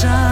sunshine.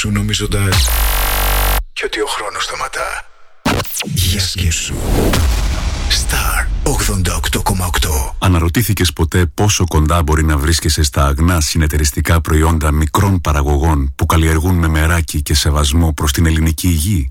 Σου νομίζοντας και ότι ο χρόνος σταματά. Για σκέψου. Star 88,8 Αναρωτήθηκες ποτέ πόσο κοντά μπορεί να βρίσκεσαι στα αγνά συνεταιριστικά προϊόντα μικρών παραγωγών που καλλιεργούν με μεράκι και σεβασμό προς την ελληνική υγεία;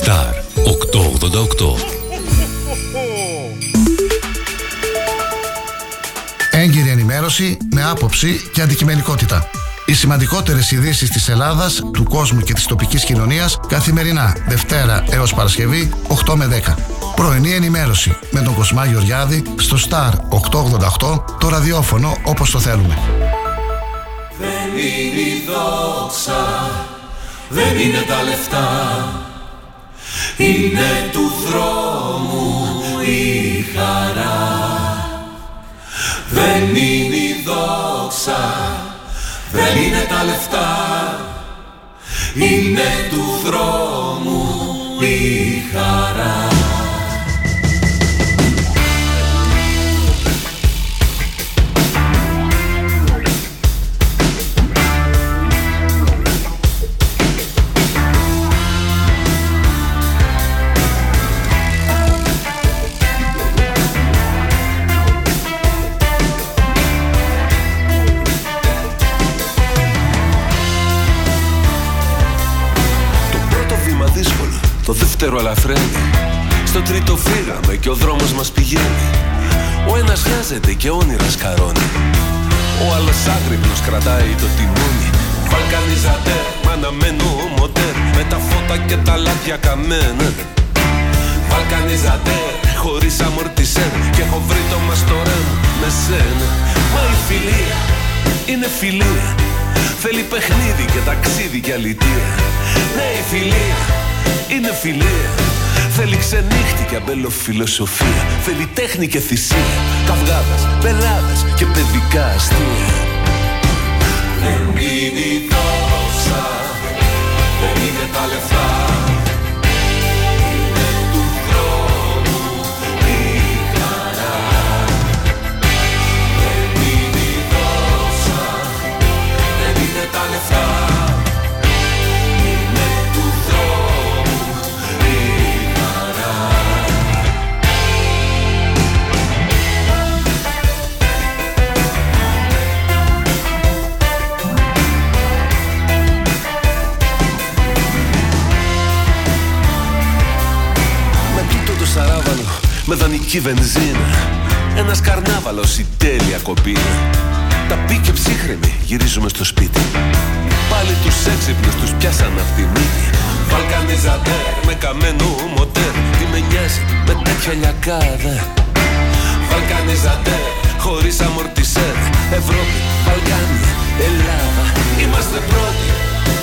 Star 888 Έγκυρη ενημέρωση με άποψη και αντικειμενικότητα. Οι σημαντικότερες ειδήσεις της Ελλάδας, του κόσμου και της τοπικής κοινωνίας καθημερινά Δευτέρα έως Παρασκευή 8 με 10. Πρωινή ενημέρωση με τον Κοσμά Γεωργιάδη στο Star 888 το ραδιόφωνο όπως το θέλουμε. Δεν είναι η δόξα, δεν είναι τα λεφτά Είναι του δρόμου η χαρά. Δεν είναι η δόξα, δεν είναι τα λεφτά. Είναι του δρόμου η χαρά δεύτερο αλαφραίνει Στο τρίτο φύγαμε και ο δρόμος μας πηγαίνει. Ο ένας χρειάζεται και όνειρας σκαρώνει Ο άλλος άγρυπνος κρατάει το τιμόνι. Βαλκανιζατέ, αναμένω μοντέρ Με τα φώτα και τα λάδια καμένα. Βαλκανιζατέ, χωρίς αμορτισέρ Και έχω βρει το μαστορέ μου με σένα Μα η φιλία είναι φιλία. Θέλει παιχνίδι και ταξίδι και αλητία. Ναι η φιλία είναι φιλία. Θέλει ξενύχτη και αμπελοφιλοσοφία Θέλει τέχνη και θυσία. Καυγάδας, πελάδας και παιδικά αστεία. Δεν είναι η δόξα Δεν είναι τα λεφτά με δανεική βενζίνα Ένας καρνάβαλος η τέλεια κοπίνα Τα πήκε ψύχρεμοι γυρίζουμε στο σπίτι. Πάλι τους έξυπνους τους πιάσαν απ' τη μύτη. Βαλκανιζατέρ με καμένο μοτέρ. Τι με νοιάζει με τέτοια λιακάδα. Βαλκανιζατέρ χωρίς αμορτισέρ. Ευρώπη, Βαλκάνια, Ελλάδα. Είμαστε πρώτοι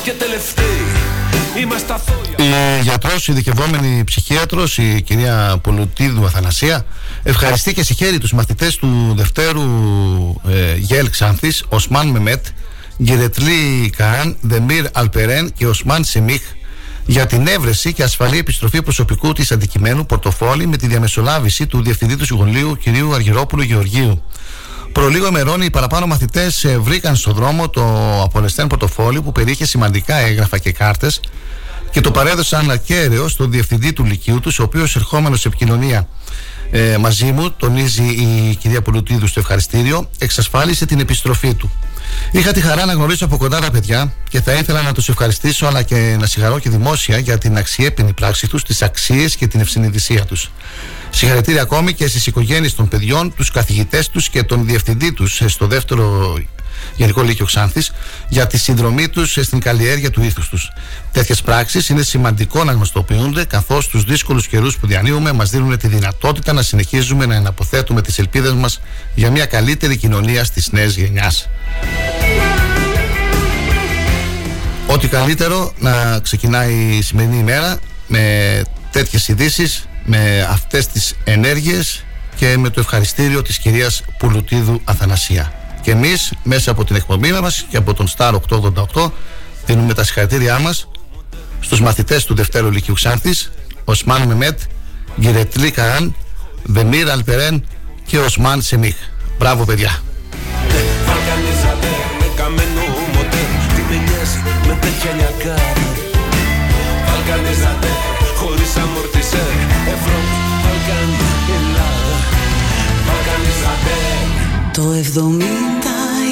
και τελευταίοι Είμαστε Η γιατρός, η ειδικευόμενη ψυχίατρος, η κυρία Πολουτίδου Αθανασία, ευχαριστεί και συγχαίρει τους μαθητές του Δευτέρου ε, Γέλ Ξάνθης, Οσμάν Μεμέτ, Γκυρετλή Καάν, Δεμίρ Αλπερέν και Οσμάν Σεμίχ για την έβρεση και ασφαλή επιστροφή προσωπικού της αντικειμένου πορτοφόλι με τη διαμεσολάβηση του Διευθυντή του Συμβουλίου κ. Αργυρόπουλου Γεωργίου. Προ λίγο ημερών οι παραπάνω μαθητές ε, βρήκαν στο δρόμο το απολεστέν πορτοφόλι που περιείχε σημαντικά έγγραφα και κάρτες και το παρέδωσαν ακέραιο στον διευθυντή του Λυκείου τους, ο οποίος ερχόμενος σε επικοινωνία ε, μαζί μου, τονίζει η κυρία Πολουτίδου στο ευχαριστήριο, εξασφάλισε την επιστροφή του. Είχα τη χαρά να γνωρίσω από κοντά τα παιδιά και θα ήθελα να τους ευχαριστήσω αλλά και να συγχαρώ και δημόσια για την αξιέπινη πράξη τους, τις αξίες και την ευσυνειδησία τους. Συγχαρητήρια ακόμη και στις οικογένειες των παιδιών, τους καθηγητές τους και τον διευθυντή τους στο δεύτερο Γενικό Λύκειο Ξάνθης για τη συνδρομή τους στην καλλιέργεια του ήθους τους. Τέτοιες πράξεις είναι σημαντικό να γνωστοποιούνται, καθώς τους δύσκολους καιρούς που διανύουμε μας δίνουν τη δυνατότητα να συνεχίζουμε να εναποθέτουμε τις ελπίδες μας για μια καλύτερη κοινωνία στις νέες γενιάς. Ό,τι καλύτερο να ξεκινάει η σημερινή ημέρα με τέτοιες ειδήσεις, με αυτές τις ενέργειες και με το ευχαριστήριο της κυρίας Πουλουτίδου Αθανασία. Και εμείς μέσα από την εκπομπή μας και από τον Star 888 δίνουμε τα συγχαρητήριά μας στους μαθητές του Δευτέρου Λυκειού Ξάνθης, Οσμάν Μεμέτ, Γκυρετλή Καάν, Βεμίρ Αλπερέν και Οσμάν Σεμίχ. Μπράβο, παιδιά. Το 70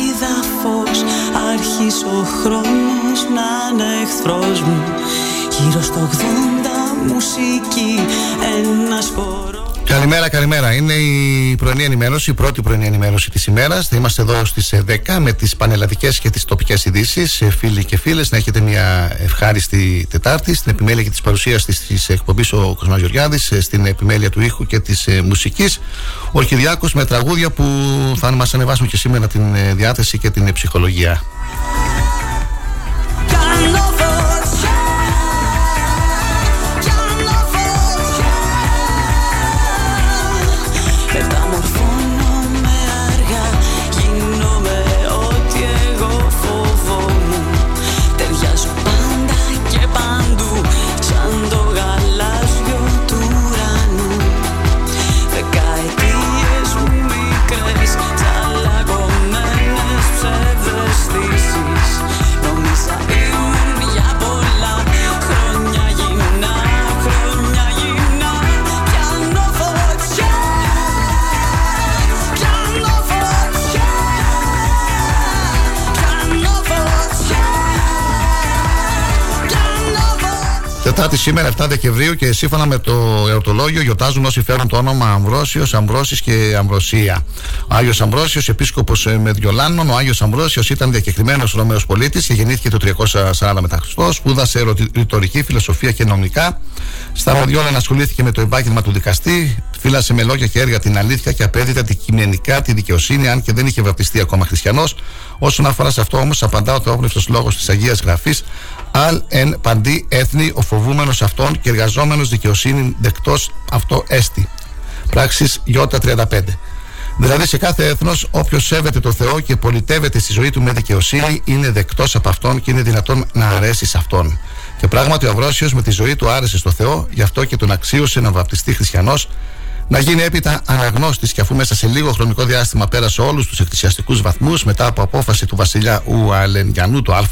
είδα φως. Άρχισε ο χρόνος να είναι εχθρός μου. Γύρω στο 80 μουσική Ένας φορός Καλημέρα, καλημέρα. Είναι η πρωινή ενημέρωση, η πρώτη πρωινή ενημέρωση της ημέρας. Θα είμαστε εδώ στις 10 ε, με τις πανελλαδικές και τις τοπικές ειδήσεις. Ε, φίλοι και φίλες, να έχετε μια ευχάριστη Τετάρτη. Στην επιμέλεια και της παρουσίας της εκπομπής ο Κοσμάς Γεωργιάδης, ε, στην επιμέλεια του ήχου και της μουσικής. Ο Κυριάκος με τραγούδια που θα μας ανεβάσουν και σήμερα την διάθεση και την ψυχολογία. Τετάρτη σήμερα 7 Δεκεμβρίου και σύμφωνα με το ερωτολόγιο γιορτάζουν όσοι φέρουν το όνομα Αμβρόσιος, Αμβρόσης και Αμβροσία. Ο Άγιος Αμβρόσιος, επίσκοπος ε, Μεδιολάνων, ο Άγιος Αμβρόσιος ήταν διακεκριμένος Ρωμαίος πολίτης και γεννήθηκε το 340 μετά Χριστός. Σπούδασε ρητορική, φιλοσοφία και νομικά. Στα Μεδιόλαν ασχολήθηκε με το επάγγελμα του δικαστή. Φύλασε με λόγια και έργα την αλήθεια και απέδιδε αντικειμενικά τη δικαιοσύνη, αν και δεν είχε βαπτιστεί ακόμα χριστιανός. Όσον αφορά σε αυτό όμως, απαντά ο θεόπνευστο λόγος της Αγίας Γραφής, Αλ εν παντή έθνη, ο φοβούμενος αυτών και εργαζόμενος δικαιοσύνη δεκτός αυτό έστι. Πράξει Ι35. Δηλαδή σε κάθε έθνος, όποιος σέβεται το Θεό και πολιτεύεται στη ζωή του με δικαιοσύνη, είναι δεκτός από αυτόν και είναι δυνατόν να αρέσει σε αυτόν. Και πράγματι ο Αυρόσιος με τη ζωή του άρεσε στο Θεό, γι' αυτό και τον αξίωσε να βαπτιστεί χριστιανός, να γίνει έπειτα αναγνώστης και αφού μέσα σε λίγο χρονικό διάστημα πέρασε όλους τους εκκλησιαστικούς βαθμούς μετά από απόφαση του βασιλιά Ουαλενγιανού του Α,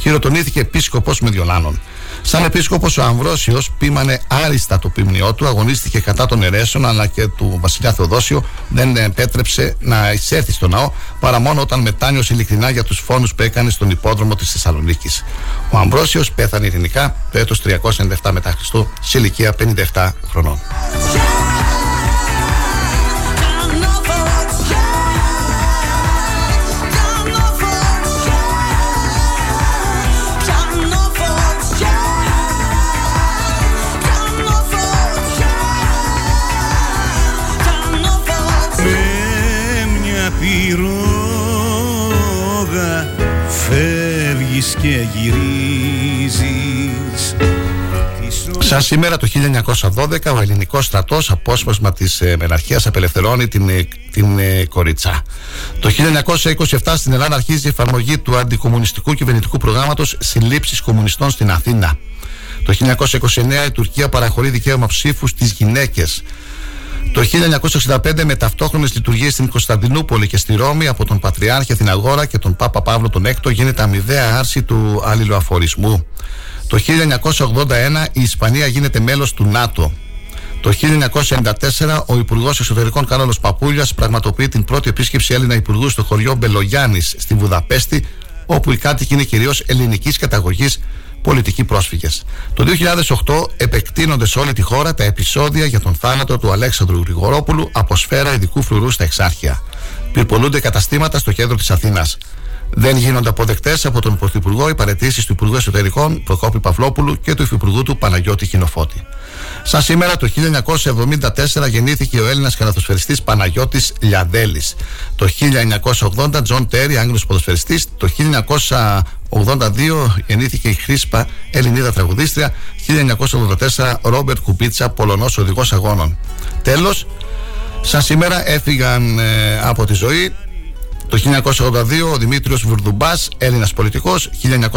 χειροτονήθηκε επίσκοπος Μεδιολάνων. Σαν επίσκοπος, ο Αμβρόσιος πείμανε άριστα το ποιμνιό του, αγωνίστηκε κατά των αιρέσεων, αλλά και του βασιλιά Θεοδόσιο δεν επέτρεψε να εισέλθει στο ναό παρά μόνο όταν μετάνιωσε ειλικρινά για τους φόνους που έκανε στον υπόδρομο της Θεσσαλονίκης. Ο Αμβρόσιος πέθανε ειρηνικά το έτος 397 μετά Χριστού σε ηλικία 57 χρονών. Και γυρίζεις Σαν σήμερα το 1912 ο ελληνικός στρατός απόσπασμα της ε, Μεναρχίας απελευθερώνει την, ε, την ε, Κοριτσά. Το 1927 στην Ελλάδα αρχίζει η εφαρμογή του αντικομουνιστικού κυβερνητικού προγράμματος συλλήψεις κομμουνιστών στην Αθήνα. Το 1929 η Τουρκία παραχωρεί δικαίωμα ψήφου στις γυναίκες. Το 1965 με ταυτόχρονες λειτουργίες στην Κωνσταντινούπολη και στη Ρώμη από τον Πατριάρχη Αθηναγόρα και τον Πάπα Παύλο τον Έκτο γίνεται αμοιβαία άρση του αλληλοαφορισμού. Το 1981 η Ισπανία γίνεται μέλος του ΝΑΤΟ. Το 1994 ο Υπουργός Εξωτερικών Καρόλο Παπούλιας πραγματοποιεί την πρώτη επίσκεψη Έλληνα Υπουργού στο χωριό Μπελογιάννης στη Βουδαπέστη, όπου οι κάτοικοι είναι κυρίως ελληνικής καταγωγής πολιτικοί πρόσφυγες. Το 2008 επεκτείνονται σε όλη τη χώρα τα επεισόδια για τον θάνατο του Αλέξανδρου Γρηγορόπουλου από σφαίρα ειδικού φρουρού στα Εξάρχεια. Πυρπολούνται καταστήματα στο κέντρο της Αθήνας. Δεν γίνονται αποδεκτές από τον Πρωθυπουργό οι παραιτήσεις του Υπουργού Εσωτερικών Προκόπη Παυλόπουλου και του Υφυπουργού του Παναγιώτη Χινοφώτη. Σαν σήμερα το 1974 γεννήθηκε ο Έλληνας καλαθοσφαιριστής Παναγιώτης Λιαδέλης. Το 1980 Τζον Τέρι, Άγγλος ποδοσφαιριστής. Το 1982 γεννήθηκε η Χρήσπα, Ελληνίδα τραγουδίστρια. 1984 Ρόμπερτ Κούμπιτσα, Πολωνός οδηγός αγώνων. Τέλος, σαν σήμερα έφυγαν ε, από τη ζωή το 1982 ο Δημήτριος Βουρδουμπάς, Έλληνας πολιτικός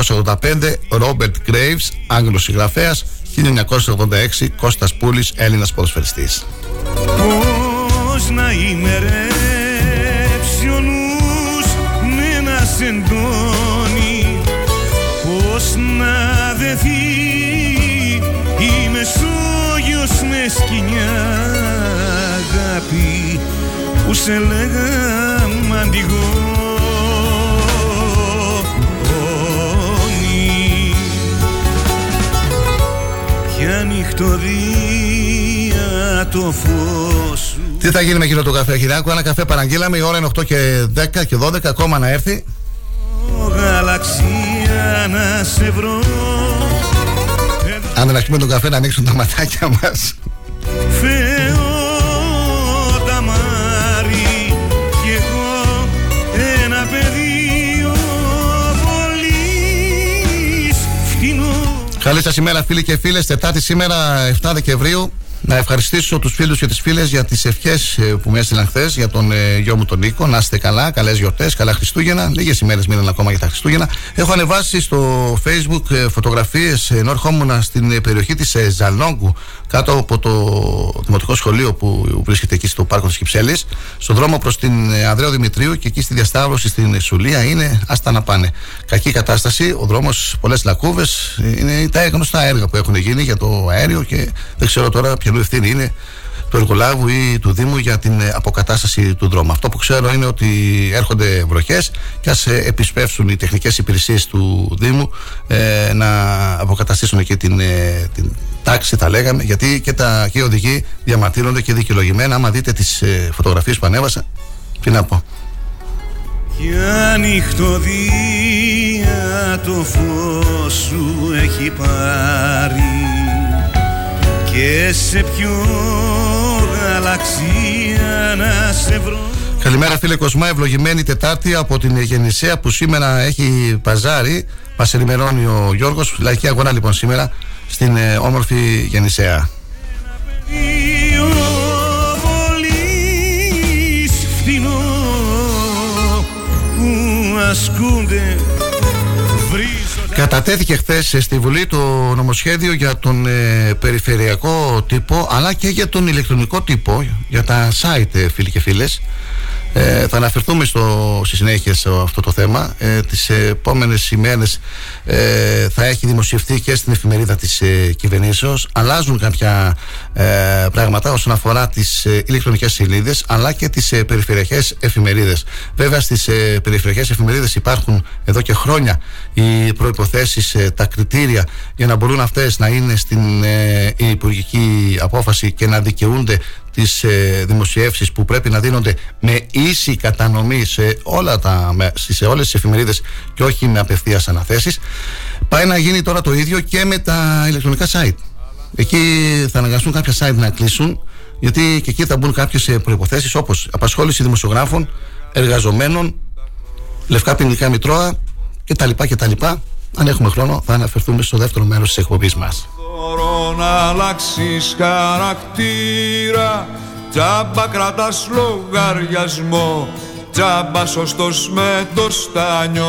1985 Ρόμπερτ Γκρέιβς, Άγγλος συγγραφέας 1986 Κώστας Πούλης, Έλληνας ποδοσφαιριστής. Πώς να ημερέψει ο νους με ένα σεντόνι Πώς να δεθεί η Μεσόγειος με σκηνιά αγάπη που σε λέγα μαντιγόνι Ποια νυχτωρία το φως Τι θα γίνει με εκείνο το καφέ Χιλιάκου Ένα καφέ παραγγείλαμε η ώρα είναι 8 και 10 και 12 ακόμα να έρθει. Γαλαξία να σε βρω. Αν δεν αρχίσουμε τον καφέ να ανοίξουν τα ματάκια μας Καλή σας ημέρα, φίλοι και φίλες. Τετάρτη σήμερα, 7 Δεκεμβρίου. Να ευχαριστήσω τους φίλους και τις φίλες για τις ευχές ε, που μου έστειλαν χθες για τον ε, γιο μου τον Νίκο. Να είστε καλά, καλές γιορτές, καλά Χριστούγεννα. Λίγες ημέρες μείναν ακόμα για τα Χριστούγεννα. Έχω ανεβάσει στο Facebook ε, φωτογραφίες ενώ ερχόμουν στην περιοχή της Ζαλόγκου, κάτω από το δημοτικό σχολείο που βρίσκεται εκεί στο πάρκο της Κυψέλης, στον δρόμο προς την Ανδρέο Δημητρίου και εκεί στη διασταύρωση στην Σουλία είναι άστα να πάνε. Κακή κατάσταση, ο δρόμος, πολλές λακκούβες. Είναι τα γνωστά έργα που έχουν γίνει για το αέριο και δεν ξέρω τώρα ποιο ευθύνη είναι του εργολάβου ή του Δήμου για την αποκατάσταση του δρόμου. Αυτό που ξέρω είναι ότι έρχονται βροχές και ας επισπεύσουν οι τεχνικές υπηρεσίες του Δήμου ε, να αποκαταστήσουν και την, ε, την τάξη, θα λέγαμε, γιατί και, τα, και οι οδηγοί διαμαρτύρονται και δικαιολογημένα. Άμα δείτε τις ε, φωτογραφίες που ανέβασα, τι να πω. Ποια νυχτωδία το φως σου έχει πάρει και σε ποιο γαλαξία να σε βρω Καλημέρα φίλε Κοσμά, ευλογημένη Τετάρτη από την Γεννησέα που σήμερα έχει παζάρι. Μας ενημερώνει ο Γιώργος. Λαϊκή αγορά λοιπόν σήμερα στην ε, όμορφη Γεννησέα. Κατατέθηκε χθες στη Βουλή το νομοσχέδιο για τον ε, περιφερειακό τύπο αλλά και για τον ηλεκτρονικό τύπο, για τα site ε, φίλοι και φίλες ε, θα αναφερθούμε στο, στη συνέχεια σε αυτό το θέμα. Ε, τις επόμενες ημέρες ε, θα έχει δημοσιευτεί και στην εφημερίδα της ε, κυβερνήσεως. Αλλάζουν κάποια ε, πράγματα όσον αφορά τις ε, ηλεκτρονικές σελίδες αλλά και τις ε, περιφερειακές εφημερίδες. Βέβαια στις ε, περιφερειακές εφημερίδες υπάρχουν εδώ και χρόνια οι προϋποθέσεις, τα κριτήρια για να μπορούν αυτές να είναι στην υπουργική απόφαση και να δικαιούνται τις ε, δημοσιεύσεις που πρέπει να δίνονται με ίση κατανομή σε, όλα τα, σε όλες τις εφημερίδες και όχι με απευθείας αναθέσεις πάει να γίνει τώρα το ίδιο και με τα ηλεκτρονικά site εκεί θα αναγκαστούν κάποια site να κλείσουν γιατί και εκεί θα μπουν κάποιες προϋποθέσεις όπως απασχόληση δημοσιογράφων, εργαζομένων λευκά ποινικά μητρώα κτλ. κτλ. Αν έχουμε χρόνο θα αναφερθούμε στο δεύτερο μέρος της εκπομπής μας. Μπορώ να αλλάξεις χαρακτήρα Τζάμπα κρατάς λογαριασμό Τζάμπα σωστός με το στάνιο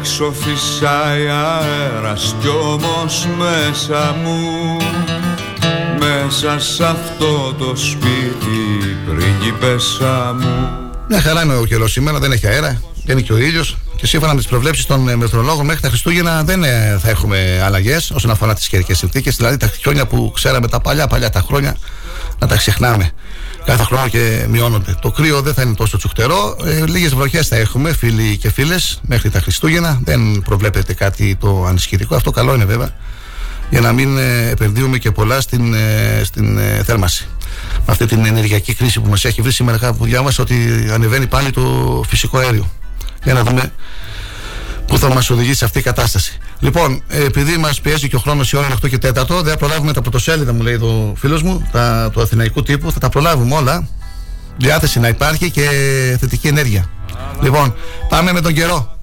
Έξω φυσάει αέρας κι όμως μέσα μου Μέσα σε αυτό το σπίτι πριγκιπέσα μου Μια χαρά είναι ο καιρό σήμερα, δεν έχει αέρα, δεν είναι και ο ήλιος. Και σύμφωνα με τις προβλέψεις των ε, μετρολόγων, μέχρι τα Χριστούγεννα δεν ε, θα έχουμε αλλαγές όσον αφορά τις καιρικές συνθήκες. Δηλαδή τα χρόνια που ξέραμε τα παλιά, παλιά τα χρόνια, να τα ξεχνάμε κάθε χρόνο και μειώνονται. Το κρύο δεν θα είναι τόσο τσουχτερό. Ε, Λίγες βροχές θα έχουμε, φίλοι και φίλες, μέχρι τα Χριστούγεννα. Δεν προβλέπεται κάτι το ανισχυτικό. Αυτό καλό είναι βέβαια, για να μην ε, επενδύουμε και πολλά στην, ε, στην ε, θέρμανση. Με αυτή την ενεργειακή κρίση που μας έχει βρει σήμερα, κάπου διάβασα ότι ανεβαίνει πάλι το φυσικό αέριο. Για να δούμε που θα μας οδηγήσει αυτή η κατάσταση. Λοιπόν, επειδή μας πιέζει και ο χρόνος η ώρα 8 και 4, δεν θα προλάβουμε τα πρωτοσέλιδα, μου λέει το φίλος μου, τα, του Αθηναϊκού τύπου. Θα τα προλάβουμε όλα. Διάθεση να υπάρχει και θετική ενέργεια. Λοιπόν, πάμε με τον καιρό.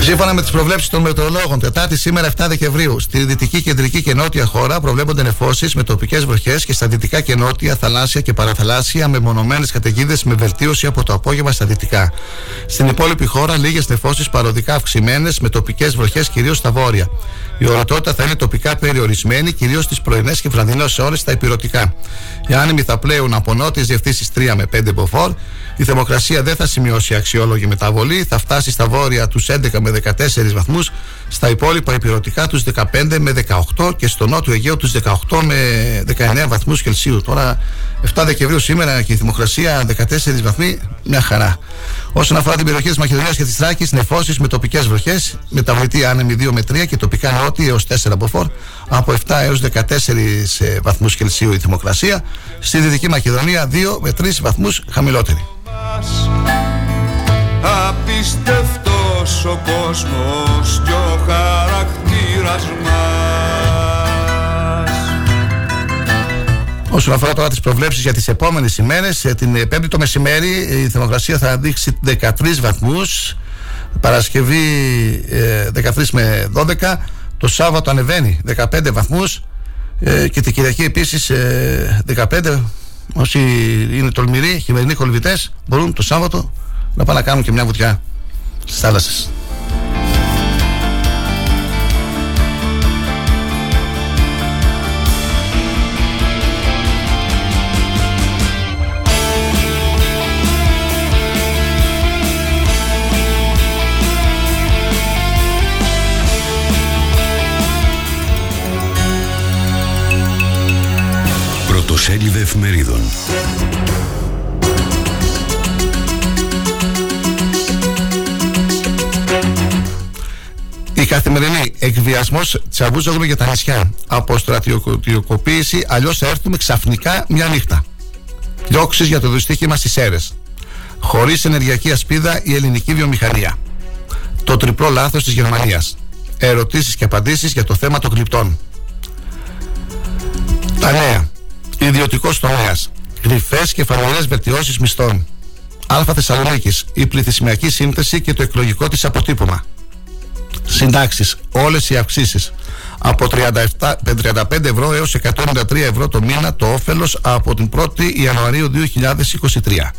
Σύμφωνα με τις προβλέψεις των μετεωρολόγων, Τετάρτη σήμερα 7 Δεκεμβρίου, στη δυτική, κεντρική και νότια χώρα προβλέπονται νεφώσεις με τοπικές βροχές και στα δυτικά και νότια, θαλάσσια και παραθαλάσσια με μονομένες καταιγίδες με βελτίωση από το απόγευμα στα δυτικά. Στην υπόλοιπη χώρα, λίγες νεφώσεις παροδικά αυξημένες με τοπικές βροχές κυρίως στα βόρεια. Η ορατότητα θα είναι τοπικά περιορισμένη, κυρίως στις πρωινές και βραδινές ώρες στα υπηρετικά. Οι άνεμοι θα πλέουν από νότιες διευθύνσεις 3 με 5 μποφόρ. Η θερμοκρασία δεν θα σημειώσει αξιόλογη μεταβολή, θα φτάσει στα βόρεια τους 11 με 14 βαθμούς, στα υπόλοιπα υπηρετικά τους 15 με 18 και στο νότιο Αιγαίο τους 18 με 19 βαθμούς Κελσίου. Τώρα 7 Δεκεμβρίου σήμερα και η θερμοκρασία 14 βαθμοί, μια χαρά. Όσον αφορά την περιοχή της Μακεδονίας και της Θράκης, νεφώσεις με τοπικές βροχές, μεταβλητή άνεμη 2 με 3 και τοπικά νότια έως 4 μποφόρ, από 7 έως 14 βαθμούς Κελσίου η θερμοκρασία. Στη Δυτική Μακεδονία 2 με 3 βαθμούς χαμηλότερη. Απίστευτος ο κόσμος και ο χαρακτήρας μας Όσον αφορά τώρα τις προβλέψεις για τις επόμενες ημέρες ε, Την πέμπτη το μεσημέρι η θερμοκρασία θα δείξει 13 βαθμούς Παρασκευή 13 ε, με 12 Το Σάββατο ανεβαίνει 15 βαθμούς ε, και την Κυριακή επίσης 15 Όσοι είναι τολμηροί, χειμερινοί κολυβητές μπορούν το Σάββατο να πάνε να κάνουν και μια βουτιά στις θάλασσες. Πρωτοσέλιδα εφημερίδων Η καθημερινή εκβιασμός τσαβούζογλου για τα νησιά. Από στρατιωτικοποίηση, αλλιώς θα έρθουμε ξαφνικά μια νύχτα. Διώξεις για το δυστύχημα στις αίρε. Χωρίς ενεργειακή ασπίδα η ελληνική βιομηχανία. Το τριπλό λάθος της Γερμανίας. Ερωτήσεις και απαντήσεις για το θέμα των γλυπτών. Τα νέα. Ιδιωτικός τομέας. Κρυφέ και φανερέ βελτιώσεις μισθών. Α Θεσσαλονίκης. Η πληθυσμιακή σύνθεση και το εκλογικό της αποτύπωμα. Συντάξεις. Όλες οι αυξήσεις. Από 37, 35 ευρώ έως 193 ευρώ το μήνα το όφελος από την 1η Ιανουαρίου 2023.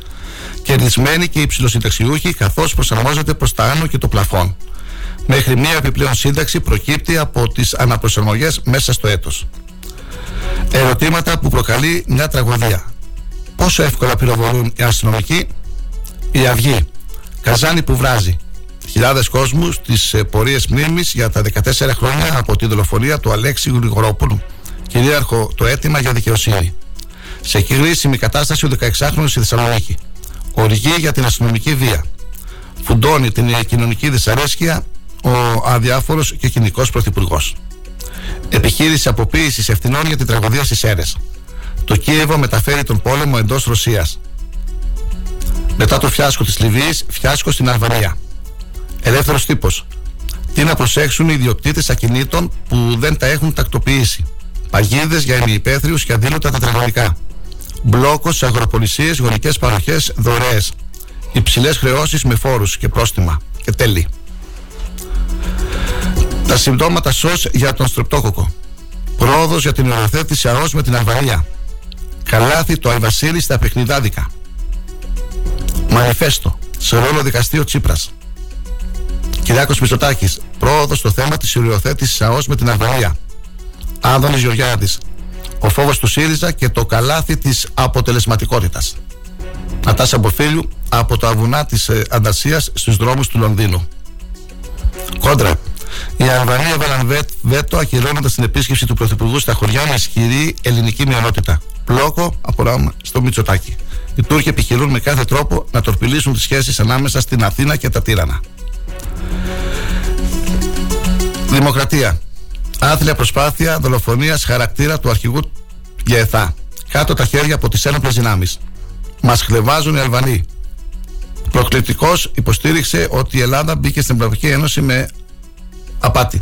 Κερδισμένοι και υψηλοσυνταξιούχοι καθώς προσαρμόζεται προς τα άνω και το πλαφόν. Μέχρι μία επιπλέον σύνταξη προκύπτει από τις αναπροσαρμογές μέσα στο έτος. Ερωτήματα που προκαλεί μια τραγωδία. Πόσο εύκολα πυροβολούν οι αστυνομικοί, η αυγή, καζάνι που βράζει. Χιλιάδες κόσμους στις πορείες μνήμης για τα 14 χρόνια από τη δολοφονία του Αλέξη Γρηγορόπουλου. Κυρίαρχο το αίτημα για δικαιοσύνη. Σε κρίσιμη κατάσταση ο 16χρονο στη Θεσσαλονίκη. Οργή για την αστυνομική βία. Φουντώνει την κοινωνική δυσαρέσκεια ο αδιάφορος και κοινικός πρωθυπουργός. Επιχείρηση αποποίησης ευθυνών για την τραγωδία στις αίρε. Το Κίεβο μεταφέρει τον πόλεμο εντός Ρωσίας. Μετά το φιάσκο της Λιβύης, φιάσκο στην Αλβανία. Ελεύθερος τύπος. Τι να προσέξουν οι ιδιοκτήτες ακινήτων που δεν τα έχουν τακτοποιήσει. Παγίδες για ημιυπαίθριους και αδήλωτα τετραγωνικά. Μπλόκος σε αγροπολισίες, γονικές παροχές, δωρεές. Υψηλές χρεώσεις με φόρους και πρόστιμα. Και τέλη. Τα συμπτώματα ΣΟΣ για τον στρεπτόκοκο. Πρόοδος για την οριοθέτηση ΑΟΣ με την Αλβανία. Καλάθι το Αϊβασίλη στα παιχνιδάδικα. Μανιφέστο. Σε ρόλο δικαστήριο Τσίπρας. Κυριάκος Μητσοτάκης. Πρόοδος στο θέμα της οριοθέτηση ΑΟΣ με την Αλβανία. Άδωνης Γεωργιάδης. Ο φόβος του ΣΥΡΙΖΑ και το καλάθι της αποτελεσματικότητας. Νατάσα Μποφίλιου από τα βουνά της ε, Ανταρσίας στους δρόμους του Λονδίνου. Κόντρα. Οι Αλβανοί έβαλαν βέτο ακυρώνοντας την επίσκεψη του Πρωθυπουργού στα χωριά με ισχυρή ελληνική μειονότητα. Πλόκο από στο Μητσοτάκι. Οι Τούρκοι επιχειρούν με κάθε τρόπο να τορπιλήσουν τις σχέσεις ανάμεσα στην Αθήνα και τα Τύρανα. Δημοκρατία. Άθλια προσπάθεια δολοφονίας χαρακτήρα του αρχηγού Γεθά. Κάτω τα χέρια από τις ένοπλες δυνάμεις. Μας χλεβάζουν οι Αλβανοί. Προκλητικός υποστήριξε ότι η Ελλάδα μπήκε στην Ευρωπαϊκή Ένωση με απάτη.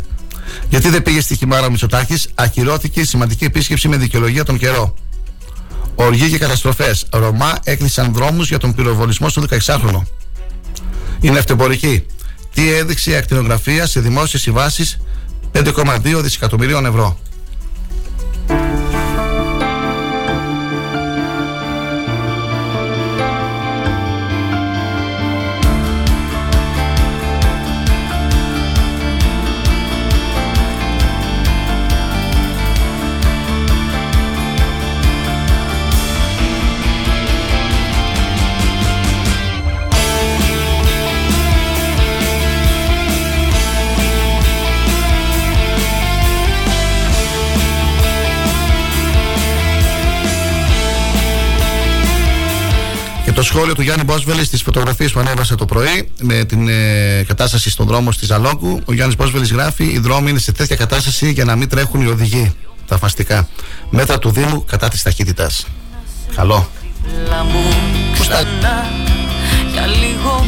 Γιατί δεν πήγε στη Χιμάρα ο Μητσοτάκης, ακυρώθηκε η σημαντική επίσκεψη με δικαιολογία τον καιρό. Οργή και καταστροφές. Ρωμά έκλεισαν δρόμους για τον πυροβολισμό στο 16χρονο. Είναι αυτεμπορική τι έδειξε η ακτινογραφία σε δημόσιες συμβάσεις; 5,2 δισεκατομμυρίων ευρώ. Σχόλιο του Γιάννη Μπόσβελη στις φωτογραφίες που ανέβασε το πρωί με την ε, κατάσταση στον δρόμο στη Ζαλόγκου. Ο Γιάννης Μπόσβελης γράφει: Οι δρόμοι είναι σε τέτοια κατάσταση για να μην τρέχουν οι οδηγοί. Τα φαστικά. Μέτρα του Δήμου κατά της ταχύτητας. Καλό. Για λίγο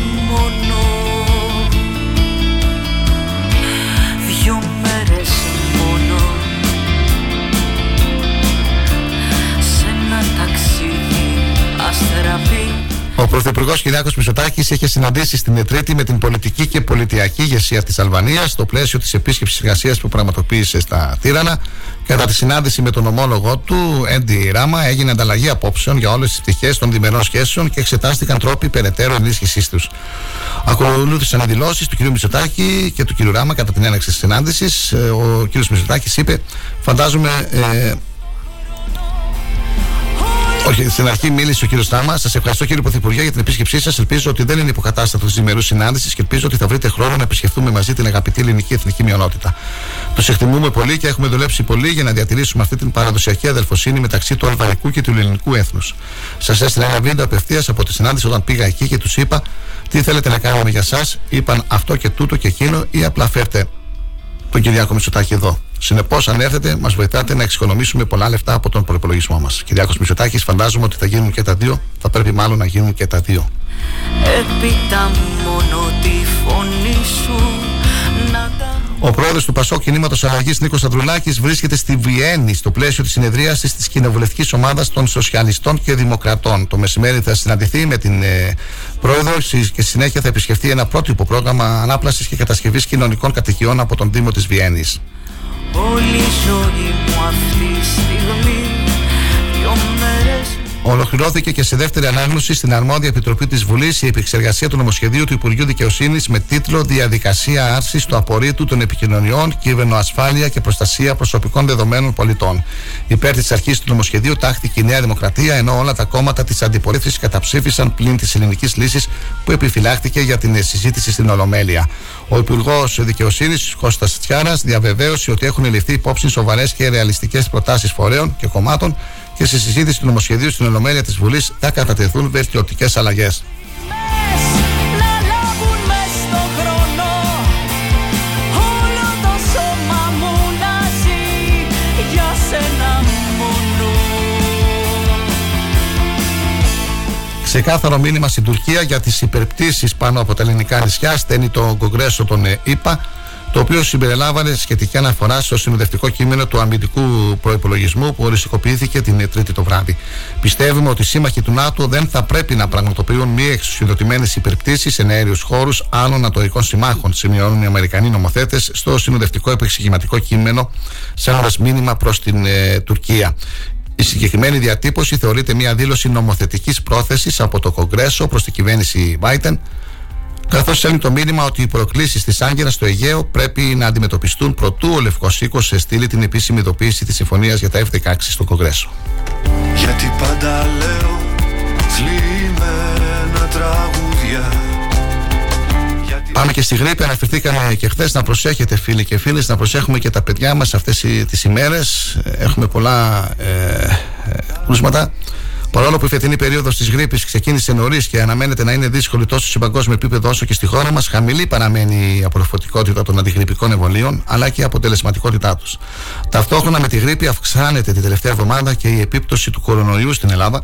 ο Πρωθυπουργός Κυριάκος Μητσοτάκης είχε συναντήσει στην Τρίτη με την πολιτική και πολιτιακή ηγεσία της Αλβανίας στο πλαίσιο της επίσκεψης εργασίας που πραγματοποίησε στα Τύρανα. Κατά τη συνάντηση με τον ομόλογο του, Έντι Ράμα, έγινε ανταλλαγή απόψεων για όλες τις πτυχές των διμερών σχέσεων και εξετάστηκαν τρόποι περαιτέρω ενίσχυσής τους. Ακολούθησαν οι δηλώσεις του κ. Μητσοτάκη και του κ. Ράμα κατά την έναξη της συνάντησης. Ε, ο κ. Μητσοτάκης είπε: Φαντάζομαι ε, όχι, στην αρχή μίλησε ο κύριος Στάμα. Σας ευχαριστώ κύριε Πρωθυπουργέ για την επίσκεψή σας. Ελπίζω ότι δεν είναι υποκατάστατος τη ημερού συνάντησης και ελπίζω ότι θα βρείτε χρόνο να επισκεφτούμε μαζί την αγαπητή ελληνική εθνική μειονότητα. Τους εκτιμούμε πολύ και έχουμε δουλέψει πολύ για να διατηρήσουμε αυτή την παραδοσιακή αδελφοσύνη μεταξύ του αλβανικού και του ελληνικού έθνους. Σας έστειλα ένα βίντεο απευθείας από τη συνάντηση όταν πήγα εκεί και τους είπα τι θέλετε να κάνουμε για εσά. Είπαν αυτό και τούτο και εκείνο ή απλά φέρτε τον Κυριάκο Μητσοτάκη εδώ. Συνεπώς, αν έρθετε, μας βοηθάτε να εξοικονομήσουμε πολλά λεφτά από τον προπολογισμό μας. Κυριάκος Μητσοτάκης, φαντάζομαι ότι θα γίνουν και τα δύο. Θα πρέπει μάλλον να γίνουν και τα δύο. Έπειτα μόνο τη φωνή σου ο πρόεδρος του Πασό Κινήματος Αλλαγή Νίκος Ανδρουλάκης βρίσκεται στη Βιέννη στο πλαίσιο της συνεδρίασης της κοινοβουλευτικής ομάδας των Σοσιαλιστών και Δημοκρατών. Το μεσημέρι θα συναντηθεί με την ε, πρόεδρο και συνέχεια θα επισκεφτεί ένα πρότυπο πρόγραμμα ανάπλασης και κατασκευής κοινωνικών κατοικιών από τον Δήμο της Βιέννης. Όλη η ζωή μου αυτή στιγμή Ολοκληρώθηκε και σε δεύτερη ανάγνωση στην αρμόδια επιτροπή της Βουλής η επεξεργασία του νομοσχεδίου του Υπουργείου Δικαιοσύνης με τίτλο Διαδικασία άρσης του απορρίτου των επικοινωνιών, κυβερνοασφάλεια και προστασία προσωπικών δεδομένων πολιτών. Υπέρ της αρχής του νομοσχεδίου τάχθηκε η Νέα Δημοκρατία, ενώ όλα τα κόμματα της αντιπολίτευσης καταψήφισαν πλην της ελληνικής λύσης που επιφυλάχθηκε για την συζήτηση στην Ολομέλεια. Ο Υπουργός Δικαιοσύνης, Κώστας Τσιάρας, διαβεβαίωσε ότι έχουν ληφθεί υπόψη σοβαρές και ρεαλιστικές προτάσεις φορέων και κομμάτων και στη συζήτηση του νομοσχεδίου στην Ολομέλεια της Βουλής θα κατατεθούν βελτιωτικές αλλαγές. Ξεκάθαρο μήνυμα στην Τουρκία για τις υπερπτήσεις πάνω από τα ελληνικά νησιά στέλνει το Κογκρέσο των ΗΠΑ το οποίο συμπεριλάμβανε σχετική αναφορά στο συνοδευτικό κείμενο του αμυντικού προπολογισμού που οριστικοποιήθηκε την Τρίτη το βράδυ. Πιστεύουμε ότι οι σύμμαχοι του ΝΑΤΟ δεν θα πρέπει να πραγματοποιούν μη εξουσιοδοτημένες υπερπτήσεις σε αέριου χώρους άλλων ατοικών συμμάχων, σημειώνουν οι Αμερικανοί νομοθέτες στο συνοδευτικό επεξηγηματικό κείμενο, σαν μήνυμα προς την ε, Τουρκία. Η συγκεκριμένη διατύπωση θεωρείται μια δήλωση νομοθετικής πρόθεσης από το Κογκρέσο προς την κυβέρνηση Biden Καθώς στέλνει το μήνυμα ότι οι προκλήσεις της Άγκυρας στο Αιγαίο πρέπει να αντιμετωπιστούν προτού ο Λευκός Οίκος στείλει την επίσημη ειδοποίηση της συμφωνίας για τα F-16 στο Κογκρέσο. Γιατί πάντα λέω τραγούδια Πάμε και στη γρήπη. Αναφερθήκαμε και χθες να προσέχετε, φίλοι και φίλες, να προσέχουμε και τα παιδιά μας αυτές τις ημέρες. Έχουμε πολλά ε, ε, Παρόλο που η φετινή περίοδος της γρήπης ξεκίνησε νωρίς και αναμένεται να είναι δύσκολη τόσο σε παγκόσμιο επίπεδο όσο και στη χώρα μας, χαμηλή παραμένει η απορροφωτικότητα των αντιγρυπικών εμβολίων αλλά και η αποτελεσματικότητά τους. Ταυτόχρονα με τη γρήπη αυξάνεται τη τελευταία εβδομάδα και η επίπτωση του κορονοϊού στην Ελλάδα,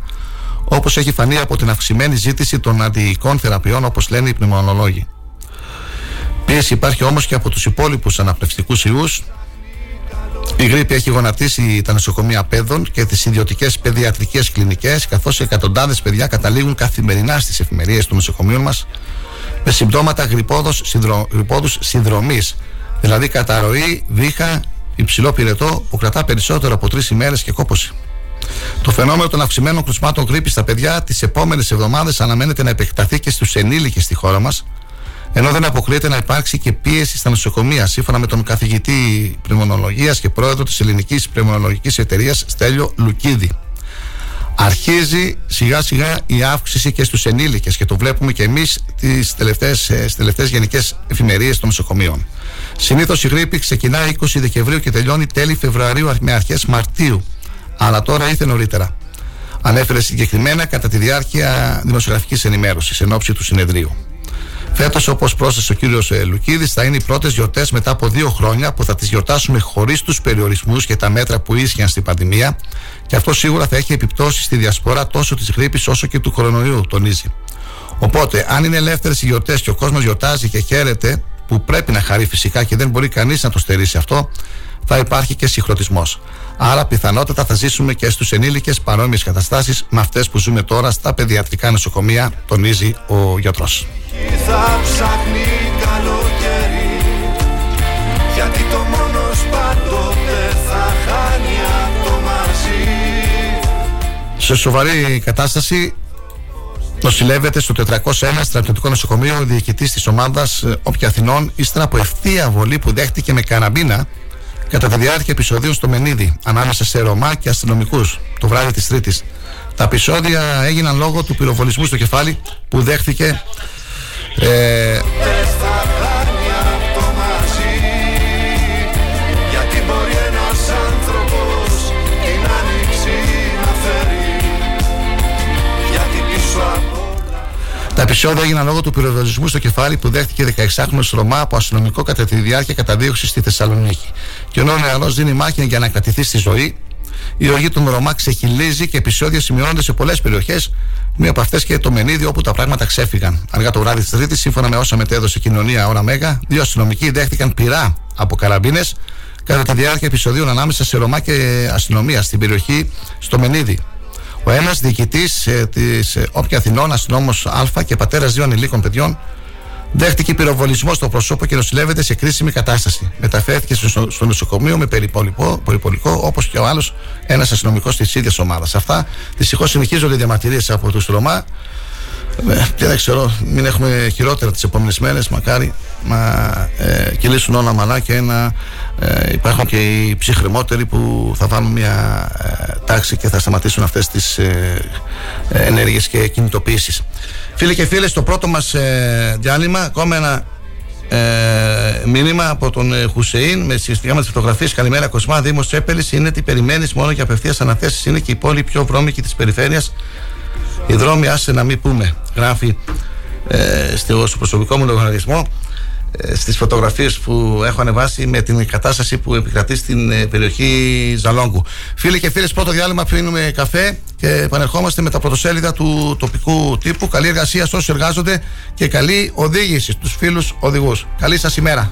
όπως έχει φανεί από την αυξημένη ζήτηση των αντιοικών θεραπείων, όπως λένε οι πνευμονολόγοι. Πίεση υπάρχει όμως και από τους υπόλοιπους αναπνευστικούς ιούς, η γρήπη έχει γονατίσει τα νοσοκομεία παιδών και τις ιδιωτικές παιδιατρικές κλινικές, καθώς εκατοντάδες παιδιά καταλήγουν καθημερινά στις εφημερίες των νοσοκομείων μας με συμπτώματα γρυπόδους συνδρομής, δηλαδή καταρροή, βήχα, υψηλό πυρετό που κρατά περισσότερο από τρεις ημέρες και κόπωση. Το φαινόμενο των αυξημένων κρουσμάτων γρήπης στα παιδιά τις επόμενες εβδομάδες αναμένεται να επεκταθεί και στους ενήλικες στη χώρα μας, ενώ δεν αποκλείεται να υπάρξει και πίεση στα νοσοκομεία, σύμφωνα με τον καθηγητή πνευμονολογίας και πρόεδρο της Ελληνικής Πνευμονολογικής Εταιρείας Στέλιο Λουκίδη. Αρχίζει σιγά σιγά η αύξηση και στους ενήλικες και το βλέπουμε και εμείς στις τελευταίες γενικές εφημερίες των νοσοκομείων. Συνήθως η γρήπη ξεκινά 20 Δεκεμβρίου και τελειώνει τέλη Φεβρουαρίου με αρχές Μαρτίου. Αλλά τώρα ήρθε νωρίτερα. Ανέφερε συγκεκριμένα κατά τη διάρκεια δημοσιογραφικής ενημέρωσης εν ώψη του συνεδρίου. Φέτος, όπως πρόσθεσε ο κύριος ε, Λουκίδης, θα είναι οι πρώτες γιορτές μετά από δύο χρόνια που θα τις γιορτάσουμε χωρίς τους περιορισμούς και τα μέτρα που ίσχυαν στην πανδημία και αυτό σίγουρα θα έχει επιπτώσεις στη διασπορά τόσο της γρήπης όσο και του κορονοϊού, τονίζει. Οπότε, αν είναι ελεύθερες οι γιορτές και ο κόσμος γιορτάζει και χαίρεται, που πρέπει να χαρεί φυσικά και δεν μπορεί κανείς να το στερήσει αυτό, θα υπάρχει και συγχρονισμός. Άρα, πιθανότατα θα ζήσουμε και στους ενήλικες παρόμοιες καταστάσεις με αυτές που ζούμε τώρα στα παιδιατρικά νοσοκομεία, τονίζει ο γιατρός. Θα ψάχνει καλοκαίρι Γιατί το μόνος πάντοτε θα χάνει από το μαζί Σε σοβαρή κατάσταση Νοσηλεύεται στο 401 στρατιωτικό νοσοκομείο ο διοικητής της ομάδας ε, Όποια Αθηνών, ύστερα από ευθεία βολή που δέχτηκε με καραμπίνα κατά τη διάρκεια επεισοδίων στο Μενίδη, ανάμεσα σε Ρωμά και αστυνομικούς, το βράδυ της Τρίτης. Τα επεισόδια έγιναν λόγω του πυροβολισμού στο κεφάλι που δέχτηκε ε, Τα επεισόδια έγιναν λόγω του πυροβολισμού στο κεφάλι που δέχτηκε 16χρονο Ρωμά από αστυνομικό κατά τη διάρκεια καταδίωξης στη Θεσσαλονίκη. Και ενώ ο νεαρός δίνει μάχη για να κρατηθεί στη ζωή, η οργή των Ρωμά ξεχυλίζει και επεισόδια σημειώνονται σε πολλές περιοχές, μία από αυτές και το Μενίδη όπου τα πράγματα ξέφυγαν. Αργά το βράδυ της Τρίτη, σύμφωνα με όσα μετέδωσε η κοινωνία ώρα Μέγα, δύο αστυνομικοί δέχτηκαν πυρά από καραμπίνες κατά τη διάρκεια επεισοδίων ανάμεσα σε Ρωμά και αστυνομία στην περιοχή στο Μενίδη. Ο ένας διοικητής ε, της ε, Όποια Αθηνών, αστυνόμος Α και πατέρας δύο ανηλίκων παιδιών, δέχτηκε πυροβολισμό στο προσώπο και νοσηλεύεται σε κρίσιμη κατάσταση. Μεταφέρθηκε στο, στο νοσοκομείο με περιπολικό, όπως και ο άλλος ένας αστυνομικός της ίδιας ομάδας. Αυτά δυστυχώς συνεχίζονται οι διαμαρτυρίες από τους Ρωμά. Ε, και δεν ξέρω, μην έχουμε χειρότερα τις επόμενες μέρες. Μακάρι να ε, κυλήσουν όλα μαλά και να ε, υπάρχουν και οι ψυχρεμότεροι που θα βάλουν μια ε, τάξη και θα σταματήσουν αυτές τις ε, ενέργειες και κινητοποιήσεις. Φίλοι και φίλες, στο πρώτο μας ε, διάλειμμα, ακόμα ένα ε, μήνυμα από τον ε, Χουσεϊν με σχετικά με τις φωτογραφίες. Καλημέρα, Κοσμά. Δήμος Τσέπελης είναι τι περιμένεις μόνο για απευθείας αναθέσεις. Είναι και η πόλη πιο βρώμικη της περιφέρειας. Οι δρόμοι, άσε να μην πούμε, γράφει ε, στο προσωπικό μου λογαριασμό ε, στις φωτογραφίες που έχω ανεβάσει με την κατάσταση που επικρατεί στην ε, περιοχή Ζαλόγκου. Φίλοι και φίλες, πρώτο διάλειμμα πίνουμε καφέ και επανερχόμαστε με τα πρωτοσέλιδα του τοπικού τύπου. Καλή εργασία σε όσους εργάζονται και καλή οδήγηση στους φίλους οδηγούς. Καλή σας ημέρα.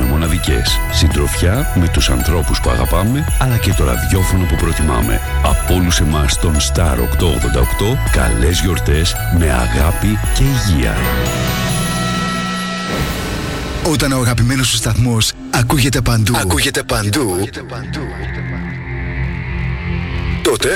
κάνουμε μοναδικές. Συντροφιά με τους ανθρώπους που αγαπάμε, αλλά και το ραδιόφωνο που προτιμάμε. Από όλους εμάς τον Star 888, καλές γιορτές με αγάπη και υγεία. Όταν ο αγαπημένος σου σταθμός ακούγεται παντού, ακούγεται παντού, τότε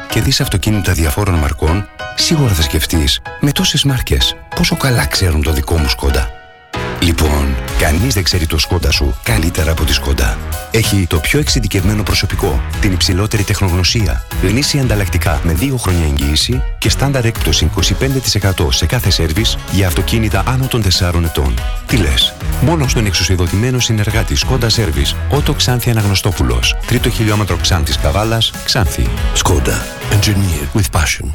και δεις αυτοκίνητα διαφόρων μαρκών, σίγουρα θα σκεφτείς με τόσες μάρκες πόσο καλά ξέρουν το δικό μου σκόντα. Λοιπόν, κανείς δεν ξέρει το σκόντα σου καλύτερα από τη σκόντα. Έχει το πιο εξειδικευμένο προσωπικό, την υψηλότερη τεχνογνωσία, γνήσια ανταλλακτικά με 2 χρόνια εγγύηση και στάνταρ έκπτωση 25% σε κάθε σέρβις για αυτοκίνητα άνω των 4 ετών. Τι λες, μόνο στον εξουσιοδοτημένο συνεργάτη Σκόντα Σέρβις, Ότο Ξάνθη Αναγνωστόπουλος, τρίτο χιλιόμετρο Ξάνθης Καβάλας, Ξάνθη. Σκόντα, engineer with passion.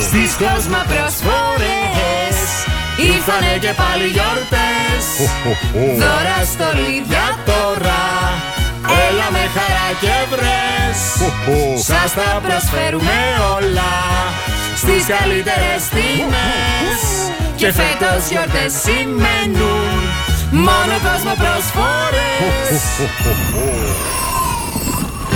Στις κόσμο προσφορές Ήρθανε και πάλι γιορτές. Δώρα στολίδια τώρα. Έλα με χαρά και βρες. Σας τα προσφέρουμε όλα. Στις καλύτερες τιμές. Και φέτος γιορτές σημαίνουν. Μόνο κόσμο προσφορές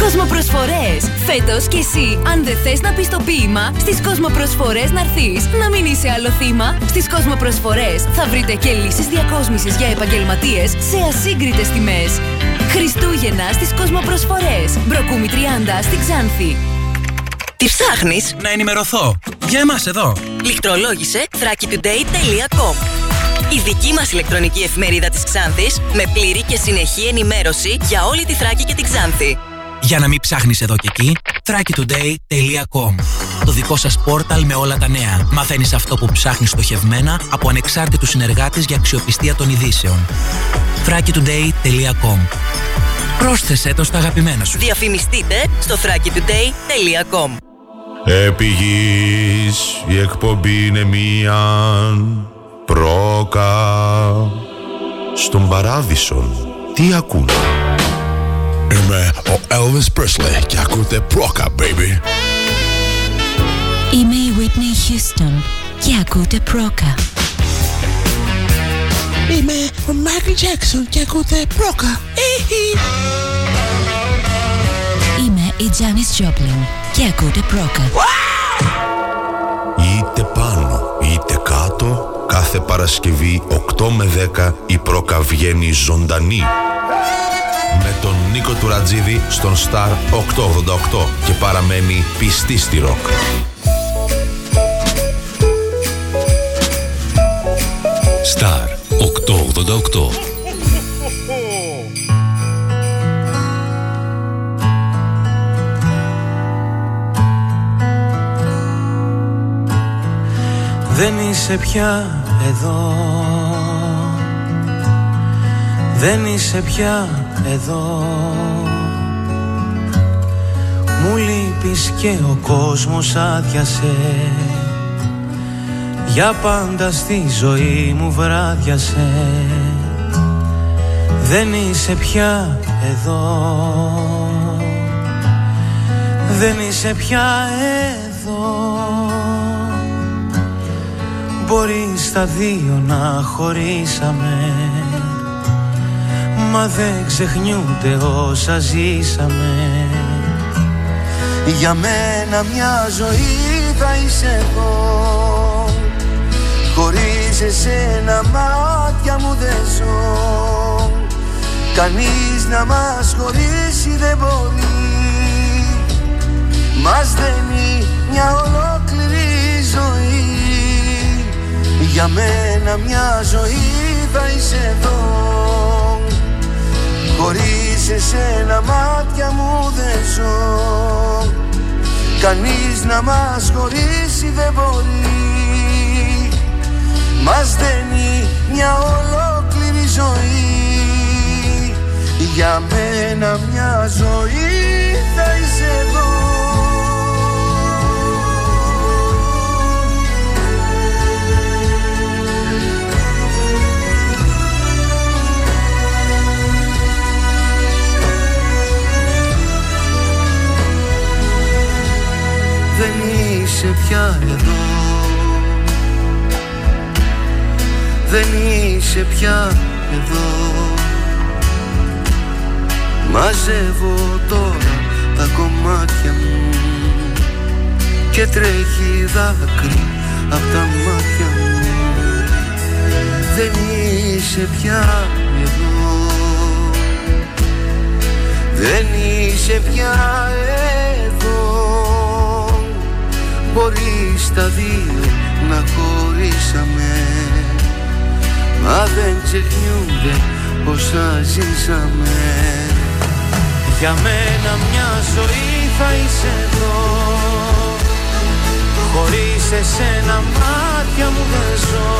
Κοσμοπροσφορές! Φέτος κι εσύ, αν δεν θες να πεις το ποίημα, στις Κοσμοπροσφορές να έρθεις. Να μην είσαι άλλο θύμα. Στις Κοσμοπροσφορές θα βρείτε και λύσεις διακόσμησης για επαγγελματίες σε ασύγκριτες τιμές. Χριστούγεννα στις Κοσμοπροσφορές. Μπροκούμι 30 στη Ξάνθη. Τι ψάχνεις; Να ενημερωθώ. Για εμάς εδώ. Λιχτρολόγησε thrakitoday.com η δική μας ηλεκτρονική εφημερίδα της Ξάνθης με πλήρη και συνεχή ενημέρωση για όλη τη Θράκη και την Ξάνθη. Για να μην ψάχνεις εδώ και εκεί, thrakitoday.com Το δικό σας πόρταλ με όλα τα νέα. Μαθαίνεις αυτό που ψάχνεις στοχευμένα από ανεξάρτητους συνεργάτες για αξιοπιστία των ειδήσεων. thrakitoday.com Πρόσθεσέ το στα αγαπημένα σου. Διαφημιστείτε στο thrakitoday.com Επί η εκπομπή είναι μία πρόκα Στον Παράδεισον, τι ακούν. Είμαι ο Elvis Presley και ακούτε πρόκα, baby. Είμαι η Whitney Houston και ακούτε πρόκα. Είμαι ο Michael Jackson και ακούτε πρόκα. Είμαι η Janis Joplin και ακούτε πρόκα. Είτε πάνω είτε κάτω, κάθε Παρασκευή 8 με 10 η πρόκα βγαίνει ζωντανή. Με τον Νίκο Τουρατζίδη στον Star 888 και παραμένει πιστή στη ροκ. Star 888 Δεν είσαι πια εδώ Δεν είσαι πια εδώ. Μου λείπεις και ο κόσμος άδειασε. Για πάντα στη ζωή μου βράδιασε. Δεν είσαι πια εδώ. Δεν είσαι πια εδώ. Μπορεί στα δύο να χωρίσαμε Μα δεν ξεχνιούνται όσα ζήσαμε. Για μένα μια ζωή θα είσαι εδώ Χωρίς εσένα μάτια μου δεν ζω. Κανείς να μας χωρίσει δεν μπορεί. Μας δένει μια ολόκληρη ζωή. Για μένα μια ζωή θα είσαι εδώ Χωρίς εσένα μάτια μου δεν ζω. Κανείς να μας χωρίσει δεν μπορεί. Μας δένει μια ολόκληρη ζωή. Για μένα μια ζωή θα είσαι εδώ είσαι πια εδώ. Δεν είσαι πια εδώ. Μαζεύω τώρα τα κομμάτια μου Και τρέχει δάκρυ από τα μάτια μου. Δεν είσαι πια εδώ. Δεν είσαι πια εδώ Μπορείς στα δύο να χωρίσαμε. Μα δεν ξεχνιούνται όσα ζήσαμε. Για μένα μια ζωή θα είσαι εδώ. Χωρίς εσένα μάτια μου δεν ζω.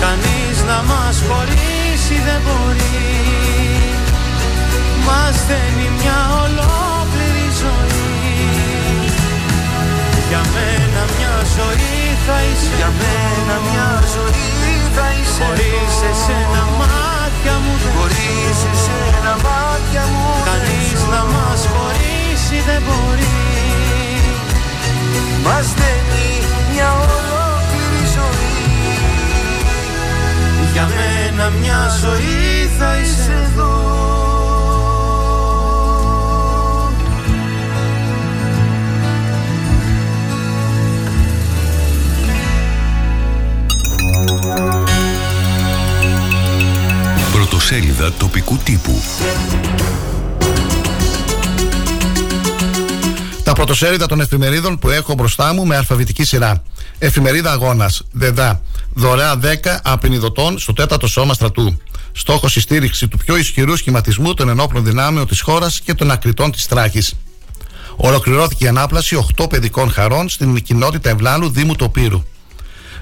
Κανείς να μας χωρίσει δεν μπορεί. Μας δένει μια ολόκληρη μπορεί Μας δένει μια ολόκληρη ζωή. Για μένα μια ζωή θα είσαι εδώ. Πρωτοσέλιδα τοπικού τύπου. Τα πρωτοσέλιδα των εφημερίδων που έχω μπροστά μου με αλφαβητική σειρά. Εφημερίδα Αγώνας. ΔΕΔΑ. Δωρεά 10 απεινιδωτών στο 4ο Σώμα Στρατού. Στόχος η στήριξη του πιο ισχυρού σχηματισμού των ενόπλων δυνάμεων της χώρας και των ακριτών της Τράκη. Ολοκληρώθηκε η ανάπλαση 8 παιδικών χαρών στην κοινότητα Ευλάλου Δήμου Τοπύρου.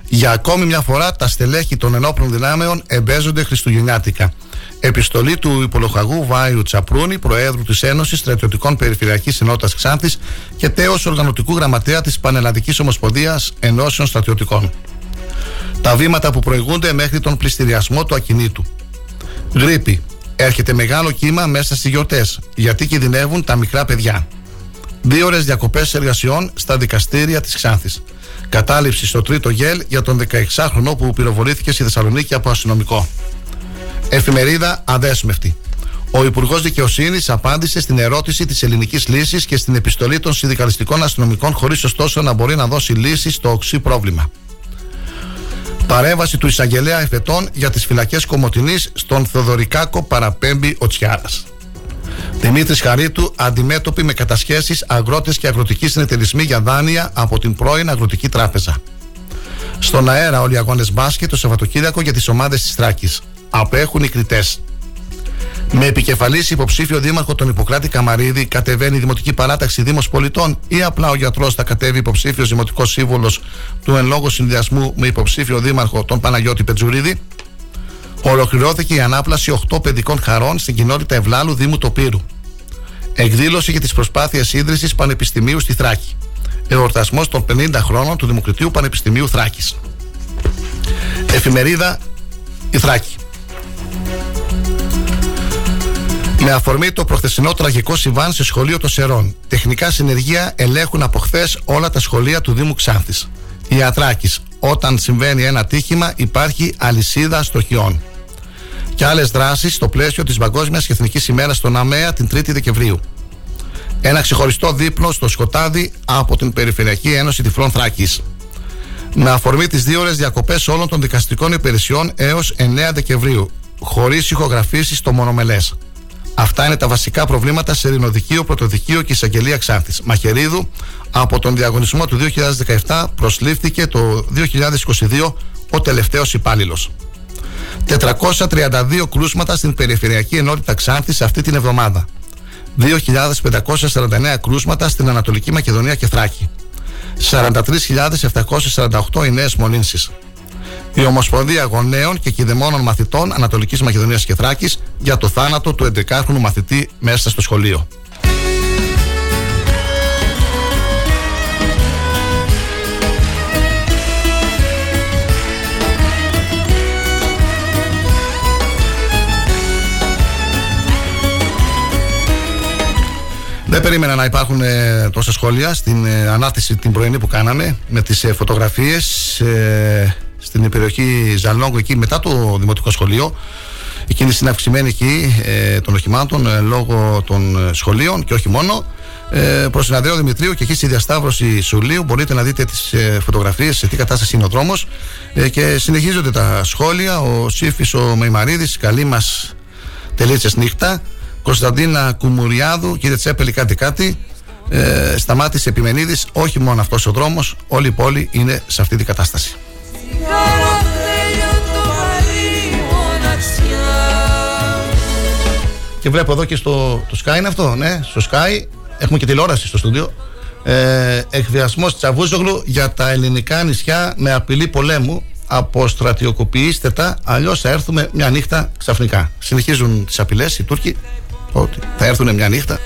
Για ακόμη μια φορά τα στελέχη των ενόπλων δυνάμεων εμπέζονται χριστουγεννιάτικα. Επιστολή του υπολογαγού Βάιου Τσαπρούνη, Προέδρου της Ένωσης Στρατιωτικών Περιφερειακής Ενότητας Ξάνθης και τέος οργανωτικού γραμματέα της Πανελλαδικής Ομοσπονδίας Ενώσεων Στρατιωτικών. Τα βήματα που προηγούνται μέχρι τον πληστηριασμό του ακινήτου. Γρήπη. Έρχεται μεγάλο κύμα μέσα στις γιορτές, γιατί κινδυνεύουν τα μικρά παιδιά. Δύο ώρες διακοπές εργασιών στα δικαστήρια της Ξάνθης. Κατάληψη στο τρίτο γέλ για τον 16χρονο που πυροβολήθηκε στη Θεσσαλονίκη από αστυνομικό. Εφημερίδα Αδέσμευτη. Ο Υπουργός Δικαιοσύνης απάντησε στην ερώτηση της ελληνικής λύσης και στην επιστολή των συνδικαλιστικών αστυνομικών, χωρίς ωστόσο να μπορεί να δώσει λύση στο οξύ πρόβλημα. Παρέμβαση του εισαγγελέα εφετών για τις φυλακές Κομωτινής στον Θοδωρικάκο παραπέμπει ο Τσιάρας. Δημήτρης Χαρίτου αντιμέτωπη με κατασχέσεις αγρότες και αγροτικοί συνεταιρισμοί για δάνεια από την πρώην Αγροτική Τράπεζα. Στον αέρα όλοι οι αγώνες μπάσκετ το Σαββατοκύριακο για τις ομάδες της Τράκης. Απέχουν οι κριτές. Με επικεφαλής υποψήφιο δήμαρχο τον Ιπποκράτη Καμαρίδη, κατεβαίνει η Δημοτική Παράταξη Δήμος Πολιτών ή απλά ο γιατρός θα κατέβει υποψήφιος Δημοτικός Σύμβολο του εν λόγω συνδυασμού με υποψήφιο δήμαρχο τον Παναγιώτη Πετζουρίδη. Ολοκληρώθηκε η ανάπλαση 8 παιδικών χαρών στην κοινότητα Ευλάλου Δήμου Τοπύρου. Εκδήλωση για τις προσπάθειες ίδρυσης Πανεπιστημίου στη Θράκη. Εορτασμός των 50 χρόνων του Δημοκρατίου Πανεπιστημίου Θράκης. Εφημερίδα Η Θράκη. Με αφορμή το προχθεσινό τραγικό συμβάν σε σχολείο των Σερών. Τεχνικά συνεργεία ελέγχουν από χθες όλα τα σχολεία του Δήμου Ξάνθης. Η Ατράκης. Όταν συμβαίνει ένα τύχημα, υπάρχει αλυσίδα στοχιών. Και άλλες δράσεις στο πλαίσιο της Παγκόσμιας και Εθνικής ημέρας στον ΑΜΕΑ την 3η Δεκεμβρίου. Ένα ξεχωριστό δείπνο στο σκοτάδι από την Περιφερειακή Ένωση Τυφλών Θράκης. Με αφορμή τις δύο ώρες διακοπές όλων των δικαστικών υπηρεσιών έως 9 Δεκεμβρίου. Χωρίς ηχογραφήσεις στο μονομελές. Αυτά είναι τα βασικά προβλήματα σε Ρινοδικείο, Πρωτοδικείο και Εισαγγελία Ξάνθης. Μαχαιρίδου από τον διαγωνισμό του 2017 προσλήφθηκε το 2022 ο τελευταίος υπάλληλος. 432 κρούσματα στην Περιφερειακή Ενότητα Ξάνθη αυτή την εβδομάδα. 2.549 κρούσματα στην Ανατολική Μακεδονία και Θράκη. 43.748 οι νέες μολύνσει η Ομοσπονδία Γονέων και Κηδεμόνων Μαθητών Ανατολικής Μακεδονίας και Θράκης για το θάνατο του 11χρονου μαθητή μέσα στο σχολείο. Περίμενα να υπάρχουν ε, τόσα σχόλια στην ε, ανάρτηση την πρωινή που κάναμε με τις ε, φωτογραφίες ε, στην περιοχή Ζαλόγκο εκεί μετά το δημοτικό σχολείο. Η κίνηση είναι αυξημένη εκεί ε, των οχημάτων ε, λόγω των ε, σχολείων και όχι μόνο. Ε, Προς Συναδρέο Δημητρίου και εκεί στη διασταύρωση Σουλίου μπορείτε να δείτε τις ε, φωτογραφίες σε τι κατάσταση είναι ο δρόμος. Ε, και συνεχίζονται τα σχόλια. Ο Σύφης, ο Μεϊμαρίδη, καλή μας τελίτσε νύχτα. Κωνσταντίνα Κουμουριάδου, κύριε Τσέπελη, κάτι κάτι. Ε, σταμάτησε Επιμενίδης, όχι μόνο αυτός ο δρόμος, όλη η πόλη είναι σε αυτή την κατάσταση. Και βλέπω εδώ και στο το Sky είναι αυτό, ναι, στο Sky. Έχουμε και τηλεόραση στο στούντιο. Ε, εκβιασμός Τσαβούζογλου για τα ελληνικά νησιά με απειλή πολέμου. Αποστρατιοκοποιήστε τα αλλιώς θα έρθουμε μια νύχτα ξαφνικά. Συνεχίζουν τις απειλές οι Τούρκοι ότι θα έρθουν μια νύχτα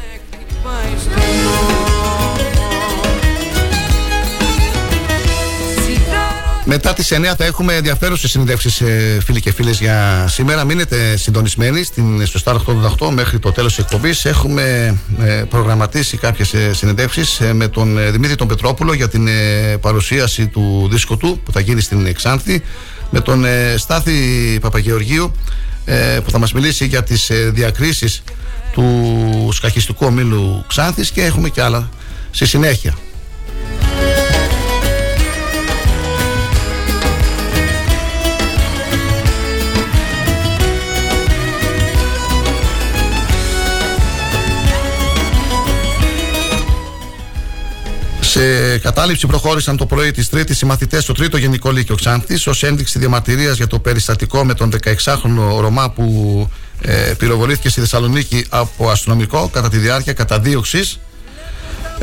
Μετά τις 9 θα έχουμε ενδιαφέρουσες συνεντεύξεις, ε, φίλοι και φίλες, για σήμερα. Μείνετε συντονισμένοι στην, στο Star 88 μέχρι το τέλος της εκπομπής. Έχουμε ε, προγραμματίσει κάποιες συνεντεύξεις ε, με τον ε, Δημήτρη τον Πετρόπουλο για την ε, παρουσίαση του δίσκου του που θα γίνει στην Εξάνθη. Με τον Στάθη Παπαγεωργίου που θα μας μιλήσει για τις διακρίσεις του σκαχιστικού ομίλου Ξάνθης και έχουμε και άλλα στη συνέχεια. Σε κατάληψη προχώρησαν το πρωί της Τρίτης οι μαθητές στο Τρίτο Γενικό Λύκειο Ξάνθης ως ένδειξη διαμαρτυρίας για το περιστατικό με τον 16χρονο Ρωμά που ε, πυροβολήθηκε στη Θεσσαλονίκη από αστυνομικό κατά τη διάρκεια καταδίωξης.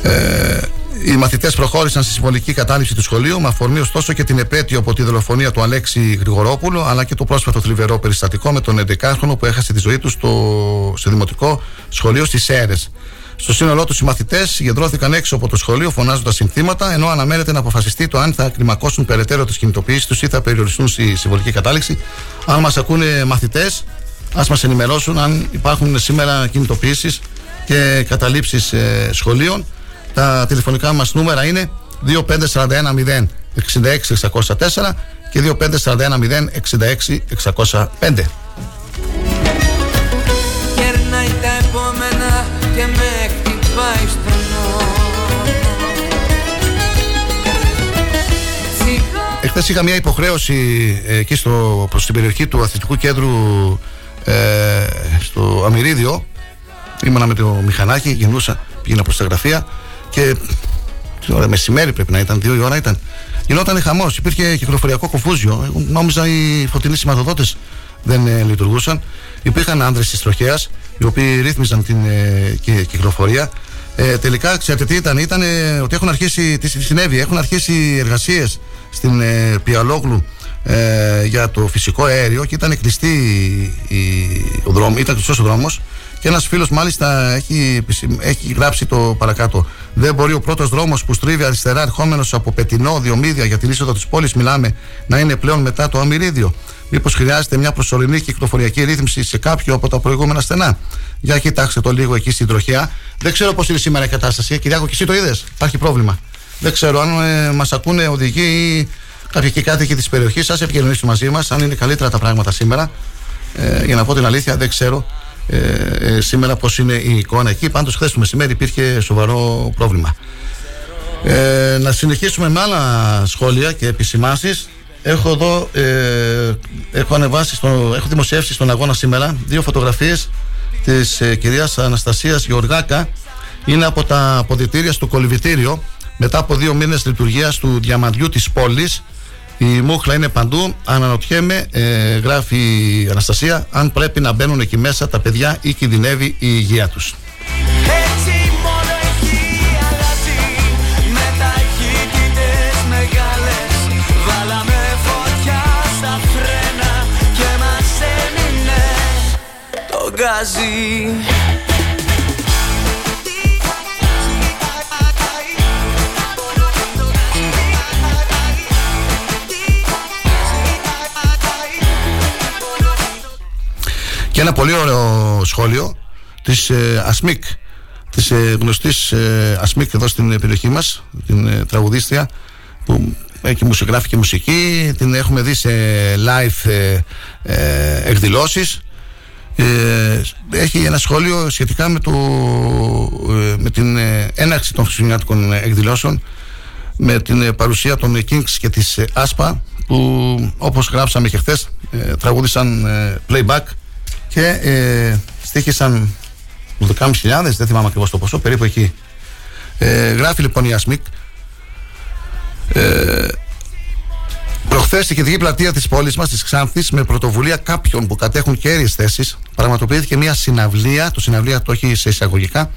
Ε, οι μαθητές προχώρησαν στη συμβολική κατάληψη του σχολείου με αφορμή ωστόσο και την επέτειο από τη δολοφονία του Αλέξη Γρηγορόπουλου αλλά και το πρόσφατο θλιβερό περιστατικό με τον 11χρονο που έχασε τη ζωή του στο, σε δημοτικό σχολείο στις Σέρε. Στο σύνολό τους, οι μαθητές συγκεντρώθηκαν έξω από το σχολείο φωνάζοντας συνθήματα, ενώ αναμένεται να αποφασιστεί το αν θα κλιμακώσουν περαιτέρω τις κινητοποιήσεις τους ή θα περιοριστούν στη συμβολική κατάληξη. Αν μας ακούνε μαθητές, ας μας ενημερώσουν αν υπάρχουν σήμερα κινητοποιήσεις και καταλήψεις ε, σχολείων. Τα τηλεφωνικά μας νούμερα είναι 25410 66604 και 25410 66605. και με Εχθέ είχα μια υποχρέωση ε, εκεί στο, προς την περιοχή του αθλητικού κέντρου ε, στο Αμυρίδιο. Ήμουνα με το μηχανάκι, γινούσα, πήγαινα προς τα γραφεία και τι ώρα, μεσημέρι πρέπει να ήταν, δύο η ώρα ήταν. Γινόταν χαμός, υπήρχε κυκλοφοριακό κοφούζιο. Νόμιζα οι φωτεινοί σηματοδότες δεν ε, λειτουργούσαν. Υπήρχαν άνδρες της τροχέας, οι οποίοι ρύθμιζαν την ε, κυκλοφορία. Ε, τελικά, ξέρετε τι ήταν, ήταν ε, ότι έχουν αρχίσει, τι συνέβη, έχουν αρχίσει εργασίες στην ε, Πιαλόγλου ε, για το φυσικό αέριο και ήταν κλειστή η, ο δρόμο, ήταν κλειστός ο δρόμος. Και ένας φίλος μάλιστα έχει, έχει γράψει το παρακάτω. Δεν μπορεί ο πρώτος δρόμος που στρίβει αριστερά, ερχόμενος από Πετινό, Διομήδια για την είσοδο της πόλης, μιλάμε, να είναι πλέον μετά το Αμυρίδιο. Μήπως χρειάζεται μια προσωρινή κυκλοφοριακή ρύθμιση σε κάποιο από τα προηγούμενα στενά; Για κοιτάξτε το λίγο εκεί στην τροχιά. Δεν ξέρω πώς είναι σήμερα η κατάσταση. Κυριάκο, και εσύ το είδες; Υπάρχει πρόβλημα. Δεν ξέρω αν ε, μας ακούνε οδηγοί ή κάποιοι και κάτοικοι της περιοχής. Σας επικοινωνήσουν μαζί μας αν είναι καλύτερα τα πράγματα σήμερα. Ε, για να πω την αλήθεια, δεν ξέρω ε, ε, σήμερα πώς είναι η εικόνα εκεί. Πάντως, χθες το μεσημέρι υπήρχε σοβαρό πρόβλημα. Ε, να συνεχίσουμε με άλλα σχόλια και επισημάσει. Έχω εδώ, ε, έχω ανεβάσει, στο, έχω δημοσιεύσει στον αγώνα σήμερα δύο φωτογραφίες της ε, κυρίας Αναστασίας Γεωργάκα είναι από τα αποδητήρια στο κολυβητήριο μετά από δύο μήνες λειτουργίας του διαμαντιού της πόλης η μούχλα είναι παντού. Αναρωτιέμαι ε, γράφει η Αναστασία αν πρέπει να μπαίνουν εκεί μέσα τα παιδιά ή κινδυνεύει η υγεία τους Και ένα πολύ ωραίο σχόλιο της ε, Ασμίκ της ε, γνωστής ε, Ασμίκ εδώ στην περιοχή μας την ε, τραγουδίστρια που έχει μουσικογράφη και μουσική. Την έχουμε δει σε live ε, ε, εκδηλώσεις. Ε, έχει ένα σχόλιο σχετικά με, το, ε, με την ε, έναρξη των χριστουγεννιάτικων εκδηλώσεων με την παρουσία των Kings και της ΑΣΠΑ που όπως γράψαμε και χθες τραγούδησαν playback και στήχησαν 12.500 δεν θυμάμαι ακριβώς το ποσό περίπου εκεί γράφει λοιπόν η ΑΣΜΙΚ Προχθές στη κεντρική πλατεία της πόλης μας, της Ξάνθης, με πρωτοβουλία κάποιων που κατέχουν κέρυες θέσεις, πραγματοποιήθηκε μια συναυλία, το συναυλία το έχει σε εισαγωγικά,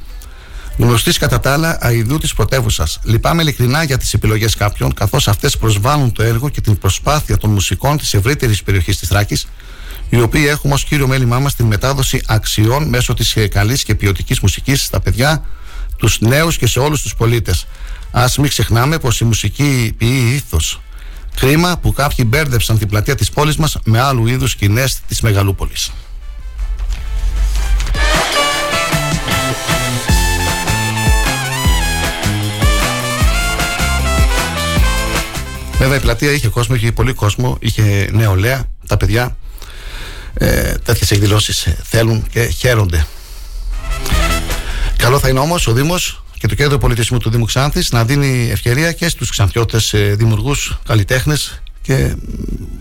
γνωστής κατά τα άλλα αειδού της πρωτεύουσας. Λυπάμαι ειλικρινά για τις επιλογές κάποιων, καθώς αυτές προσβάλλουν το έργο και την προσπάθεια των μουσικών της ευρύτερης περιοχής της Θράκης, οι οποίοι έχουμε ως κύριο μέλημά μας την μετάδοση αξιών μέσω της καλής και ποιοτικής μουσικής στα παιδιά, τους νέους και σε όλους τους πολίτες. Α μην ξεχνάμε πως η μουσική ποιεί ήθος Κρίμα που κάποιοι μπέρδεψαν την πλατεία της πόλης μας με άλλου είδους σκηνές της Μεγαλούπολης. Βέβαια η πλατεία είχε κόσμο, είχε πολύ κόσμο, είχε νεολαία, τα παιδιά ε, τέτοιες εκδηλώσεις θέλουν και χαίρονται. Καλό θα είναι όμως ο Δήμος και το Κέντρο Πολιτισμού του Δήμου Ξάνθης να δίνει ευκαιρία και στους ξανθιώτες ε, δημιουργούς, καλλιτέχνες και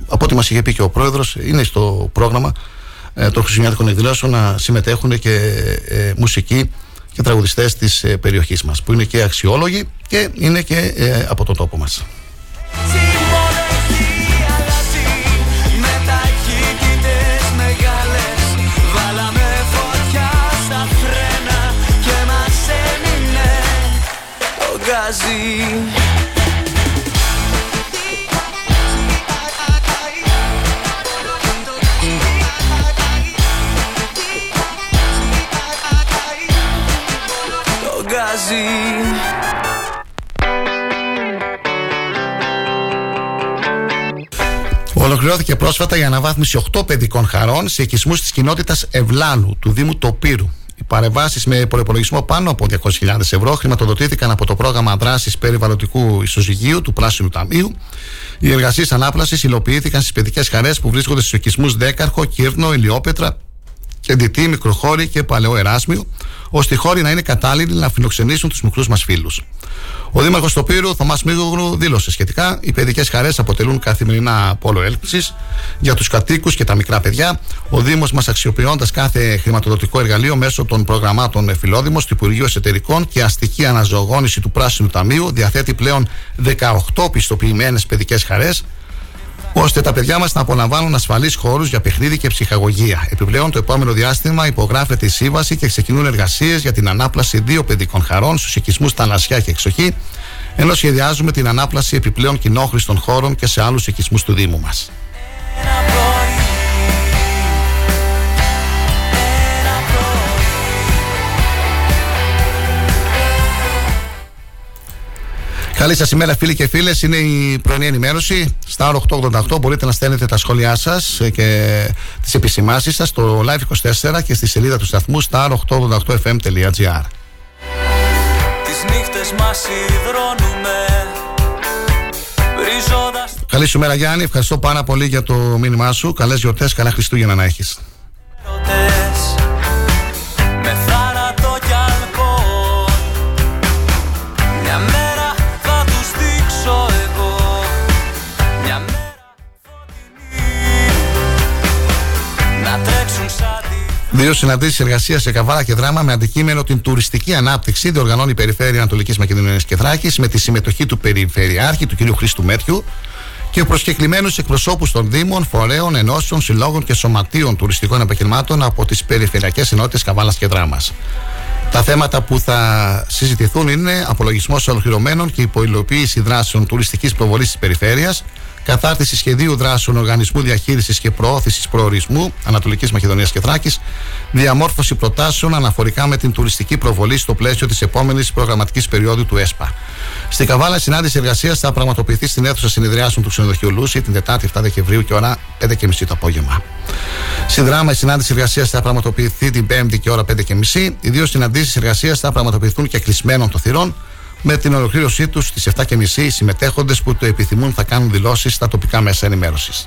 από ό,τι μας είχε πει και ο Πρόεδρος είναι στο πρόγραμμα ε, των Χριστουγεννιάτικων εκδηλώσεων να συμμετέχουν και ε, μουσικοί και τραγουδιστές της ε, περιοχής μας που είναι και αξιόλογοι και είναι και ε, από τον τόπο μας. μαζί Ολοκληρώθηκε πρόσφατα η αναβάθμιση 8 παιδικών χαρών σε οικισμούς της κοινότητας Ευλάνου του Δήμου Τοπύρου. Οι παρεμβάσεις με προπολογισμό πάνω από 200.000 ευρώ χρηματοδοτήθηκαν από το πρόγραμμα δράσης περιβαλλοντικού ισοζυγίου του Πράσινου Ταμείου. Οι εργασίες ανάπλασης υλοποιήθηκαν στις παιδικές χαρές που βρίσκονται στους οικισμούς Δέκαρχο, Κύρνο, Ηλιόπετρα, Κεντητή, Μικροχώρη και Παλαιό Εράσμιο, ώστε οι χώροι να είναι κατάλληλοι να φιλοξενήσουν τους μικρούς μας φίλους. Ο Δήμαρχος Τοπύρου, Θωμάς Μίγογλου, δήλωσε σχετικά: Οι παιδικές χαρές αποτελούν καθημερινά πόλο έλξη για τους κατοίκους και τα μικρά παιδιά. Ο Δήμος μας, αξιοποιώντας κάθε χρηματοδοτικό εργαλείο μέσω των προγραμμάτων Εφηλόδημο του Υπουργείου Εσωτερικών και αστική αναζωογόνηση του Πράσινου Ταμείου, διαθέτει πλέον 18 πιστοποιημένες παιδικές χαρές ώστε τα παιδιά μας να απολαμβάνουν ασφαλείς χώρους για παιχνίδι και ψυχαγωγία. Επιπλέον, το επόμενο διάστημα υπογράφεται η σύμβαση και ξεκινούν εργασίες για την ανάπλαση δύο παιδικών χαρών στους οικισμούς Τανασιά και Εξοχή, ενώ σχεδιάζουμε την ανάπλαση επιπλέον κοινόχρηστων χώρων και σε άλλους οικισμούς του Δήμου μας. Καλή σας ημέρα, φίλοι και φίλες. Είναι η πρωινή ενημέρωση. Στα 888 μπορείτε να στέλνετε τα σχόλιά σας και τις επισημάσεις σας στο live24 και στη σελίδα του σταθμού star888fm.gr. Καλή σου μέρα, Γιάννη. Ευχαριστώ πάρα πολύ για το μήνυμά σου. Καλές γιορτές, καλά Χριστούγεννα να έχεις. Δύο συναντήσεις εργασίας σε Καβάλα και Δράμα με αντικείμενο την τουριστική ανάπτυξη διοργανώνει η Περιφέρεια Ανατολικής Μακεδονίας και Θράκης με τη συμμετοχή του Περιφερειάρχη, του κ. Χρήστου Μέτριου και προσκεκλημένους εκπροσώπους των Δήμων, Φορέων, Ενώσεων, Συλλόγων και Σωματείων Τουριστικών Επαγγελμάτων από τις Περιφερειακές Ενότητες Καβάλας και Δράμας. Τα θέματα που θα συζητηθούν είναι απολογισμός ολοκληρωμένων και υποειλοποίηση δράσεων τουριστικής προβολής της περιφέρειας, κατάρτιση σχεδίου δράσεων Οργανισμού Διαχείρισης και Προώθησης Προορισμού Ανατολικής Μακεδονίας και Θράκης, διαμόρφωση προτάσεων αναφορικά με την τουριστική προβολή στο πλαίσιο της επόμενης προγραμματικής περίοδου του ΕΣΠΑ. Στην Καβάλα, συνάντηση εργασίας θα πραγματοποιηθεί στην αίθουσα συνεδριάσεων του ξενοδοχείου Λούση την Τετάρτη 7 Δεκεμβρίου και ώρα 5.30 το απόγευμα. Στην Δράμα, η συνάντηση εργασίας θα πραγματοποιηθεί την 5η και ώρα 5.30. Οι δύο συναντήσεις εργασίας θα πραγματοποιηθούν και κλεισμένων των θυρών με την ολοκλήρωσή τους στις 7.30 οι συμμετέχοντες που το επιθυμούν θα κάνουν δηλώσεις στα τοπικά μέσα ενημέρωσης.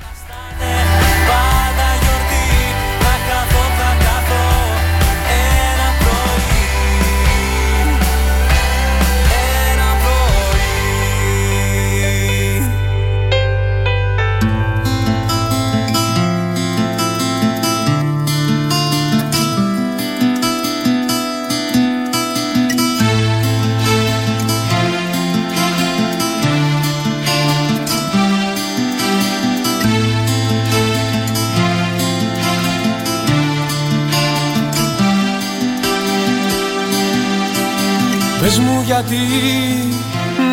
Πες μου γιατί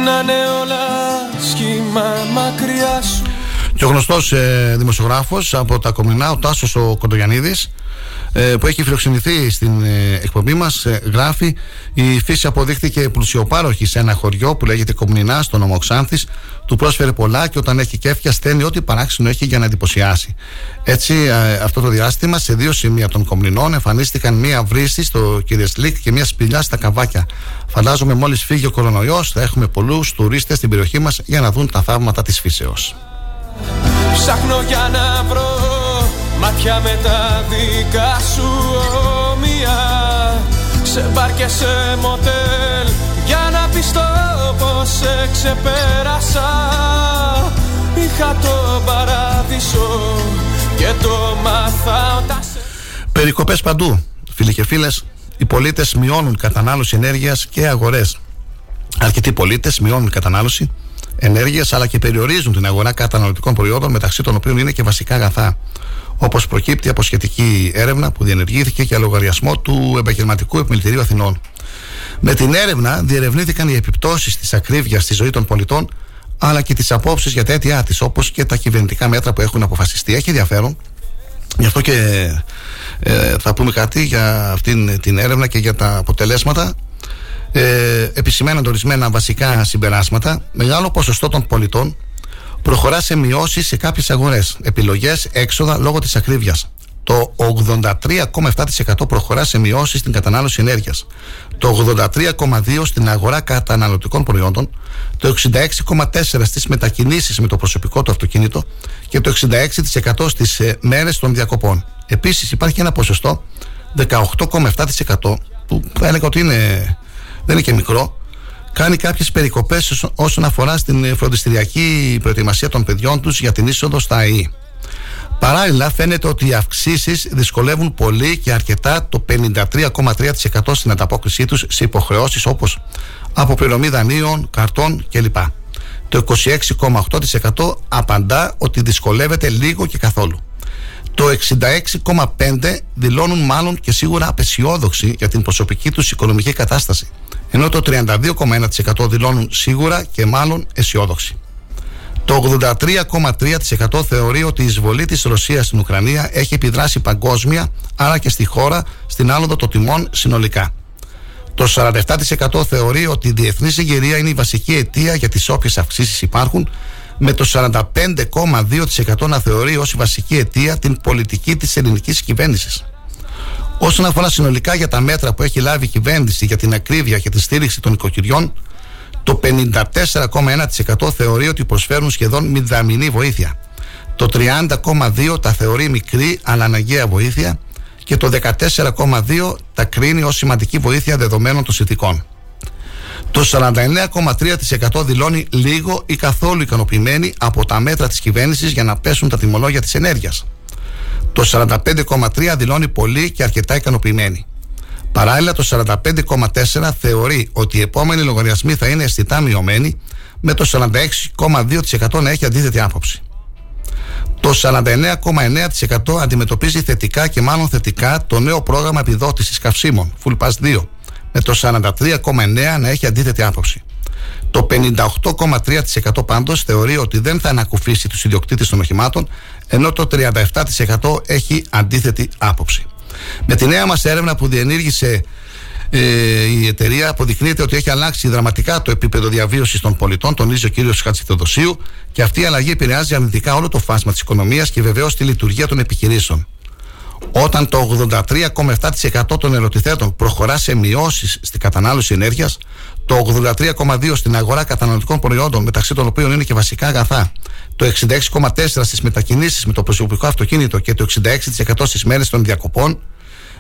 να είναι όλα σχήμα μακριά σου. Και ο γνωστός ε, δημοσιογράφος από τα Κομινά, ο Τάσος ο Κοντογιανίδη, ε, που έχει φιλοξενηθεί στην ε, εκπομπή μας, ε, γράφει: Η φύση αποδείχθηκε πλουσιοπάροχη σε ένα χωριό που λέγεται Κομινά, στο νομό Ξάνθης, του πρόσφερε πολλά και όταν έχει κέφια στέλνει ό,τι παράξενο έχει για να εντυπωσιάσει. Έτσι, αυτό το διάστημα, σε δύο σημεία των Κομνηνών εμφανίστηκαν μία βρύση στο Κυριεσλίκ και μία σπηλιά στα καβάκια. Φαντάζομαι, μόλις φύγει ο κορονοϊός, θα έχουμε πολλούς τουρίστες στην περιοχή μας για να δουν τα θαύματα της φύσεως. Ψάχνω για να βρω μάτια με τα δικά σου ομοία Σε μπαρ και σε μοτέλ. Για να πιστώ πως σε ξεπέρασα. Είχα το παράδεισο και το μάθα όταν σε... Περικοπές παντού, φίλοι και φίλες οι πολίτες μειώνουν κατανάλωση ενέργειας και αγορές. Αρκετοί πολίτες μειώνουν κατανάλωση ενέργειας αλλά και περιορίζουν την αγορά καταναλωτικών προϊόντων μεταξύ των οποίων είναι και βασικά αγαθά. Όπως προκύπτει από σχετική έρευνα που διενεργήθηκε για λογαριασμό του Επαγγελματικού Επιμελητηρίου Αθηνών. Με την έρευνα διερευνήθηκαν οι επιπτώσεις της ακρίβειας στη ζωή των πολιτών αλλά και τις απόψεις για τα αίτια της, όπως και τα κυβερνητικά μέτρα που έχουν αποφασιστεί. Έχει ενδιαφέρον. Γι' αυτό και ε, θα πούμε κάτι για αυτήν την έρευνα και για τα αποτελέσματα ε, επισημένονται ορισμένα βασικά συμπεράσματα. Μεγάλο ποσοστό των πολιτών προχωρά σε μειώσεις σε κάποιες αγορές. Επιλογές, έξοδα λόγω της ακρίβειας. Το 83,7% προχωρά σε μειώσεις στην κατανάλωση ενέργειας. Το 83,2% στην αγορά καταναλωτικών προϊόντων. Το 66,4% στις μετακινήσεις με το προσωπικό του αυτοκίνητο. Και το 66% στις ε, μέρες των διακοπών. Επίσης υπάρχει ένα ποσοστό 18,7% που θα έλεγα ότι είναι, δεν είναι και μικρό κάνει κάποιες περικοπές όσον αφορά στην φροντιστηριακή προετοιμασία των παιδιών τους για την είσοδο στα ΑΕΗ. Παράλληλα, φαίνεται ότι οι αυξήσεις δυσκολεύουν πολύ και αρκετά το 53,3% στην ανταπόκρισή τους σε υποχρεώσεις όπως αποπληρωμή δανείων, καρτών κλπ. Το 26,8% απαντά ότι δυσκολεύεται λίγο και καθόλου. Το 66,5% δηλώνουν μάλλον και σίγουρα απεσιόδοξοι για την προσωπική τους οικονομική κατάσταση ενώ το 32,1% δηλώνουν σίγουρα και μάλλον αισιόδοξοι. Το 83,3% θεωρεί ότι η εισβολή της Ρωσίας στην Ουκρανία έχει επιδράσει παγκόσμια, άρα και στη χώρα, στην άλοδο των τιμών συνολικά. Το 47% θεωρεί ότι η διεθνής συγκυρία είναι η βασική αιτία για τις όποιες αυξήσεις υπάρχουν, με το 45,2% να θεωρεί ως βασική αιτία την πολιτική της ελληνικής κυβέρνησης. Όσον αφορά συνολικά για τα μέτρα που έχει λάβει η κυβέρνηση για την ακρίβεια και τη στήριξη των οικοκυριών, το 54,1% θεωρεί ότι προσφέρουν σχεδόν μηδαμινή βοήθεια. Το 30,2% τα θεωρεί μικρή αλλά αναγκαία βοήθεια και το 14,2% τα κρίνει ως σημαντική βοήθεια δεδομένων των συνθηκών. Το 49,3% δηλώνει λίγο ή καθόλου ικανοποιημένοι από τα μέτρα της κυβέρνησης για να πέσουν τα τιμολόγια της ενέργειας. Το 45,3 δηλώνει πολύ και αρκετά ικανοποιημένοι. Παράλληλα, το 45,4 θεωρεί ότι οι επόμενοι λογαριασμοί θα είναι αισθητά μειωμένοι, με το 46,2% να έχει αντίθετη άποψη. Το 49,9% αντιμετωπίζει θετικά και μάλλον θετικά το νέο πρόγραμμα επιδότησης καυσίμων, Full Pass 2, με το 43,9% να έχει αντίθετη άποψη. Το 58,3% πάντως θεωρεί ότι δεν θα ανακουφίσει τους ιδιοκτήτες των οχημάτων ενώ το 37% έχει αντίθετη άποψη. Με τη νέα μας έρευνα που διενήργησε ε, η εταιρεία αποδεικνύεται ότι έχει αλλάξει δραματικά το επίπεδο διαβίωσης των πολιτών, τονίζει ο κύριος Χατζηθοδοσίου, και αυτή η αλλαγή επηρεάζει αρνητικά όλο το φάσμα της οικονομίας και βεβαίως τη λειτουργία των επιχειρήσεων. Όταν το 83,7% των ερωτηθέτων προχωρά σε μειώσεις στην κατανάλωση ενέργειας, το 83,2% στην αγορά καταναλωτικών προϊόντων, μεταξύ των οποίων είναι και βασικά αγαθά, το 66,4% στις μετακινήσεις με το προσωπικό αυτοκίνητο και το 66% στις μέρες των διακοπών,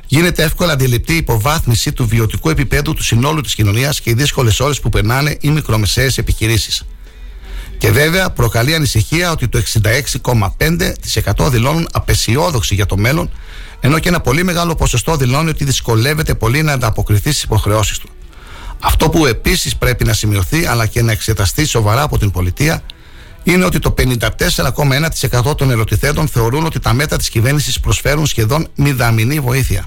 γίνεται εύκολα αντιληπτή η υποβάθμιση του βιωτικού επίπεδου του συνόλου της κοινωνίας και οι δύσκολες ώρες που περνάνε οι μικρομεσαίες επιχειρήσεις. Και βέβαια προκαλεί ανησυχία ότι το 66,5% δηλώνουν απεσιόδοξοι για το μέλλον, ενώ και ένα πολύ μεγάλο ποσοστό δηλώνει ότι δυσκολεύεται πολύ να ανταποκριθεί στις υποχρεώσεις του. Αυτό που επίσης πρέπει να σημειωθεί αλλά και να εξεταστεί σοβαρά από την πολιτεία είναι ότι το 54,1% των ερωτηθέντων θεωρούν ότι τα μέτρα της κυβέρνησης προσφέρουν σχεδόν μηδαμινή βοήθεια.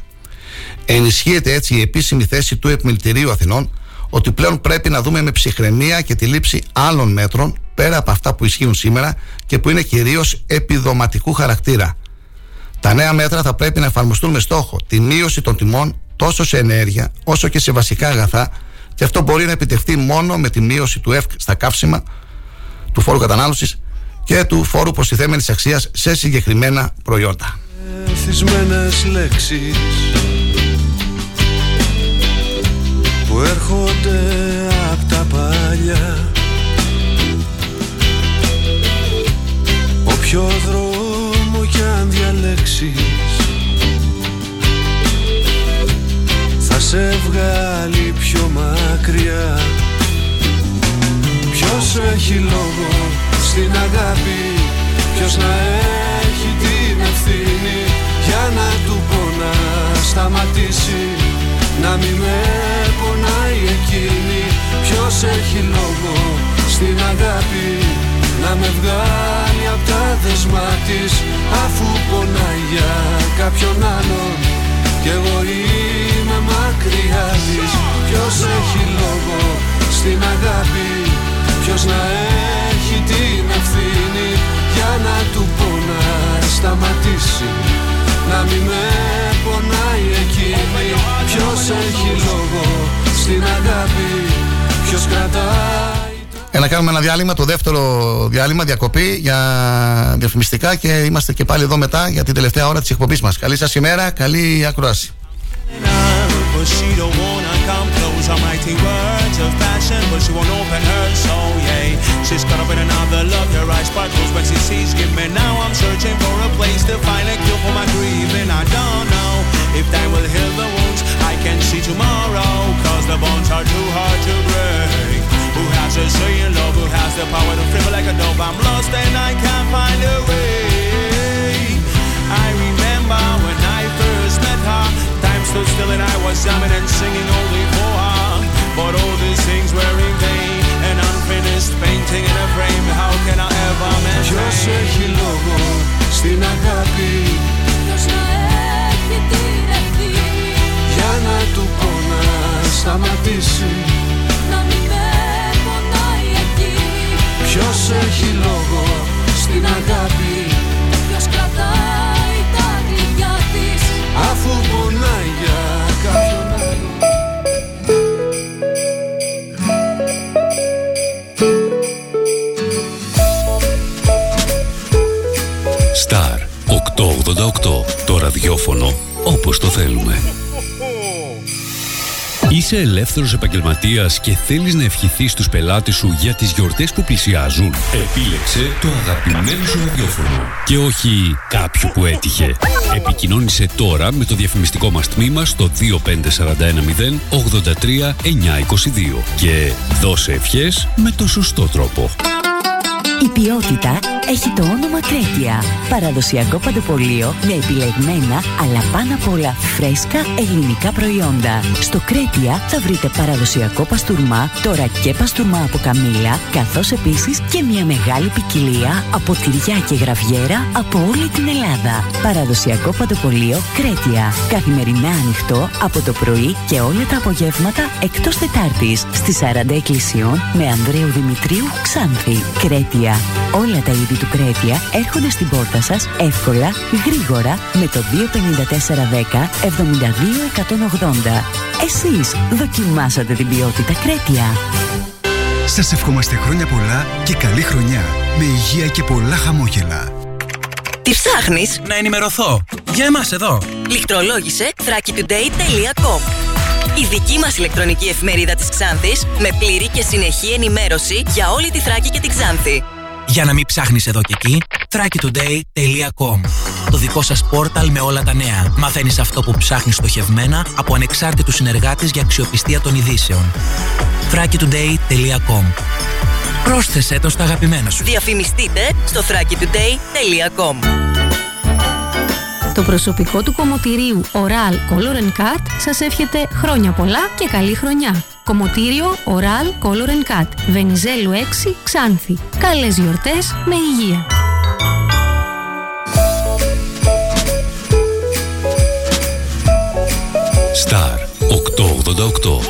Ενισχύεται έτσι η επίσημη θέση του Επιμελητηρίου Αθηνών ότι πλέον πρέπει να δούμε με ψυχραιμία και τη λήψη άλλων μέτρων πέρα από αυτά που ισχύουν σήμερα και που είναι κυρίως επιδοματικού χαρακτήρα. Τα νέα μέτρα θα πρέπει να εφαρμοστούν με στόχο τη μείωση των τιμών τόσο σε ενέργεια όσο και σε βασικά αγαθά και αυτό μπορεί να επιτευχθεί μόνο με τη μείωση του ΕΦΚ στα καύσιμα, του φόρου κατανάλωσης και του φόρου προστιθέμενης αξίας σε συγκεκριμένα προϊόντα. Εθισμένες λέξεις που έρχονται από τα παλιά. Όποιο δρόμο κι αν διαλέξεις θα σε βγάλει πιο μακριά. Ποιος έχει λόγο στην αγάπη Ποιος να έχει την ευθύνη. Για να του πω να σταματήσει Να μην με πονάει εκείνη. Ποιος έχει λόγο στην αγάπη Να με βγάλει από τα δεσμά της Αφού πονάει για κάποιον άλλον Κι εγώ είμαι μακριά της. Ποιος έχει λόγο στην αγάπη Ποιος να έχει την ευθύνη για να του πω να σταματήσει Να μην με πονάει εκείνη. Ποιος έχει λόγο στην αγάπη Ποιος κρατάει να κάνουμε ένα διάλειμμα, το δεύτερο διάλειμμα, διακοπή για διαφημιστικά και είμαστε και πάλι εδώ μετά για την τελευταία ώρα της εκπομπής μας. Καλή σας ημέρα, καλή ακρόαση. But she don't wanna come close. I'm writing words of passion, but she won't open her soul. Yeah, she's caught up in another love. Her eyes sparkles when she sees me. Now I'm searching for a place to find a cure for my grieving. I don't know if time will heal the wounds. I can see tomorrow, cause the bonds are too hard to break. Who has a say in love? Who has the power to free like a dove? I'm lost and I can't find a way. I remember when I first met her. Time stood still and I was jamming and singing only for her. But all these things were in vain. An unfinished painting in a frame. How can I ever maintain? Ποιος έχει λόγο στην αγάπη σταματήσει Να μην με πονάει εκείνη Ποιος έχει λόγο στην αγάπη; Ποιος κρατάει τα κλειδιά της; Αφού πονάει για κάποιον άλλο Star 888. Το ραδιόφωνο όπως το θέλουμε. Είσαι ελεύθερος επαγγελματίας και θέλεις να ευχηθείς στους πελάτες σου για τις γιορτές που πλησιάζουν. Επίλεξε το αγαπημένο σου ραδιόφωνο και όχι κάποιου που έτυχε. Επικοινώνησε τώρα με το διαφημιστικό μας τμήμα στο 25410 83 922 και δώσε ευχές με το σωστό τρόπο. Η ποιότητα έχει το όνομα Κρέτια. Παραδοσιακό παντοπολείο με επιλεγμένα αλλά πάνω απ' όλα φρέσκα ελληνικά προϊόντα. Στο Κρέτια θα βρείτε παραδοσιακό παστούρμα, τώρα και παστούρμα από καμήλα, καθώς επίσης και μια μεγάλη ποικιλία από τυριά και γραβιέρα από όλη την Ελλάδα. Παραδοσιακό παντοπολείο Κρέτια. Καθημερινά ανοιχτό από το πρωί και όλα τα απογεύματα εκτός Τετάρτης στις 40 εκκλησιών με Ανδρέου Δημητρίου Ξάνθη. Κρέτια. Όλα τα είδη του Κρέτια έρχονται στην πόρτα σας εύκολα, γρήγορα με το 25410 72180. Εσείς δοκιμάσατε την ποιότητα Κρέτια. Σας ευχόμαστε χρόνια πολλά και καλή χρονιά με υγεία και πολλά χαμόγελα. Τι ψάχνεις; Να ενημερωθώ. Για εμάς εδώ. Λιχτρολόγησε thrakitoday.com η δική μας ηλεκτρονική εφημερίδα της Ξάνθης με πλήρη και συνεχή ενημέρωση για όλη τη Θράκη και την Ξάνθη. Για να μην ψάχνεις εδώ και εκεί, thrakitoday.com Το δικό σας πόρταλ με όλα τα νέα. Μαθαίνεις αυτό που ψάχνεις στοχευμένα από ανεξάρτητους συνεργάτες για αξιοπιστία των ειδήσεων. thrakitoday.com Πρόσθεσέ το στα αγαπημένα σου. Διαφημιστείτε στο thrakitoday.com Το προσωπικό του κομμωτηρίου Oral Color Cut σας εύχεται χρόνια πολλά και καλή χρονιά. Κομμωτήριο Oral Color Cut. Βενιζέλου 6 Ξάνθη. Καλές γιορτές με υγεία. Star 888.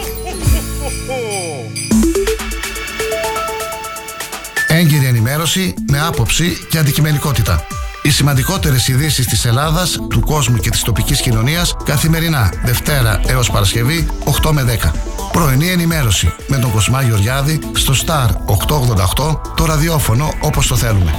Έγκυρη ενημέρωση με άποψη και αντικειμενικότητα. Οι σημαντικότερες ειδήσεις της Ελλάδας, του κόσμου και της τοπικής κοινωνίας καθημερινά, Δευτέρα έως Παρασκευή, 8 με 10. Πρωινή ενημέρωση με τον Κοσμά Γεωργιάδη στο Star 888, το ραδιόφωνο όπως το θέλουμε.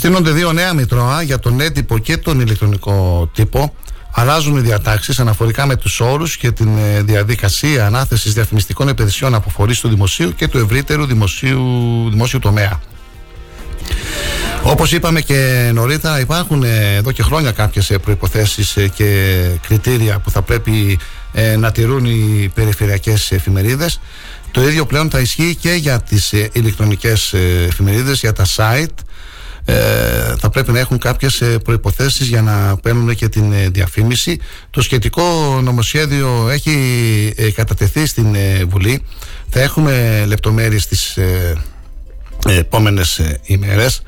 Συστήνονται δύο νέα μητρώα για τον έντυπο και τον ηλεκτρονικό τύπο. Αλλάζουν οι διατάξεις αναφορικά με τους όρους και την ε, διαδικασία ανάθεσης διαφημιστικών υπηρεσιών από φορείς του δημοσίου και του ευρύτερου δημοσίου, δημόσιου τομέα. Όπως είπαμε και νωρίτερα, υπάρχουν ε, εδώ και χρόνια κάποιες προποθέσει και κριτήρια που θα πρέπει ε, να τηρούν οι περιφερειακές εφημερίδες. Το ίδιο πλέον θα ισχύει και για τις ηλεκτρονικές εφημερίδες, για τα site ε, θα πρέπει να έχουν κάποιες ε, προϋποθέσεις για να παίρνουν και την ε, διαφήμιση. Το σχετικό νομοσχέδιο έχει ε, κατατεθεί στην Βουλή. Θα έχουμε λεπτομέρειες τις επόμενες ημέρες.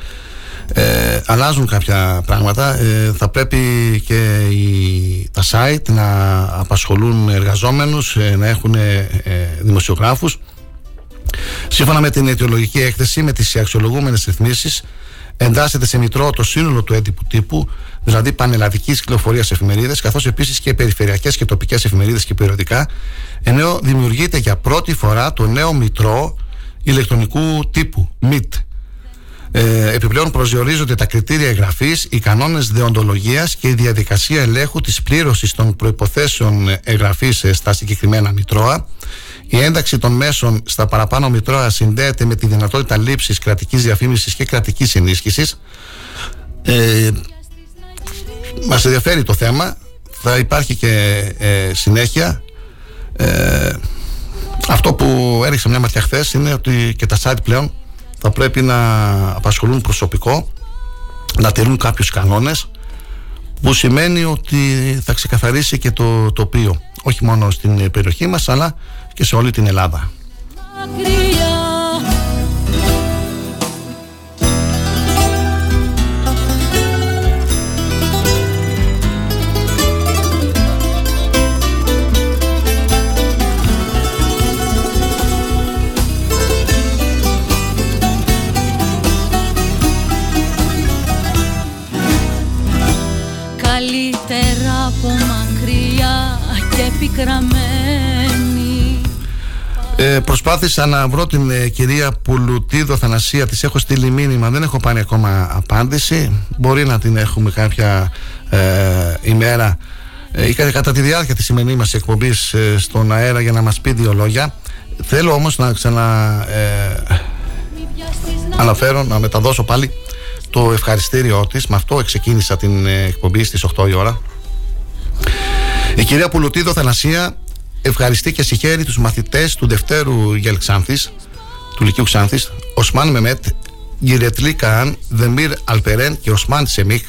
Ε, αλλάζουν κάποια πράγματα θα πρέπει και οι, τα site να απασχολούν εργαζόμενους να έχουν δημοσιογράφους σύμφωνα με την αιτιολογική έκθεση με τις αξιολογούμενες ρυθμίσεις εντάσσεται σε μητρό το σύνολο του έντυπου τύπου, δηλαδή πανελλαδικής κυκλοφορίας εφημερίδες, καθώς επίσης και περιφερειακές και τοπικές εφημερίδες και περιοδικά, ενώ δημιουργείται για πρώτη φορά το νέο μητρό ηλεκτρονικού τύπου, MIT. Ε, επιπλέον προσδιορίζονται τα κριτήρια εγγραφής, οι κανόνες δεοντολογίας και η διαδικασία ελέγχου της πλήρωσης των προποθέσεων εγγραφής στα συγκεκριμένα μητρώα. Η ένταξη των μέσων στα παραπάνω μητρώα συνδέεται με τη δυνατότητα λήψης κρατικής διαφήμισης και κρατικής ενίσχυσης. Ε, Μας ενδιαφέρει το θέμα. Θα υπάρχει και ε, συνέχεια. Ε, αυτό που έριξα μια ματιά χθες είναι ότι και τα site πλέον θα πρέπει να απασχολούν προσωπικό, να τηρούν κάποιους κανόνες που σημαίνει ότι θα ξεκαθαρίσει και το τοπίο όχι μόνο στην περιοχή μας αλλά και σε όλη την Ελλάδα. Καλύτερα από μακριά και πικραμένη ε, προσπάθησα να βρω την ε, κυρία Πουλουτίδο Θανασία Της έχω στείλει μήνυμα Δεν έχω πάρει ακόμα απάντηση. Μπορεί να την έχουμε κάποια ε, ημέρα ε, ή κατά τη διάρκεια της σημερινής μας εκπομπής ε, στον αέρα για να μας πει δύο λόγια. Θέλω όμως να ξανα ε, αναφέρω να μεταδώσω πάλι το ευχαριστήριό της. Με αυτό ξεκίνησα την εκπομπή στις 8 η ώρα. Η κυρία Πουλουτίδο Θανασία ευχαριστεί και συγχαίρει τους μαθητές του Δευτέρου Γελξάνθης του Λυκείου Ξάνθης Οσμάν Μεμέτ, Γυρετλή Καάν, Δεμίρ Αλπερέν και Οσμάν Σεμίχ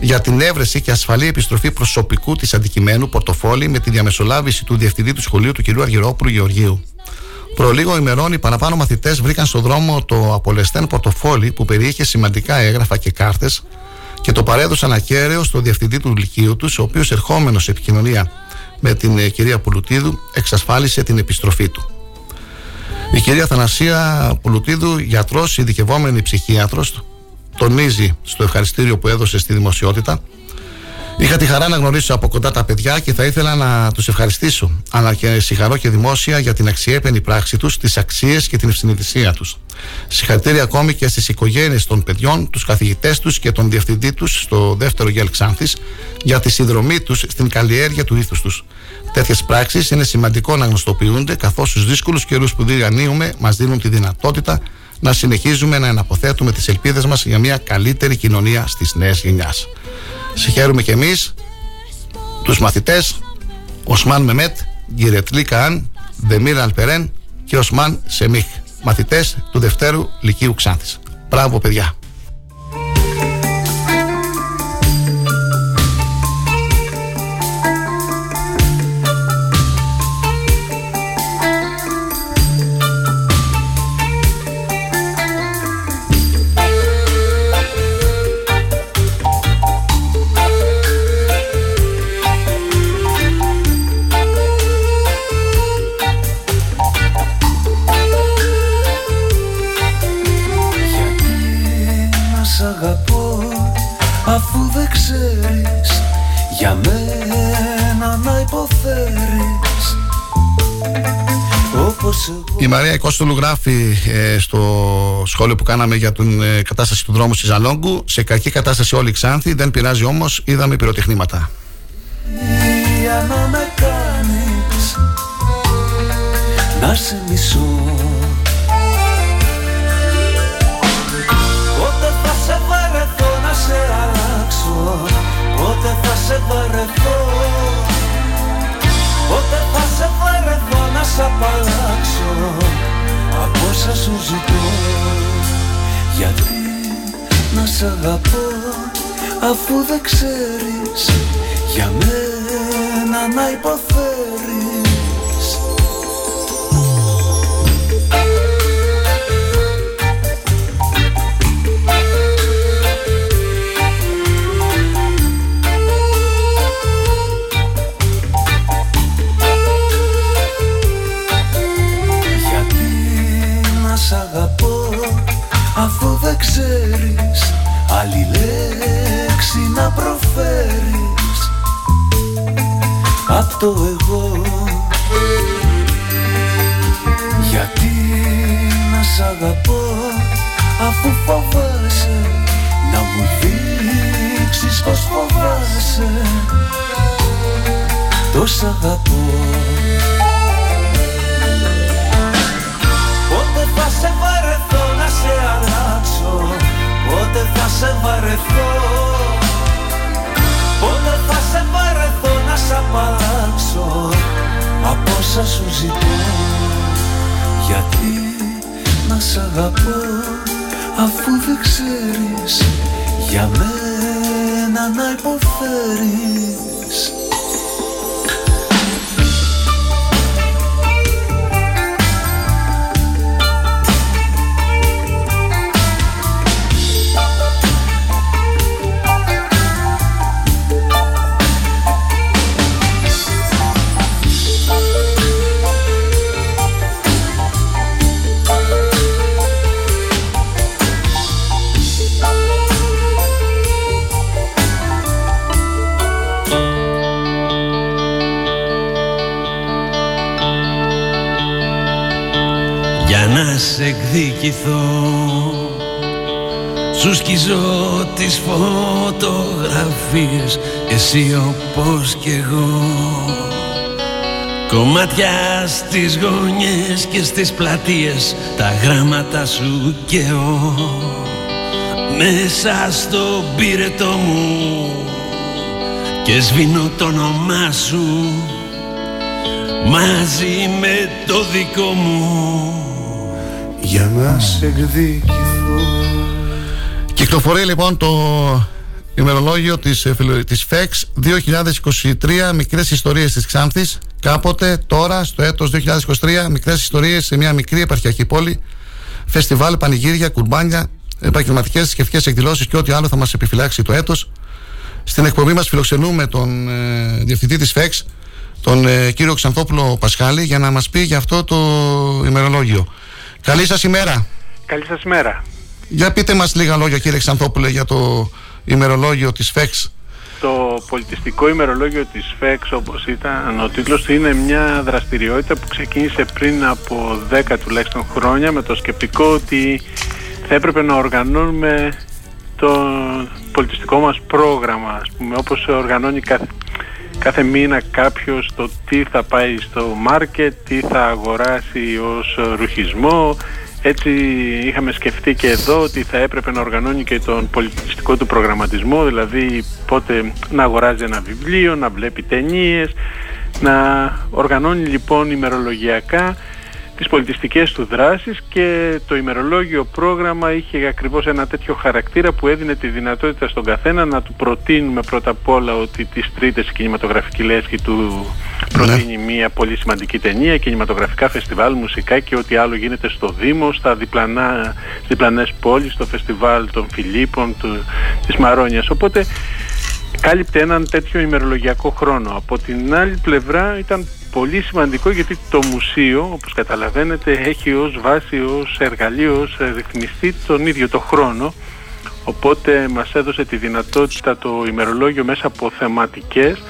για την έβρεση και ασφαλή επιστροφή προσωπικού της αντικειμένου πορτοφόλι με τη διαμεσολάβηση του διευθυντή του σχολείου του κ. Αργυρόπουλου Γεωργίου. Προ λίγο ημερών, οι παραπάνω μαθητές βρήκαν στον δρόμο το απολεσθέν πορτοφόλι που περιείχε σημαντικά έγγραφα και κάρτες και το παρέδωσαν ακέραιος στο διευθυντή του Λυκείου τους, ο οποίος ερχόμενος σε επικοινωνία με την ε, κυρία Πουλουτίδου εξασφάλισε την επιστροφή του. Η κυρία Θανασία Πουλουτίδου, γιατρός, ειδικευόμενη ψυχίατρος, τονίζει στο ευχαριστήριο που έδωσε στη δημοσιότητα. Είχα τη χαρά να γνωρίσω από κοντά τα παιδιά και θα ήθελα να τους ευχαριστήσω, αλλά και συγχαρώ και δημόσια για την αξιέπαινη πράξη τους, τις αξίες και την ευσυνειδησία τους. Συγχαρητήρια ακόμη και στις οικογένειες των παιδιών, τους καθηγητές τους και τον διευθυντή τους στο δεύτερο Γέλ Ξάνθης για τη συνδρομή τους στην καλλιέργεια του ήθους τους. Τέτοιες πράξεις είναι σημαντικό να γνωστοποιούνται, καθώς στους δύσκολους καιρούς που διανύουμε μας δίνουν τη δυνατότητα να συνεχίζουμε να εναποθέτουμε τις ελπίδες μας για μια καλύτερη κοινωνία στις νέες γενιάς. Συγχαίρουμε και εμείς τους μαθητές Οσμάν Μεμέτ, Γκυρετλή Καάν, Δεμίρα Αλπερέν και Οσμάν Σεμίχ, μαθητές του Δευτέρου Λυκείου Ξάνθης. Μπράβο, παιδιά. Η Μαρία Κώστολου γράφει ε, στο σχόλιο που κάναμε για την ε, κατάσταση του δρόμου στη Ζαλόγκου. Σε κακή κατάσταση όλη η Ξάνθη, δεν πειράζει όμως, είδαμε πυροτεχνήματα. Για να με κάνεις, να σε μισώ. Θα σε βαρεθώ. Πότε θα σε βαρεθώ να σε απαλλάξω Από όσα σου ζητώ. Γιατί να σε αγαπώ Αφού δεν ξέρεις για μένα να υποφέρεις αφού δεν ξέρεις άλλη λέξη να προφέρεις. Απ' το εγώ. Γιατί να σ' αγαπώ αφού φοβάσαι να μου δείξεις πως φοβάσαι. Το σ' αγαπώ. Πότε θα σε Πότε θα σε βαρεθώ; Πότε θα σε βαρεθώ να σ' απαλλάξω Από όσα σου ζητώ; Γιατί να σ' αγαπώ Αφού δεν ξέρεις Για μένα να υποφέρεις; Να σε εκδικηθώ Σου σκίζω τις φωτογραφίες Εσύ όπως κι εγώ. Κομμάτια στις γωνιές και στις πλατείες Τα γράμματα σου και εγώ. Μέσα στο πύρετο μου Και σβήνω το όνομά σου Μαζί με το δικό μου Για να σε εκδικηθώ. Κυκλοφορεί λοιπόν το ημερολόγιο της, ε, φιλο- της ΦΕΞ 2023 μικρές ιστορίες της Ξάνθης. Κάποτε τώρα στο έτος 2023 μικρές ιστορίες σε μια μικρή επαρχιακή πόλη. Φεστιβάλ, πανηγύρια, κουρμπάνια επαγγελματικές θρησκευτικές εκδηλώσεις και ό,τι άλλο θα μας επιφυλάξει το έτος. Στην εκπομπή μας φιλοξενούμε τον ε, διευθυντή της ΦΕΞ τον ε, κύριο Ξανθόπουλο Πασχάλη για να μας πει για αυτό το ημερολόγιο Καλή σας ημέρα Καλή σας ημέρα. για πείτε μας λίγα λόγια κύριε Ξανθόπουλε για το ημερολόγιο της ΦΕΞ Το πολιτιστικό ημερολόγιο της ΦΕΞ όπως ήταν ο τίτλος του είναι μια δραστηριότητα που ξεκίνησε πριν από 10 τουλάχιστον χρόνια με το σκεπτικό ότι θα έπρεπε να οργανώνουμε το πολιτιστικό μας πρόγραμμα ας πούμε όπως οργανώνει κάθε, κάθε μήνα κάποιος το τι θα πάει στο μάρκετ, τι θα αγοράσει ως ρουχισμό. Έτσι είχαμε σκεφτεί και εδώ ότι θα έπρεπε να οργανώνει και τον πολιτιστικό του προγραμματισμό, δηλαδή πότε να αγοράζει ένα βιβλίο, να βλέπει ταινίες, να οργανώνει λοιπόν ημερολογιακά τις πολιτιστικές του δράσεις και το ημερολόγιο πρόγραμμα είχε ακριβώς ένα τέτοιο χαρακτήρα που έδινε τη δυνατότητα στον καθένα να του προτείνουμε πρώτα απ' όλα ότι τις τρίτες η κινηματογραφική λέσχη του προτείνει μια πολύ σημαντική ταινία, κινηματογραφικά φεστιβάλ, μουσικά και ό,τι άλλο γίνεται στο Δήμο, στα διπλανά, στις διπλανές πόλεις, στο φεστιβάλ των Φιλίππων, του, της Μαρόνιας. Οπότε κάλυπτε έναν τέτοιο ημερολογιακό χρόνο. Από την άλλη πλευρά ήταν πολύ σημαντικό γιατί το μουσείο, όπως καταλαβαίνετε, έχει ως βάση, ως εργαλείο, ως ρυθμιστή τον ίδιο το χρόνο. Οπότε μας έδωσε τη δυνατότητα το ημερολόγιο μέσα από θεματικές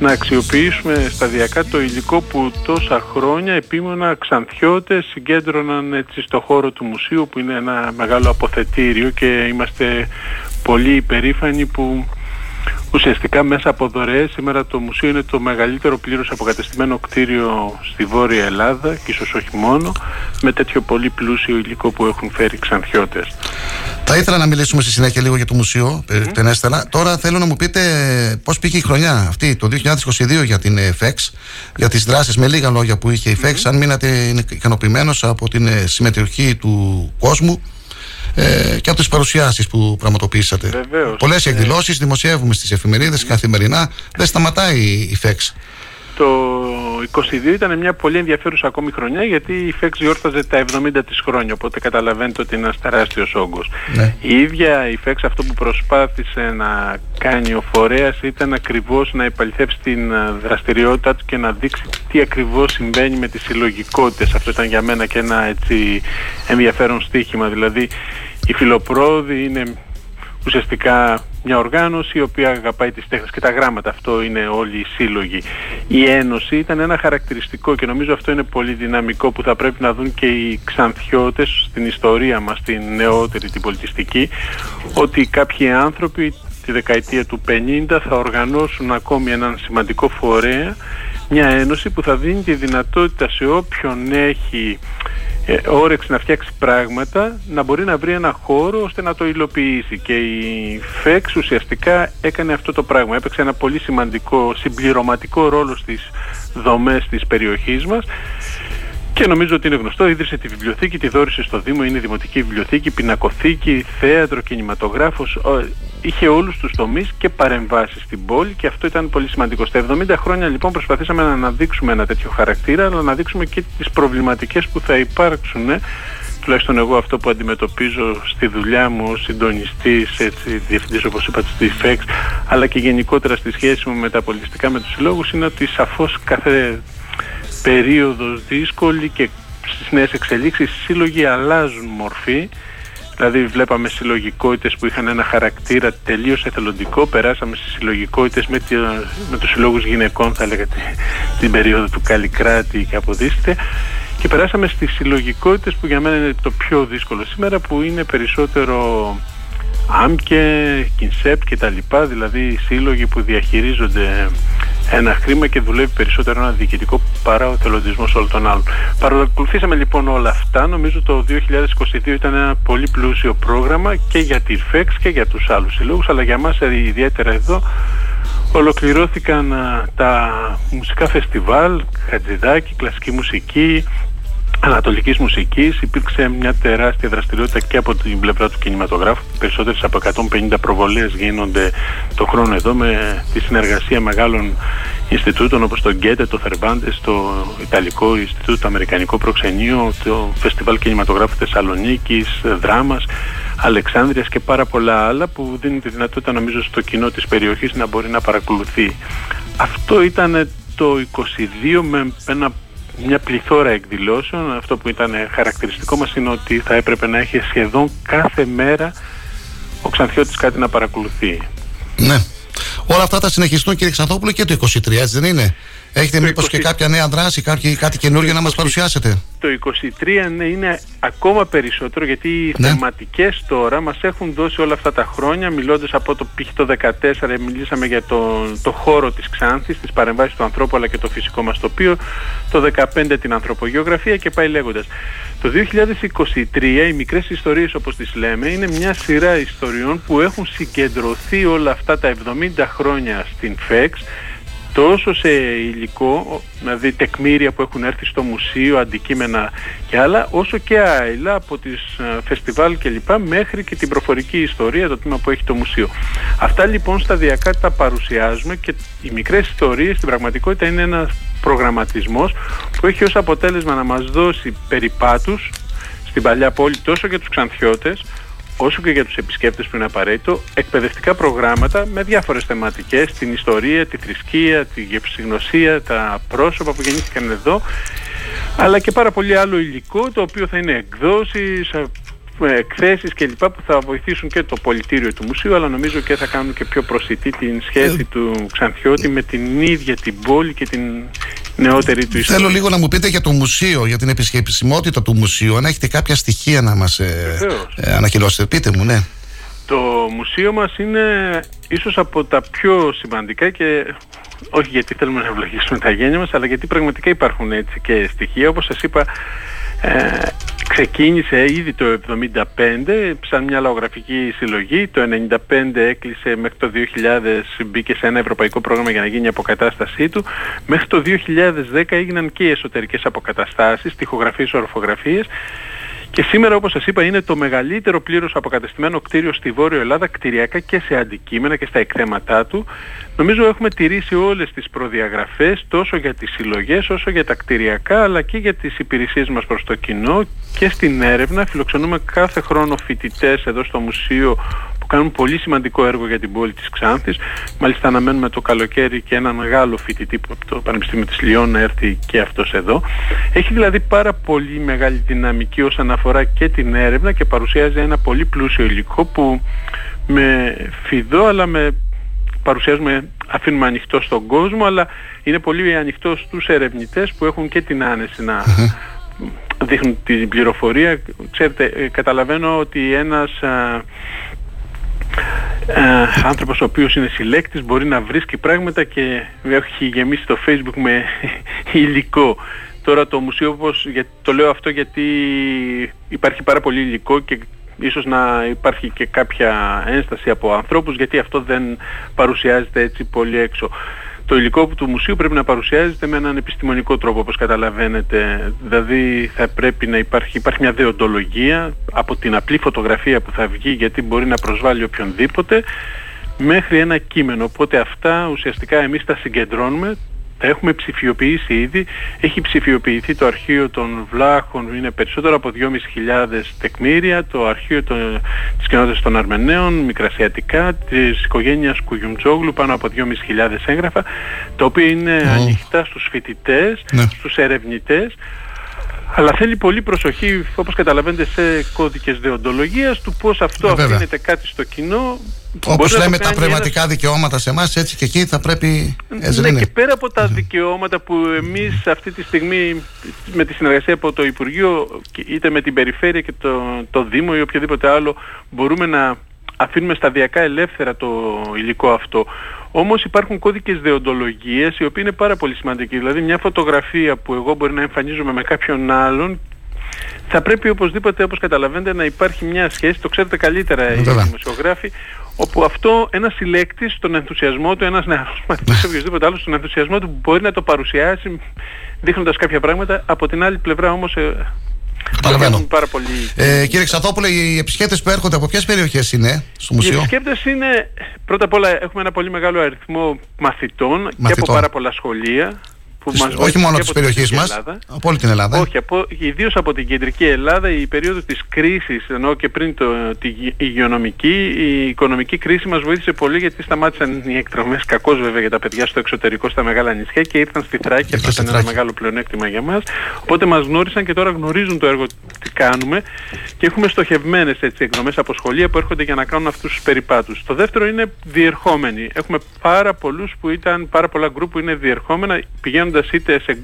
να αξιοποιήσουμε σταδιακά το υλικό που τόσα χρόνια επίμονα ξανθιώτες συγκέντρωναν έτσι στο χώρο του μουσείου που είναι ένα μεγάλο αποθετήριο και είμαστε πολύ υπερήφανοι που ουσιαστικά μέσα από δωρεές σήμερα το μουσείο είναι το μεγαλύτερο πλήρως αποκατεστημένο κτίριο στη Βόρεια Ελλάδα και ίσως όχι μόνο με τέτοιο πολύ πλούσιο υλικό που έχουν φέρει ξανθιώτες. Θα ήθελα να μιλήσουμε στη συνέχεια λίγο για το μουσείο, mm. Τώρα θέλω να μου πείτε πώς πήγε η χρονιά αυτή, το 2022 για την FX, για τις δράσεις με λίγα λόγια που είχε η FX, αν μείνατε ικανοποιημένος από την ε, συμμετοχή του κόσμου ε, και από τις παρουσιάσεις που πραγματοποιήσατε. Πολλές ε, εκδηλώσεις δημοσιεύουμε στις εφημερίδες καθημερινά. Δεν σταματάει η FEX. Το 22 ήταν μια πολύ ενδιαφέρουσα ακόμη χρονιά γιατί η FEX γιόρταζε τα 70 της χρόνια οπότε καταλαβαίνετε ότι είναι ένας τεράστιος όγκος. Ναι. Η ίδια η FEX αυτό που προσπάθησε να κάνει ο φορέας ήταν ακριβώς να επαληθεύσει την ε, δραστηριότητα του και να δείξει τι ακριβώς συμβαίνει με τις συλλογικότητες. Αυτό ήταν για μένα και ένα έτσι ενδιαφέρον στοίχημα. Δηλαδή η φιλοπρόοδη είναι ουσιαστικά μια οργάνωση η οποία αγαπάει τις τέχνες και τα γράμματα. Αυτό είναι όλοι οι σύλλογοι. Η Ένωση ήταν ένα χαρακτηριστικό και νομίζω αυτό είναι πολύ δυναμικό που θα πρέπει να δουν και οι ξανθιώτες στην ιστορία μας, την νεότερη, την πολιτιστική, ότι κάποιοι άνθρωποι τη δεκαετία του 50 θα οργανώσουν ακόμη έναν σημαντικό φορέα, μια ένωση που θα δίνει τη δυνατότητα σε όποιον έχει ε, όρεξη να φτιάξει πράγματα να μπορεί να βρει ένα χώρο ώστε να το υλοποιήσει. Και η ΦΕΞ ουσιαστικά έκανε αυτό το πράγμα. Έπαιξε ένα πολύ σημαντικό συμπληρωματικό ρόλο στις δομές της περιοχής μας και νομίζω ότι είναι γνωστό, ίδρυσε τη βιβλιοθήκη, τη δόρισε στο Δήμο, είναι δημοτική βιβλιοθήκη, πινακοθήκη, θέατρο, κινηματογράφος, είχε όλους τους τομείς και παρεμβάσεις στην πόλη και αυτό ήταν πολύ σημαντικό. Στα 70 χρόνια λοιπόν προσπαθήσαμε να αναδείξουμε ένα τέτοιο χαρακτήρα, αλλά να δείξουμε και τις προβληματικές που θα υπάρξουν τουλάχιστον εγώ αυτό που αντιμετωπίζω στη δουλειά μου ως συντονιστής, έτσι, διευθυντής όπως είπατε στη ΦΕΞ, αλλά και γενικότερα στη σχέση μου με τα πολιτιστικά με τους συλλόγους είναι ότι σαφώς κάθε περίοδος δύσκολη και στις νέες εξελίξεις οι σύλλογοι αλλάζουν μορφή. Δηλαδή βλέπαμε συλλογικότητες που είχαν ένα χαρακτήρα τελείως εθελοντικό, περάσαμε στις συλλογικότητες με, τη, με τους συλλόγους γυναικών θα λέγατε την περίοδο του Καλλικράτη και αποδείστε και περάσαμε στις συλλογικότητες που για μένα είναι το πιο δύσκολο σήμερα που είναι περισσότερο άμκε, κινσέπ και τα λοιπά, δηλαδή σύλλογοι που διαχειρίζονται ένα χρήμα και δουλεύει περισσότερο ένα διοικητικό παρά ο θελοντισμός όλων των άλλων. Παρακολουθήσαμε λοιπόν όλα αυτά. Νομίζω το 2022 ήταν ένα πολύ πλούσιο πρόγραμμα και για τη ΦΕΞ και για τους άλλους συλλόγους, αλλά για μας ιδιαίτερα εδώ ολοκληρώθηκαν τα μουσικά φεστιβάλ, χατζηδάκι, κλασική μουσική, ανατολικής μουσικής υπήρξε μια τεράστια δραστηριότητα και από την πλευρά του κινηματογράφου περισσότερες από 150 προβολές γίνονται το χρόνο εδώ με τη συνεργασία μεγάλων Ινστιτούτων όπως το Γκέτε, το Θερβάντες, το Ιταλικό Ινστιτούτο, το Αμερικανικό Προξενείο, το Φεστιβάλ Κινηματογράφου Θεσσαλονίκης, Δράμας, Αλεξάνδρειας και πάρα πολλά άλλα που δίνουν τη δυνατότητα νομίζω στο κοινό της περιοχής να μπορεί να παρακολουθεί. Αυτό ήταν το 22 με ένα μια πληθώρα εκδηλώσεων. Αυτό που ήταν χαρακτηριστικό μας είναι ότι θα έπρεπε να έχει σχεδόν κάθε μέρα ο Ξανθιώτης κάτι να παρακολουθεί. Ναι. Όλα αυτά θα συνεχιστούν κύριε Ξανθόπουλο και το 23 έτσι δεν είναι; Έχετε μήπως και κάποια νέα δράση, κάτι, κάτι καινούργιο να μας παρουσιάσετε; Το 23 ναι, είναι ακόμα περισσότερο γιατί οι ναι. θεματικές τώρα μας έχουν δώσει όλα αυτά τα χρόνια μιλώντας από το π.χ. το 14 μιλήσαμε για το, το χώρο της Ξάνθης, τις παρεμβάσεις του ανθρώπου αλλά και το φυσικό μας τοπίο, το 15 την ανθρωπογεωγραφία και πάει λέγοντας. Το 2023 οι μικρές ιστορίες όπως τις λέμε είναι μια σειρά ιστοριών που έχουν συγκεντρωθεί όλα αυτά τα 70 χρόνια στην ΦΕΞ τόσο σε υλικό, δηλαδή τεκμήρια που έχουν έρθει στο μουσείο, αντικείμενα και άλλα, όσο και άειλα από τις ε, φεστιβάλ και λοιπά μέχρι και την προφορική ιστορία, το τμήμα που έχει το μουσείο. Αυτά λοιπόν σταδιακά τα παρουσιάζουμε και οι μικρές ιστορίες στην πραγματικότητα είναι ένας προγραμματισμός που έχει ως αποτέλεσμα να μας δώσει περιπάτους στην παλιά πόλη τόσο για τους ξανθιώτες όσο και για τους επισκέπτες που είναι απαραίτητο, εκπαιδευτικά προγράμματα με διάφορες θεματικές, την ιστορία, τη θρησκεία, τη γευσηγνωσία, τα πρόσωπα που γεννήθηκαν εδώ, αλλά και πάρα πολύ άλλο υλικό, το οποίο θα είναι εκδόσεις, ε, εκθέσεις και λοιπά που θα βοηθήσουν και το πολιτήριο του μουσείου αλλά νομίζω και θα κάνουν και πιο προσιτή την σχέση Ε, του Ξανθιώτη με την ίδια την πόλη και την νεότερη του ιστορία. Θέλω λίγο να μου πείτε για το μουσείο, για την επισκεψιμότητα του μουσείου, αν έχετε κάποια στοιχεία να μας ε, Βεβαίως. ε, ανακοινώσετε. Πείτε μου, ναι. Το μουσείο μας είναι ίσως από τα πιο σημαντικά και όχι γιατί θέλουμε να ευλογήσουμε τα γένια μας, αλλά γιατί πραγματικά υπάρχουν έτσι και στοιχεία. Όπως σας είπα, ε, ξεκίνησε ήδη το 1975 σαν μια λαογραφική συλλογή. Το 1995 έκλεισε μέχρι το 2000 μπήκε σε ένα ευρωπαϊκό πρόγραμμα για να γίνει η αποκατάστασή του. Μέχρι το 2010 έγιναν και οι εσωτερικές αποκαταστάσεις, τοιχογραφίες, ορφογραφίες και σήμερα όπως σας είπα είναι το μεγαλύτερο πλήρως αποκατεστημένο κτίριο στη Βόρεια Ελλάδα κτηριακά και σε αντικείμενα και στα εκθέματά του. Νομίζω έχουμε τηρήσει όλες τις προδιαγραφές τόσο για τις συλλογές όσο για τα κτηριακά αλλά και για τις υπηρεσίες μας προς το κοινό και στην έρευνα. Φιλοξενούμε κάθε χρόνο φοιτητές εδώ στο μουσείο που κάνουν πολύ σημαντικό έργο για την πόλη της Ξάνθης. Μάλιστα αναμένουμε το καλοκαίρι και ένα μεγάλο φοιτητή που από το Πανεπιστήμιο της Λιών να έρθει και αυτός εδώ. Έχει δηλαδή πάρα πολύ μεγάλη δυναμική όσον αφορά και την έρευνα και παρουσιάζει ένα πολύ πλούσιο υλικό που με φιδό αλλά με παρουσιάζουμε, αφήνουμε ανοιχτό στον κόσμο αλλά είναι πολύ ανοιχτό στους ερευνητές που έχουν και την άνεση να δείχνουν την πληροφορία. Ξέρετε, ε, καταλαβαίνω ότι ένας α, ε, άνθρωπος ο οποίος είναι συλλέκτης μπορεί να βρίσκει πράγματα και έχει γεμίσει το facebook με υλικό. Τώρα το μουσείο όπως, για- το λέω αυτό γιατί υπάρχει πάρα πολύ υλικό και ίσως να υπάρχει και κάποια ένσταση από ανθρώπους γιατί αυτό δεν παρουσιάζεται έτσι πολύ έξω. Το υλικό του μουσείου πρέπει να παρουσιάζεται με έναν επιστημονικό τρόπο όπως καταλαβαίνετε. Δηλαδή θα πρέπει να υπάρχει, υπάρχει μια δεοντολογία από την απλή φωτογραφία που θα βγει γιατί μπορεί να προσβάλλει οποιονδήποτε μέχρι ένα κείμενο. Οπότε αυτά ουσιαστικά εμείς τα συγκεντρώνουμε, τα έχουμε ψηφιοποιήσει ήδη. Έχει ψηφιοποιηθεί το αρχείο των Βλάχων, είναι περισσότερο από 2.500 τεκμήρια, το αρχείο των, της κοινότητας των Αρμενέων, Μικρασιατικά, της οικογένειας Κουγιουμτζόγλου, πάνω από 2.500 έγγραφα, τα οποία είναι ανοιχτά στους φοιτητές, Ναι. στους ερευνητές, αλλά θέλει πολύ προσοχή, όπως καταλαβαίνετε, σε κώδικες δεοντολογίας του πώς αυτό Ε, βέβαια. αφήνεται κάτι στο κοινό. Όπως Μπορεί να το λέμε τα κάνει πνευματικά δικαιώματα σε εμάς, έτσι και εκεί θα πρέπει. Έτσι ναι, δεν και είναι. πέρα από τα δικαιώματα που εμείς αυτή τη στιγμή με τη συνεργασία από το Υπουργείο και είτε με την Περιφέρεια και το, το Δήμο ή οποιοδήποτε άλλο μπορούμε να αφήνουμε σταδιακά ελεύθερα το υλικό αυτό. Όμως υπάρχουν κώδικες δεοντολογίες οι οποίοι είναι πάρα πολύ σημαντικοί. Δηλαδή μια φωτογραφία που εγώ μπορεί να εμφανίζομαι με κάποιον άλλον θα πρέπει οπωσδήποτε όπως καταλαβαίνετε να υπάρχει μια σχέση, το ξέρετε καλύτερα οι Βέβαια. δημοσιογράφοι, όπου αυτό ένα συλλέκτη στον ενθουσιασμό του, ένας νεαρός μαθητής οποιοδήποτε άλλο στον ενθουσιασμό του μπορεί να το παρουσιάσει δείχνοντας κάποια πράγματα, από την άλλη πλευρά όμως ε, Καταλαβαίνω. έχουν πάρα πολύ... Ε, κύριε Ξαθόπουλε, οι επισκέπτες που έρχονται από ποιες περιοχές είναι στο Οι μουσείο; επισκέπτες είναι, πρώτα απ' όλα έχουμε ένα πολύ μεγάλο αριθμό μαθητών, και από Μαθητών. πάρα πολλά σχολεία. Που Της- μας όχι βοήθησαν μόνο και της από την περιοχής Κεντρική μας, Ελλάδα. από όλη την Ελλάδα. Όχι, από, ιδίως από την κεντρική Ελλάδα η περίοδος της κρίσης, ενώ και πριν το, τη γη- υγειονομική, η οικονομική κρίση μας βοήθησε πολύ γιατί σταμάτησαν οι εκδρομές, κακώς βέβαια για τα παιδιά στο εξωτερικό, στα μεγάλα νησιά και ήρθαν στη Θράκη, αυτό στη ήταν ένα Θράκη. μεγάλο πλεονέκτημα για μας. Οπότε μας γνώρισαν και τώρα γνωρίζουν το έργο τι κάνουμε και έχουμε στοχευμένες έτσι, εκδρομές από σχολεία που έρχονται για να κάνουν αυτούς τους περιπάτους. Το δεύτερο είναι διερχόμενοι. Έχουμε πάρα πολλούς που ήταν, πάρα πολλά γκρουπ που είναι διερχόμενα πηγαίνοντας είτε σε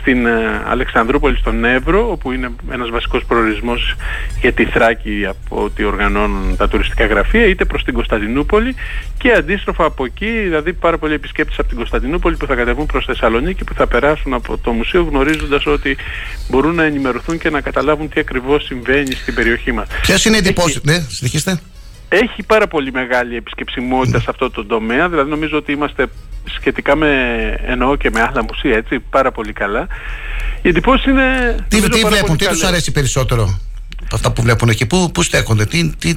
στην ε, Αλεξανδρούπολη στον Εύρο όπου είναι ένας βασικός προορισμός για τη Θράκη από ό,τι οργανώνουν τα τουριστικά γραφεία είτε προς την Κωνσταντινούπολη και αντίστροφα από εκεί δηλαδή πάρα πολλοί επισκέπτες από την Κωνσταντινούπολη που θα κατεβούν προς Θεσσαλονίκη που θα περάσουν από το μουσείο γνωρίζοντας ότι μπορούν να ενημερωθούν και να καταλάβουν τι ακριβώς συμβαίνει στην περιοχή μας. Ποιες είναι οι εντυπώσει. Ναι, συνεχίστε. Έχει πάρα πολύ μεγάλη επισκεψιμότητα σε αυτό το τομέα, δηλαδή νομίζω ότι είμαστε σχετικά με, εννοώ και με άλλα μουσεία, έτσι, πάρα πολύ καλά. Οι εντυπώσεις είναι... Τι, νομίζω, τι πάρα βλέπουν, πολύ τι τους καλές. αρέσει περισσότερο από αυτά που βλέπουν εκεί, πού, πού στέκονται, τι, τι,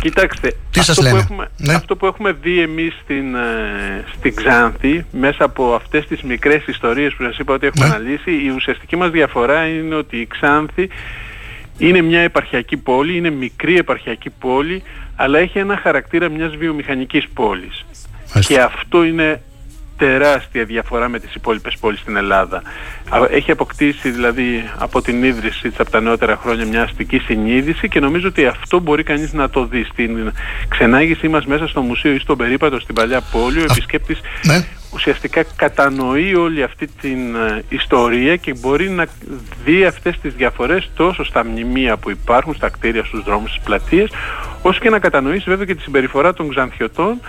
Κοιτάξτε, Τι σας αυτό, που λένε, έχουμε, ναι. αυτό που έχουμε δει εμείς στην, ε, στην Ξάνθη, μέσα από αυτές τις μικρές ιστορίες που σας είπα ότι έχουμε Ναι. αναλύσει, η ουσιαστική μας διαφορά είναι ότι η Ξάνθη είναι μια επαρχιακή πόλη, είναι μικρή επαρχιακή πόλη, αλλά έχει ένα χαρακτήρα μιας βιομηχανικής πόλης. Και αυτό είναι τεράστια διαφορά με τις υπόλοιπες πόλεις στην Ελλάδα. Έχει αποκτήσει δηλαδή από την ίδρυση της από τα νεότερα χρόνια μια αστική συνείδηση και νομίζω ότι αυτό μπορεί κανείς να το δει. Στην ξενάγησή μας μέσα στο μουσείο ή στον περίπατο στην παλιά πόλη ο επισκέπτης ναι. ουσιαστικά κατανοεί όλη αυτή την ε, ιστορία και μπορεί να δει αυτές τις διαφορές τόσο στα μνημεία που υπάρχουν, στα κτίρια, στους δρόμους, στις πλατείες όσο και να κατανοήσει βέβαια και τη συμπεριφορά των Ξανθιωτών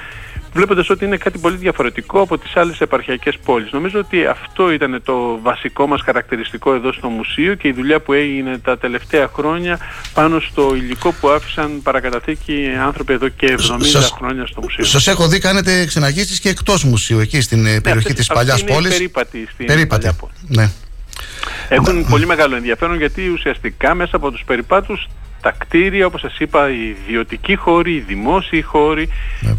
βλέποντας ότι είναι κάτι πολύ διαφορετικό από τις άλλες επαρχιακές πόλεις. Νομίζω ότι αυτό ήταν το βασικό μας χαρακτηριστικό εδώ στο μουσείο και η δουλειά που έγινε τα τελευταία χρόνια πάνω στο υλικό που άφησαν παρακαταθήκη άνθρωποι εδώ και 70 Σας- χρόνια στο μουσείο. Σας έχω δει κάνετε ξεναγήσεις και εκτός μουσείου, εκεί στην ε, περιοχή αυτή- της αυτή παλιάς είναι πόλης. περίπατη στην Περίπατη. παλιά πόλη. Ναι. Έχουν πολύ μεγάλο ενδιαφέρον γιατί ουσιαστικά μέσα από τους περιπάτους τα κτίρια, όπως σας είπα, οι ιδιωτικοί χώροι, οι δημόσιοι χώροι,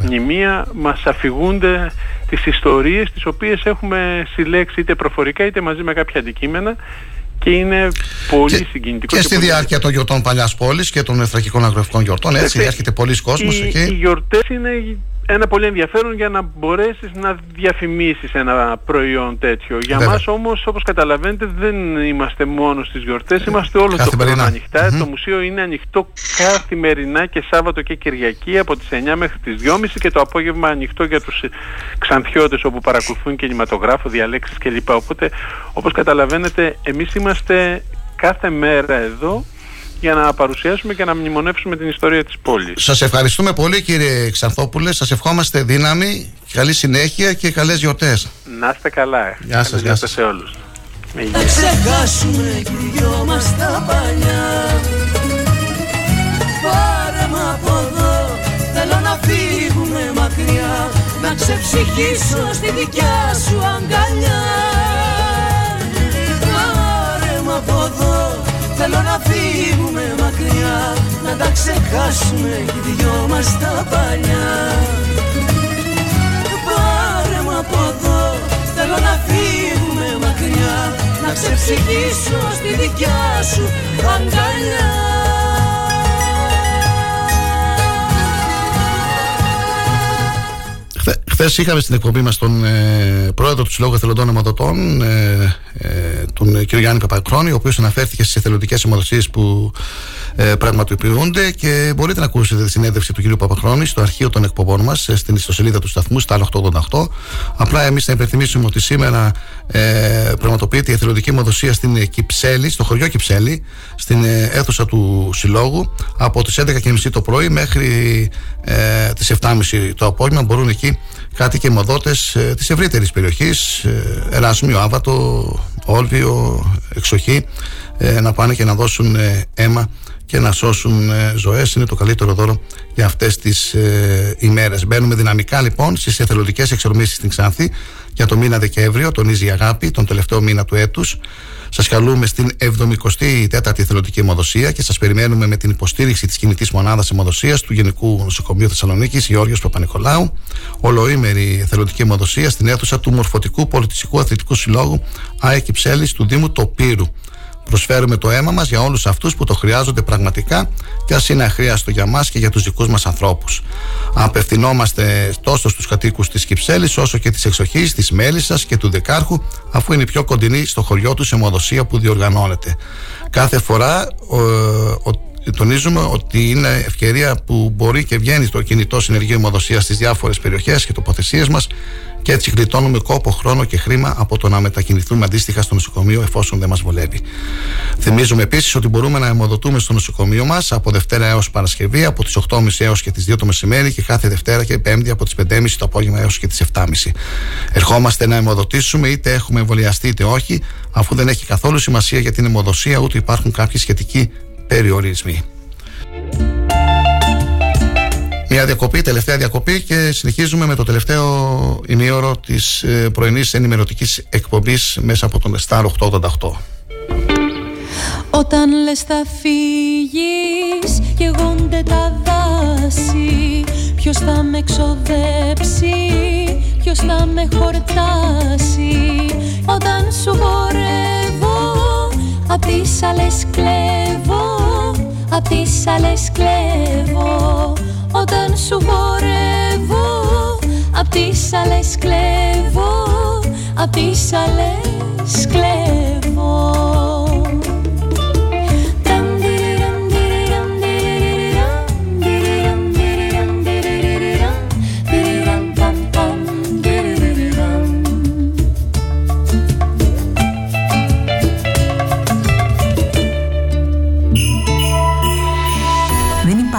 μνημεία μας αφηγούνται τις ιστορίες τις οποίες έχουμε συλλέξει είτε προφορικά είτε μαζί με κάποια αντικείμενα και είναι πολύ συγκινητικό. Και στη πολύ διάρκεια των γιορτών παλιάς πόλης και των εθρακικών αγροτικών γιορτών, έτσι, Κοιτάξτε, έρχεται πολλοί κόσμος οι, οι εκεί. γιορτές είναι ένα πολύ ενδιαφέρον για να μπορέσεις να διαφημίσεις ένα προϊόν τέτοιο. Για Βέβαια. μας όμως όπως καταλαβαίνετε δεν είμαστε μόνος στις γιορτές, είμαστε όλο το χρόνο Καθημερινά. ανοιχτά. Το μουσείο είναι ανοιχτό καθημερινά και Σάββατο και Κυριακή από τις 9 μέχρι τις 2.30 και το απόγευμα ανοιχτό για τους ξανθιώτες όπου παρακολουθούν κινηματογράφο, διαλέξεις κλπ. Οπότε όπως καταλαβαίνετε εμείς είμαστε κάθε μέρα εδώ για να παρουσιάσουμε και να μνημονεύσουμε την ιστορία της πόλης. Σας ευχαριστούμε πολύ κύριε Ξανθόπουλε, σας ευχόμαστε δύναμη, καλή συνέχεια και καλές γιορτές. Να είστε καλά. Γεια σας, Καλές γεια γιορτές σας. σε όλους. Με Να υγεία. ξεχάσουμε κι οι δυο μας τα παλιά Πάρε μ' από εδώ, θέλω να φύγουμε μακριά Να ξεψυχήσω στη δικιά σου αγκαλιά Πάρε μ' από εδώ, θέλω να φύγουμε μακριά Να τα ξεχάσουμε κι οι δυο μας τα παλιά. Πάρε μ' από εδώ, θέλω να φύγουμε μακριά Να ξεψυχήσω στη δικιά σου αγκαλιά Χθες είχαμε στην εκπομπή μας τον ε, πρόεδρο του Συλλόγου Εθελοντών Αιμοδοτών, ε, ε, τον κύριο Γιάννη Παπακρόνη, ο οποίος αναφέρθηκε στις εθελοντικές αιμοδοσίε που ε, πραγματοποιούνται και μπορείτε να ακούσετε τη συνέντευξη του κύριου Παπαχρόνη στο αρχείο των εκπομπών μας, στην ιστοσελίδα του σταθμού, στα 888. Απλά εμείς να υπενθυμίσουμε ότι σήμερα ε, πραγματοποιείται η εθελοντική αιμοδοσία στην ε, Κυψέλη, στο χωριό Κυψέλη, στην ε, αίθουσα του Συλλόγου, από τις 11.30 το πρωί μέχρι ε, τις 7.30 το απόγευμα. Μπορούν εκεί κάτοικοι αιμοδότε ε, της ευρύτερης περιοχής, ε, Εράσμιο, Άβατο, Όλβιο, Εξοχή, ε, να πάνε και να δώσουν ε, αίμα και να σώσουν ε, ζωές. Είναι το καλύτερο δώρο για αυτές τις ε, ημέρες. Μπαίνουμε δυναμικά λοιπόν στις εθελοντικές εξορμήσεις στην Ξάνθη για το μήνα Δεκέμβριο. Τονίζει η αγάπη τον τελευταίο μήνα του έτους. Σας καλούμε στην 74η εθελοντική αιμοδοσία και σας περιμένουμε με την υποστήριξη της κινητής μονάδας αιμοδοσίας του Γενικού Νοσοκομείου Θεσσαλονίκης Γεώργιος Παπα-Νικολάου. Ολοήμερη εθελοντική αιμοδοσία στην αίθουσα του Μορφωτικού Πολιτιστικού Αθλητικού Συλλόγου ΑΕ Κυψέλης του Δήμου Τοπύρου Προσφέρουμε το αίμα μας για όλους αυτούς που το χρειάζονται πραγματικά και ας είναι αχρίαστο για μας και για τους δικούς μας ανθρώπους. Απευθυνόμαστε τόσο στους κατοίκους της Κυψέλης όσο και της Εξοχής, της Μέλισσας και του Δεκάρχου αφού είναι η πιο κοντινή στο χωριό τους αιμοδοσία που διοργανώνεται. Κάθε φορά ο, ο, τονίζουμε ότι είναι ευκαιρία που μπορεί και βγαίνει το κινητό συνεργείο αιμοδοσία στις διάφορες περιοχές και τοποθεσίες μας και έτσι γλιτώνουμε κόπο, χρόνο και χρήμα από το να μετακινηθούμε αντίστοιχα στο νοσοκομείο εφόσον δεν μας βολεύει. Θυμίζουμε επίσης ότι μπορούμε να αιμοδοτούμε στο νοσοκομείο μας από Δευτέρα έως Παρασκευή από τις 8.30 έως και τις 2 το μεσημέρι και κάθε Δευτέρα και Πέμπτη από τις 5.30 το απόγευμα έως και τις 7.30. Ερχόμαστε να αιμοδοτήσουμε είτε έχουμε εμβολιαστεί είτε όχι, αφού δεν έχει καθόλου σημασία για την αιμοδοσία ούτε υπάρχουν κάποιοι σχετικοί περιορισμοί. Μια διακοπή, τελευταία διακοπή και συνεχίζουμε με το τελευταίο ημίωρο της ε, πρωινής ενημερωτικής εκπομπής μέσα από τον Star 888. Όταν λες θα φύγεις καίγονται τα δάση Ποιος θα με εξοδέψει, ποιος θα με χορτάσει Όταν σου χορεύω, απ' τις άλλες κλέβω Απ' τις άλλες κλέβω Όταν σου χορεύω, απ' τις άλλες κλέβω απ' τις άλλες κλέβω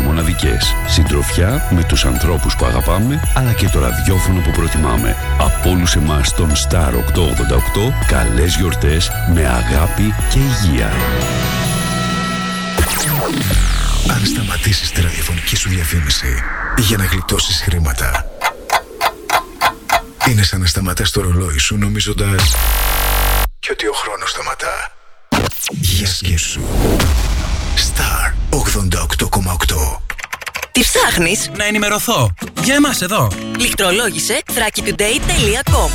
μοναδικές. Συντροφιά με τους ανθρώπους που αγαπάμε, αλλά και το ραδιόφωνο που προτιμάμε. Από όλους εμάς τον Star 888, καλές γιορτές με αγάπη και υγεία. Αν σταματήσεις τη ραδιοφωνική σου διαφήμιση για να γλιτώσεις χρήματα, είναι σαν να σταματάς το ρολόι σου νομίζοντας και ότι ο χρόνος σταματά. Για σκέψου. Star 88,8 Τι ψάχνεις; Να ενημερωθώ. Για εμάς εδώ. Λιχτρολόγησε thrakitoday.com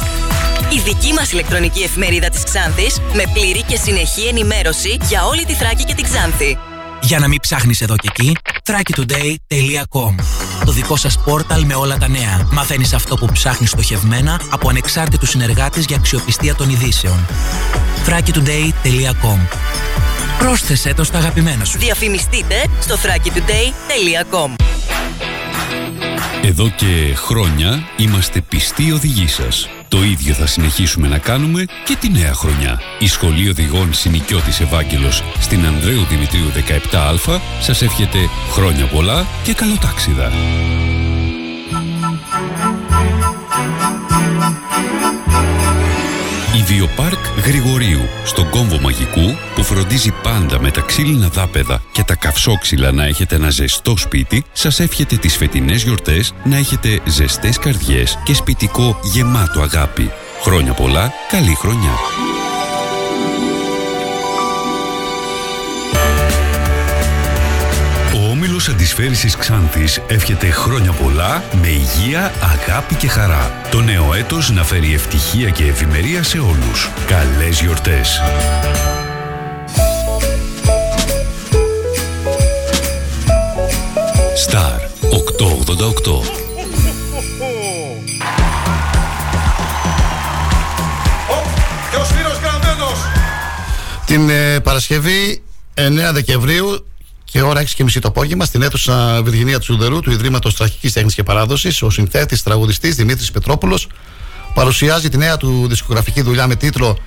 Η δική μας ηλεκτρονική εφημερίδα της Ξάνθης με πλήρη και συνεχή ενημέρωση για όλη τη Θράκη και την Ξάνθη. Για να μην ψάχνεις εδώ και εκεί, thrakitoday.com Το δικό σας πόρταλ με όλα τα νέα. Μαθαίνεις αυτό που ψάχνεις στοχευμένα από ανεξάρτητους συνεργάτες για αξιοπιστία των ειδήσεων. thrakitoday.com Πρόσθεσέ το στα αγαπημένα σου. Διαφημιστείτε στο thrakitoday.com Εδώ και χρόνια είμαστε πιστοί οδηγοί σας. Το ίδιο θα συνεχίσουμε να κάνουμε και τη νέα χρονιά. Η Σχολή Οδηγών Συνοικιώτης Ευάγγελος στην Ανδρέου Δημητρίου 17α σας εύχεται χρόνια πολλά και καλοτάξιδα. Βιοπάρκ Γρηγορίου στον κόμβο Μαγικού που φροντίζει πάντα με τα ξύλινα δάπεδα και τα καυσόξυλα να έχετε ένα ζεστό σπίτι σας εύχεται τις φετινές γιορτές να έχετε ζεστές καρδιές και σπιτικό γεμάτο αγάπη. Χρόνια πολλά, καλή χρονιά. Όμιλος Αντισφαίρησης Ξάνθης εύχεται χρόνια πολλά με υγεία, αγάπη και χαρά. Το νέο έτος να φέρει ευτυχία και ευημερία σε όλους. Καλές γιορτές! Star 888 Και ο Σπύρος Γραμμένος. Την ε, Παρασκευή 9 Δεκεμβρίου και ώρα 6 και μισή το απόγευμα στην αίθουσα Βυργινία Τσουδερού του Ιδρύματος Τραχική Τέχνης και Παράδοσης, ο συνθέτης τραγουδιστής Δημήτρης Πετρόπουλος παρουσιάζει τη νέα του δισκογραφική δουλειά με τίτλο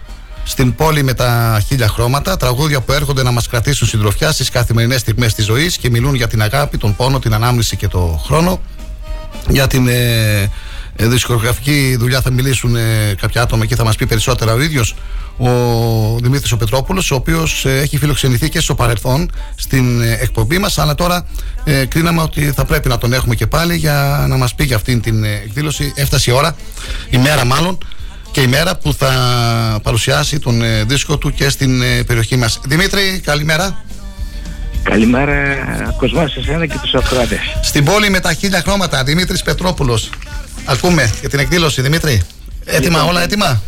Στην πόλη με τα χίλια χρώματα. Τραγούδια που έρχονται να μας κρατήσουν συντροφιά στις καθημερινές στιγμές της ζωής και μιλούν για την αγάπη, τον πόνο, την ανάμνηση και τον χρόνο. Για την ε, ε, δισκογραφική δουλειά θα μιλήσουν ε, κάποια άτομα και θα μας πει περισσότερα ο ίδιος ο Δημήτρης ο Πετρόπουλος ο οποίος ε, έχει φιλοξενηθεί και στο παρελθόν στην ε, εκπομπή μας. Αλλά τώρα ε, κρίναμε ότι θα πρέπει να τον έχουμε και πάλι για να μας πει για αυτήν την ε, εκδήλωση. Έφτασε η ώρα, η μέρα μάλλον και η μέρα που θα παρουσιάσει τον ε, δίσκο του και στην ε, περιοχή μας. Δημήτρη καλημέρα Καλημέρα Κοσμάς σε εσένα και τους ακροάτες. Στην πόλη με τα χίλια χρώματα Δημήτρης Πετρόπουλος. Ακούμε για την εκδήλωση Δημήτρη. Έτοιμα, Λοιπόν, όλα έτοιμα;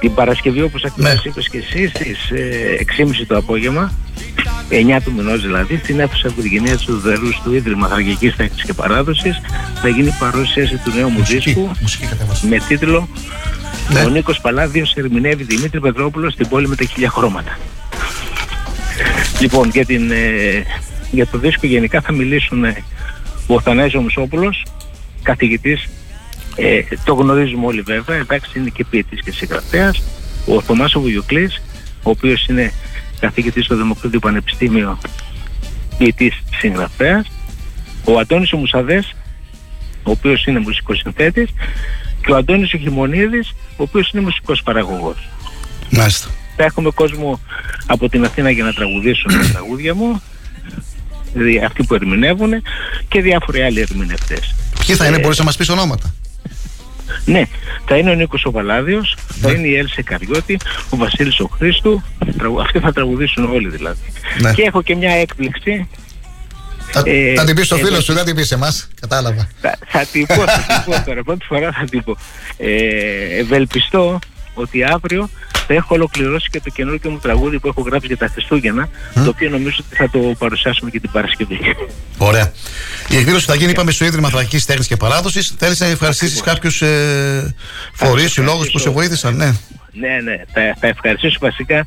Την Παρασκευή όπως ακριβώς Ναι. είπες και εσύ στις ε, 6.30 το απόγευμα 9 του μηνός δηλαδή στην αίθουσα Βουργινία του Δερού του Ίδρυμα Χαρκικής Τέχνης και Παράδοσης θα γίνει παρουσίαση του νέου μου δίσκου με τίτλο Ναι. Ο Νίκος Παλάδιος ερμηνεύει Δημήτρη Πετρόπουλο στην πόλη με τα χίλια χρώματα Λοιπόν για, την, ε, για το δίσκο γενικά θα μιλήσουν ε, ο Θανάσης Μουσόπουλος καθηγητής ε, το γνωρίζουμε όλοι βέβαια, εντάξει είναι και ποιητής και συγγραφέας. Ο Θωμάς ο Βουγιουκλής, ο οποίος είναι καθηγητής στο Δημοκρατικό Πανεπιστήμιο ποιητής συγγραφέας. Ο Αντώνης ο Μουσαδές, ο οποίος είναι μουσικός συνθέτης. Και ο Αντώνης ο Χιμονίδης, ο οποίος είναι μουσικός παραγωγός. Μάλιστα. Θα έχουμε κόσμο από την Αθήνα για να τραγουδήσουν τα τραγούδια μου. Δηλαδή αυτοί που ερμηνεύουν και διάφοροι άλλοι ερμηνευτές. Ποιοι θα είναι, Ε, μπορείς να μας πεις ονόματα; Ναι, θα είναι ο Νίκος ο Παλάδιος, θα είναι η Έλσε Καριώτη, ο Βασίλης ο Χρήστου, τραγου- αυτοί θα τραγουδήσουν όλοι δηλαδή. Ναι. Και έχω και μια έκπληξη. Θα, Ε, θα την πεις στο ε, φίλο ε, σου, δεν την πεις σε εμάς. Κατάλαβα. Θα, θα την πω, θα την πω τώρα, πρώτη φορά θα την πω. Ε, ευελπιστώ ότι αύριο θα έχω ολοκληρώσει και το καινούργιο μου τραγούδι που έχω γράψει για τα Χριστούγεννα, το οποίο νομίζω ότι θα το παρουσιάσουμε και την Παρασκευή. Ωραία. Η εκδήλωση θα γίνει, είπαμε, στο Ίδρυμα Θρακική Τέχνης και Παράδοσης. Θέλεις να ευχαριστήσεις κάποιους ε, φορείς, συλλόγους που σε βοήθησαν, ναι. Ναι, ναι, θα, θα ευχαριστήσω βασικά.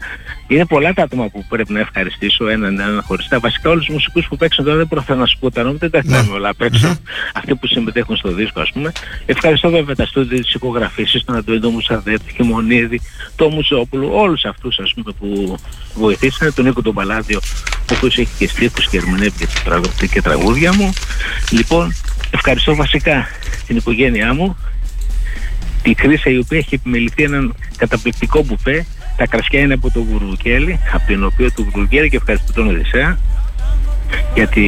Είναι πολλά τα άτομα που πρέπει να ευχαριστήσω έναν έναν χωριστά. Βασικά όλους τους μουσικούς που παίξαν τώρα δεν προφέρω να σου πω τα νόμια, δεν τα θυμάμαι όλα απ' έξω. Αυτοί που συμμετέχουν στο δίσκο, ας πούμε. Ευχαριστώ βέβαια τα στούντια της ηχογραφήσης, τον Αντώνη τον Μουσαδέτη, τον Χιμονίδη, τον Μουσόπουλο, όλους αυτούς πούμε που βοηθήσαν, τον Νίκο τον Παλάδιο, ο οποίος έχει και στίχους και ερμηνεύει και, τραγου- και τραγούδια μου. Λοιπόν, ευχαριστώ βασικά την οικογένειά μου, τη Χρύσα η οποία έχει επιμεληθεί έναν καταπληκτικό μπουφέ. Τα κρασιά είναι από το Γουρουκέλι, από την οποία του Γουρουκέλι και ευχαριστώ τον Οδυσσέα για, τη,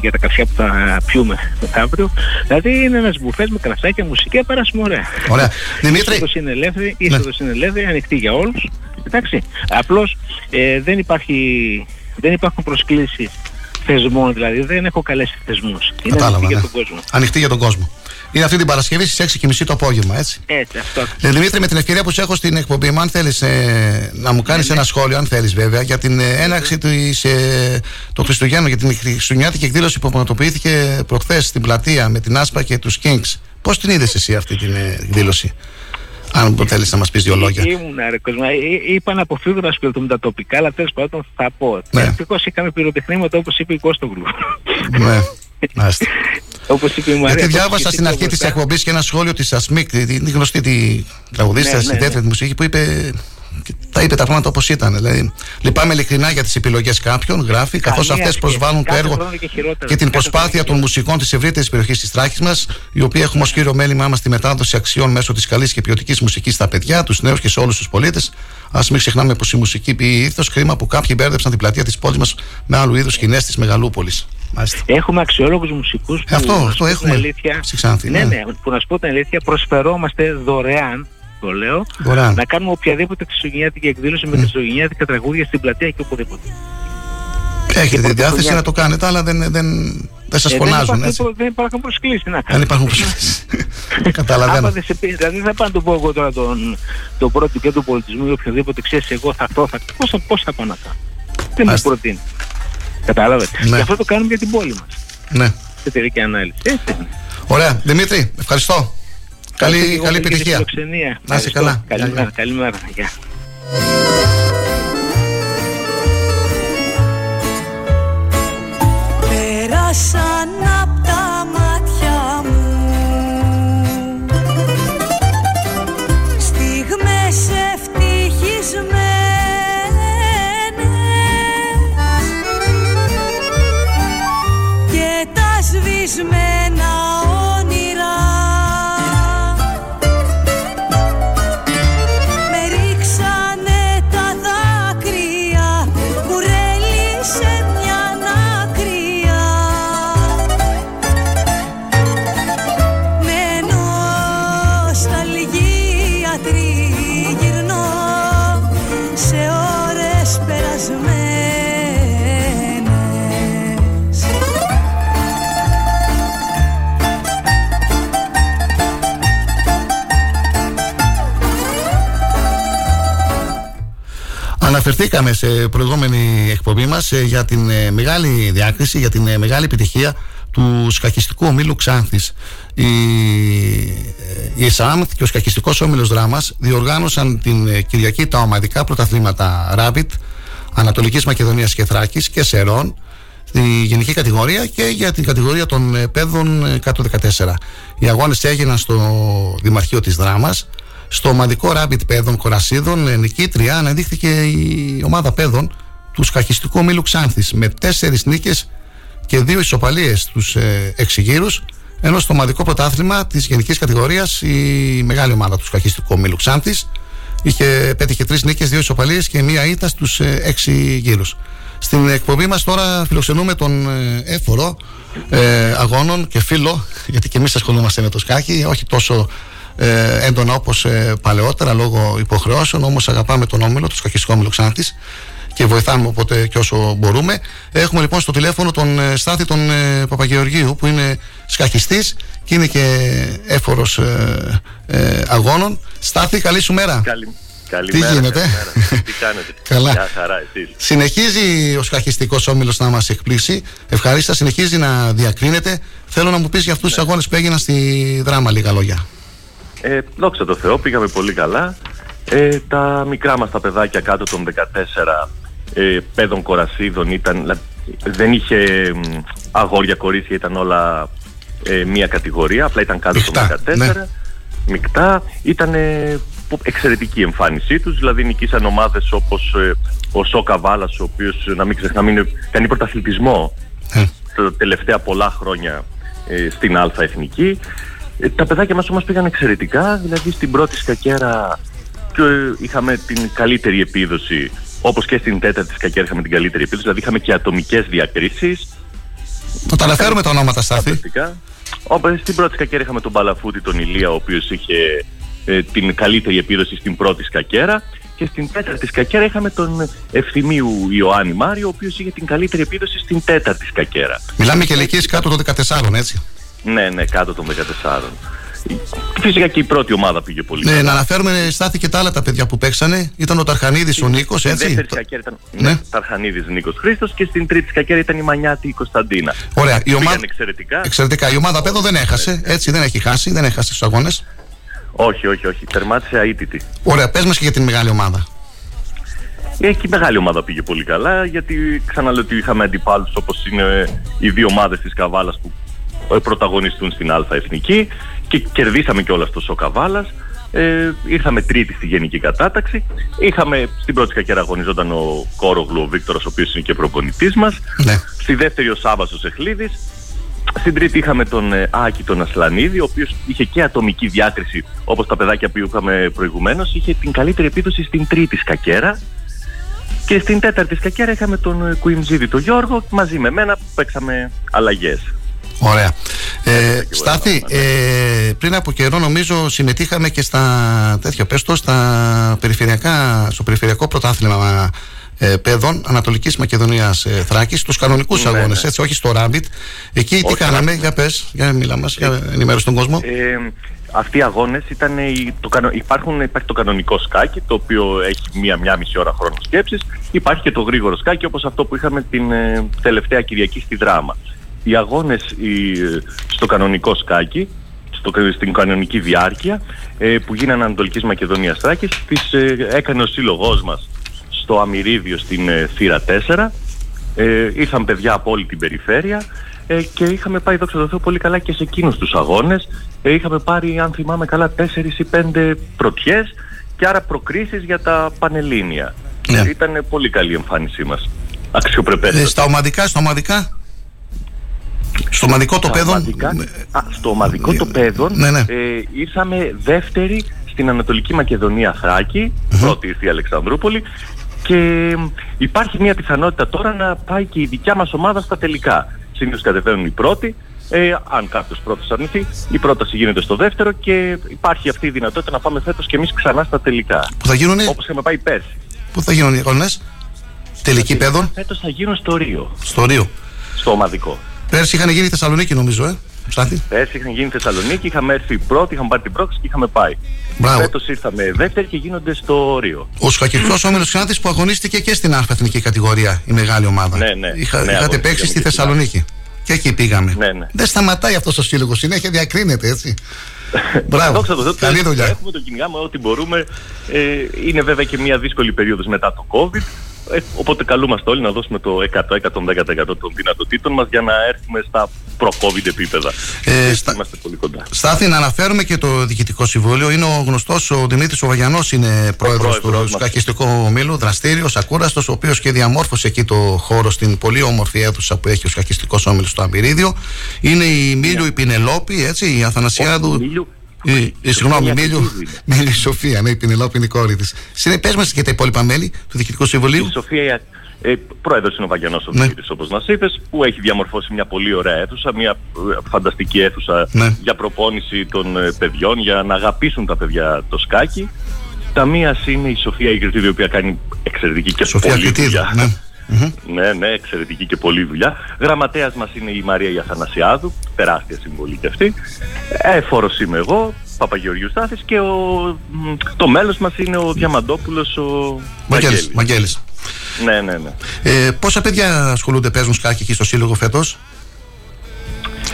για τα κρασιά που θα πιούμε μεθαύριο. Δηλαδή είναι ένας μπουφές με κρασάκια, μουσική, περάσουμε ωραία. Ωραία. Η Δημήτρη. είσοδος είναι ελεύθερη, η είσοδος είναι ελεύθερη, ανοιχτή για όλους. Εντάξει. Απλώς ε, δεν, υπάρχει, δεν υπάρχουν προσκλήσεις θεσμών, δηλαδή δεν έχω καλέσει θεσμούς. Είναι Κατάλαβα. ανοιχτή για ναι. τον κόσμο. Ανοιχτή για τον κόσμο. Είναι αυτή την Παρασκευή στις 6.30 το απόγευμα, έτσι. Έτσι, αυτό. Ε, Δημήτρη, με την ευκαιρία που σε έχω στην εκπομπή μου, αν θέλεις να μου κάνεις ένα σχόλιο, αν θέλεις βέβαια, για την ε, έναρξη της, ε, των Χριστουγέννων, για την Χριστουγεννιάτικη εκδήλωση που πραγματοποιήθηκε προχθές στην πλατεία με την Άσπα και τους Kings. Πώς την είδες εσύ αυτή την ε, εκδήλωση, αν θέλεις να μας πεις δύο λόγια. Ήμουν ρε Κοσμά. Ε, Είπα να αποφύγω να ασχοληθούμε με τα τοπικά, αλλά τέλος πάντων θα πω. Ναι. Ευτυχώ είχαμε πυροτεχνήματα όπως είπε η Κώστογλου. ναι, μάλιστα. Όπως είπε η Μαρία. Γιατί το διάβασα στην σχετικό αρχή της μπροστά. εκπομπής και ένα σχόλιο της Ασμίκ, τη τη γνωστή τη τραγουδίστρια, Ναι, τη ναι, δεύτερη ναι. μουσικής, που είπε. και Τα είπε τα πράγματα όπως ήταν. Δηλαδή, λυπάμαι ειλικρινά για τις επιλογές κάποιων, γράφει, καθώς Καμία αυτές σχέση. προσβάλλουν το Κάθε έργο χρόνο και χειρότερα. και την Κάθε προσπάθεια των μουσικών της ευρύτερης περιοχής της Τράκη μας, η οποία έχουμε ως κύριο μέλημά μας τη μετάδοση αξιών μέσω της καλής και ποιοτικής μουσικής στα παιδιά, τους νέους και σε όλους τους πολίτες. Α μην ξεχνάμε πως η μουσική ποιεί ήθος, κρίμα που κάποιοι μπέρδεψαν την πλατεία της πόλης μας με άλλου είδους σκηνές της Μεγαλούπολης. Μάλιστα. Έχουμε αξιόλογους μουσικούς που Ε, αυτό, να σου αυτό πω την έχουμε αλήθεια, στη Ξάνθη, ναι, ναι. ναι, που να σου πω την αλήθεια προσφερόμαστε δωρεάν το λέω, Δωρεάν. να κάνουμε οποιαδήποτε χριστουγεννιάτικη εκδήλωση με χριστουγεννιάτικα τραγούδια στην πλατεία και οπουδήποτε. Έχετε τη διάθεση να το κάνετε, αλλά δεν, δεν, δεν σας Ε, φωνάζουν. δεν, Έτσι. υπάρχουν, προ- δεν υπάρχουν προσκλήσεις τι να Δεν κάνουμε. υπάρχουν προσκλήσεις. Καταλαβαίνω. Άμα δεν σε πει, δηλαδή δεν θα πάω να του πω εγώ τώρα τον, τον πρώτο και του πολιτισμού ή οποιοδήποτε ξέρεις εγώ θα έρθω, θα, πώς, θα- πώς θα πάω να κάνω; Δεν μου Μάλιστα. προτείνει. Κατάλαβες; Ναι. Και αυτό το κάνουμε για την πόλη μας. Ναι. Σε τελική ανάλυση. Έτσι είναι. Ωραία. Δημήτρη, ευχαριστώ. Ευχαριστώ και Καλή, εγώ καλή πολύ για τη επιτυχία. φιλοξενία. Να είσαι Ευχαριστώ. καλά. Καλημέρα. Καλημέρα. Γεια. Αναφερθήκαμε σε προηγούμενη εκπομπή μας για την ε, μεγάλη διάκριση, για την ε, μεγάλη επιτυχία του σκακιστικού ομίλου Ξάνθης. Η, ε, η ΕΣΑΜΘ και ο σκακιστικός όμιλος Δράμας διοργάνωσαν την ε, Κυριακή τα ομαδικά πρωταθλήματα Rapid Ανατολικής Μακεδονίας και Θράκης και Σερών στη γενική κατηγορία και για την κατηγορία των ε, παιδών ε, κάτω 14. Οι αγώνες έγιναν στο Δημαρχείο της Δράμας. Στο ομαδικό ράμπιτ παιδών Κορασίδων ε, νικήτρια αναδείχθηκε η ομάδα παιδών του σκαχιστικού ομίλου Ξάνθης με τέσσερις νίκες και δύο ισοπαλίες στους ε, έξι γύρους ενώ στο ομαδικό πρωτάθλημα της γενικής κατηγορίας η μεγάλη ομάδα του σκαχιστικού ομίλου Ξάνθης είχε, πέτυχε τρεις νίκες, δύο ισοπαλίες και μία ήττα στους ε, έξι γύρους. Στην εκπομπή μας τώρα φιλοξενούμε τον ε, έφορο ε, αγώνων και φίλο, γιατί και εμείς ασχολούμαστε με το σκάκι, όχι τόσο ε, έντονα όπως ε, παλαιότερα λόγω υποχρεώσεων. Όμως αγαπάμε τον όμιλο, το σκακιστικό όμιλο Ξάνθη και βοηθάμε όποτε και όσο μπορούμε. Έχουμε λοιπόν στο τηλέφωνο τον ε, Στάθη τον ε, Παπαγεωργίου που είναι σκαχιστής και είναι και έφορος ε, ε, αγώνων. Στάθη, καλή σου μέρα. Καλή, καλημέρα. Τι γίνεται; καλημέρα. Τι κάνετε; Καλά. Γεια χαρά, εσείς. Συνεχίζει ο σκαχιστικός όμιλος να μας εκπλήσει. Ευχαρίστας, συνεχίζει να διακρίνεται. Θέλω να μου πεις για αυτούς τους αγώνες που έγιναν στη δράμα λίγα λόγια. Ε, δόξα τω Θεώ, πήγαμε πολύ καλά. Ε, τα μικρά μας τα παιδάκια κάτω των 14 ε, παιδών κορασίδων ήταν, δηλαδή, δεν είχε μ, αγόρια κορίτσια, ήταν όλα ε, μία κατηγορία, απλά ήταν κάτω Μεικτά, των 14. ναι. Μεικτά, ήταν ε, πο- εξαιρετική η εμφάνισή τους, δηλαδή νικήσαν ομάδες όπως ε, ο Σόκα Βάλας, ο οποίος να μην ξεχνάμε είναι, κάνει πρωταθλητισμό τα τελευταία πολλά χρόνια ε, στην Α Εθνική. Ε, τα παιδάκια μας όμως πήγαν εξαιρετικά, δηλαδή στην πρώτη σκακέρα και, ε, είχαμε την καλύτερη επίδοση, όπως και στην τέταρτη σκακέρα είχαμε την καλύτερη επίδοση, δηλαδή είχαμε και ατομικές διακρίσεις. Θα τα αναφέρουμε τα ονόματα Στάθη. Φανταστικά. Όπως στην πρώτη σκακέρα είχαμε τον Παλαφούτη, τον Ηλία, ο οποίος είχε ε, την καλύτερη επίδοση στην πρώτη σκακέρα. Και στην τέταρτη σκακέρα είχαμε τον Ευθυμίου Ιωάννη Μάριο, ο οποίος είχε την καλύτερη επίδοση στην τέταρτη σκακέρα. Μιλάμε και ηλικίες κάτω των 14, έτσι. Ναι, ναι, κάτω των 14. Φυσικά και η πρώτη ομάδα πήγε πολύ Ναι, καλά. να αναφέρουμε Στάθη και τα άλλα τα παιδιά που παίξανε. Ήταν ο Ταρχανίδης, ο Νίκος, Στην έτσι; δεύτερη σκακέρα ήταν Ναι. ναι. Ταρχανίδης Νίκος Χρήστος και στην τρίτη σκακέρα ήταν η Μανιάτη η Κωνσταντίνα. Ωραία, η Πήγαν ομάδα- εξαιρετικά. Εξαιρετικά. Η ομάδα παιδών δεν έχασε, έτσι δεν έχει χάσει, δεν έχασε στους αγώνες. Όχι, όχι, όχι. Τερμάτισε αίτητη. Ωραία, πες μας και για την μεγάλη ομάδα. Ε, και η μεγάλη ομάδα πήγε πολύ καλά γιατί ξαναλέω ότι είχαμε αντιπάλους όπως είναι οι δύο ομάδες της Καβάλας που ε, πρωταγωνιστούν στην Α Εθνική και κερδίσαμε και όλα στο Σοκαβάλας. Ε, ήρθαμε τρίτη στη γενική κατάταξη. Είχαμε στην πρώτη σκακέρα αγωνιζόταν ο Κόρογλου, ο Βίκτορας, ο οποίος είναι και προπονητής μας. Ναι. Στη δεύτερη ο Σάββας ο Σεχλίδης. Στην τρίτη είχαμε τον ε, Άκη τον Ασλανίδη, ο οποίος είχε και ατομική διάκριση όπως τα παιδάκια που είχαμε προηγουμένως. Είχε την καλύτερη επίδοση στην τρίτη σκακέρα. Και στην τέταρτη σκακέρα είχαμε τον ε, Κουιμζίδη τον Γιώργο μαζί με μένα που παίξαμε αλλαγές. Ωραία. Ε, Στάθη, ε, πριν από καιρό νομίζω συμμετείχαμε και στα τέτοια πες το, στα περιφερειακά, στο περιφερειακό πρωτάθλημα ε, παιδών Ανατολικής Μακεδονίας ε, Θράκης, στους κανονικούς Ναι, αγώνες, ναι. έτσι, όχι στο Rabbit. Εκεί τι Όχι, κάναμε, ναι. για πες, για μιλά μας, για ενημέρωση τον κόσμο. Ε, αυτοί οι αγώνες ήταν οι, το, κανο- υπάρχουν, υπάρχει το κανονικό σκάκι το οποίο έχει μία-μία μισή ώρα χρόνο σκέψης υπάρχει και το γρήγορο σκάκι όπως αυτό που είχαμε την ε, τελευταία Κυριακή στη Δράμα οι αγώνες οι, ε, στο κανονικό σκάκι στο, στην κανονική διάρκεια ε, που γίνανε Ανατολικής Μακεδονίας Θράκης τις ε, έκανε ο σύλλογός μας στο Αμυρίδιο στην ε, θύρα 4 ε, ήρθαν παιδιά από όλη την περιφέρεια ε, και είχαμε πάει δόξα τω Θεώ πολύ καλά και σε εκείνους τους αγώνες. Ε, είχαμε πάρει, αν θυμάμαι καλά, 4 ή 5 πρωτιές και άρα προκρίσεις για τα Πανελλήνια. Ναι. Ε, Ήταν πολύ καλή η εμφάνισή μας. Αξιοπρεπέστατη. Ε, στα ομαδικά, στα ομαδικά; Στο ομαδικό το Στα παιδών. ομαδικά- Α, στο ομαδικό το παιδών Ναι, ναι. ε, ήρθαμε δεύτερη στην Ανατολική Μακεδονία Θράκη, πρώτη ήρθε η Αλεξανδρούπολη και υπάρχει μια πιθανότητα τώρα να πάει και η δικιά μας ομάδα στα τελικά. Συνήθως κατεβαίνουν οι πρώτοι, ε, αν κάποιος πρώτος αρνηθεί, η πρόταση γίνεται στο δεύτερο και υπάρχει αυτή η δυνατότητα να πάμε φέτος και εμείς ξανά στα τελικά. Που θα γίνουνε, Όπως είχαμε πάει πέρσι. πού θα γίνουν οι αγώνες, τελική παιδών, Φέτος θα γίνουν στο Ρίο, στο Ρίο. στο ομαδικό. Πέρσι είχαν γίνει η Θεσσαλονίκη νομίζω, ε, Στάθη. Πέρσι είχαν γίνει Θεσσαλονίκη, είχαμε έρθει πρώτοι, είχαμε πάρει την πρόκληση και είχαμε πάει. Μπράβο. Φέτος ήρθαμε δεύτεροι και γίνονται στο Ρίο. Ο Σκακιστικός Όμιλος Ξάνθης που αγωνίστηκε και στην Α-εθνική κατηγορία, η μεγάλη ομάδα. Ναι, ναι. Είχα, Ναι, είχατε αγωνιστήκαμε παίξει στη και στην Θεσσαλονίκη. Και εκεί πήγαμε. Ναι, ναι. Δεν σταματάει αυτός ο σύλλογος, συνέχεια διακρίνεται έτσι. Μπράβο. Δόξα τω Θεώ, το- Καλή το δουλειά. Έχουμε, το κυνηγάμε ό,τι μπορούμε. Ε, είναι βέβαια και μια δύσκολη περίοδος μετά το COVID. Ε, οπότε καλούμαστε όλοι να δώσουμε το 100-110% των δυνατοτήτων μας για να έρθουμε στα προ-COVID επίπεδα. Ε, Ε, στα- Είμαστε πολύ κοντά. Στάθη, να αναφέρουμε και το διοικητικό συμβούλιο. Είναι ο γνωστός ο Δημήτρης Οβαγιανό, είναι πρόεδρος του πρόεδρος μας. Σκακιστικού Ομίλου, δραστήριος, ακούραστος, ο οποίος και διαμόρφωσε εκεί το χώρο στην πολύ όμορφη αίθουσα που έχει ο Σκακιστικός Όμιλο στο Αμπειρίδιο. Είναι η Μίλιο η Πινελόπη, έτσι, η Αθανασιάδου. Όχι, Μίλιο- Η, η, συγγνώμη, Σοφία Μίλιο, Κακίδου είναι. Μίλιο η Σοφία, ναι, η Πινελόπη είναι η κόρη τη. Πες μας και τα υπόλοιπα μέλη του Διοικητικού Συμβουλίου. Η Σοφία, Ε, πρόεδρος είναι ο Βαγιανός ο Ναι. Δημήτρης, όπως μας είπες, που έχει διαμορφώσει μια πολύ ωραία αίθουσα, μια ε, φανταστική αίθουσα Ναι. για προπόνηση των ε, παιδιών, για να αγαπήσουν τα παιδιά το σκάκι. Ταμεία είναι η Σοφία Ιγρητήδη, η οποία κάνει εξαιρετική και Σοφία πολλή Κριτίδη, δουλειά. ναι. Μμμ. Ναι, ναι, εξαιρετική και πολλή δουλειά. Γραμματέας μας είναι η Μαρία Ιαθανασιάδου, τεράστια συμβολή και αυτή. Έφορος είμαι εγώ, Παπαγεωργίου Στάθης και ο, μ, το μέλος μας είναι ο Διαμαντόπουλος, ο Βαγγέλης, Βαγγέλης. Βαγγέλης. Ναι, ναι, ναι. Ε, πόσα παιδιά ασχολούνται, παίζουν σκάκι εκεί στο σύλλογο φέτος;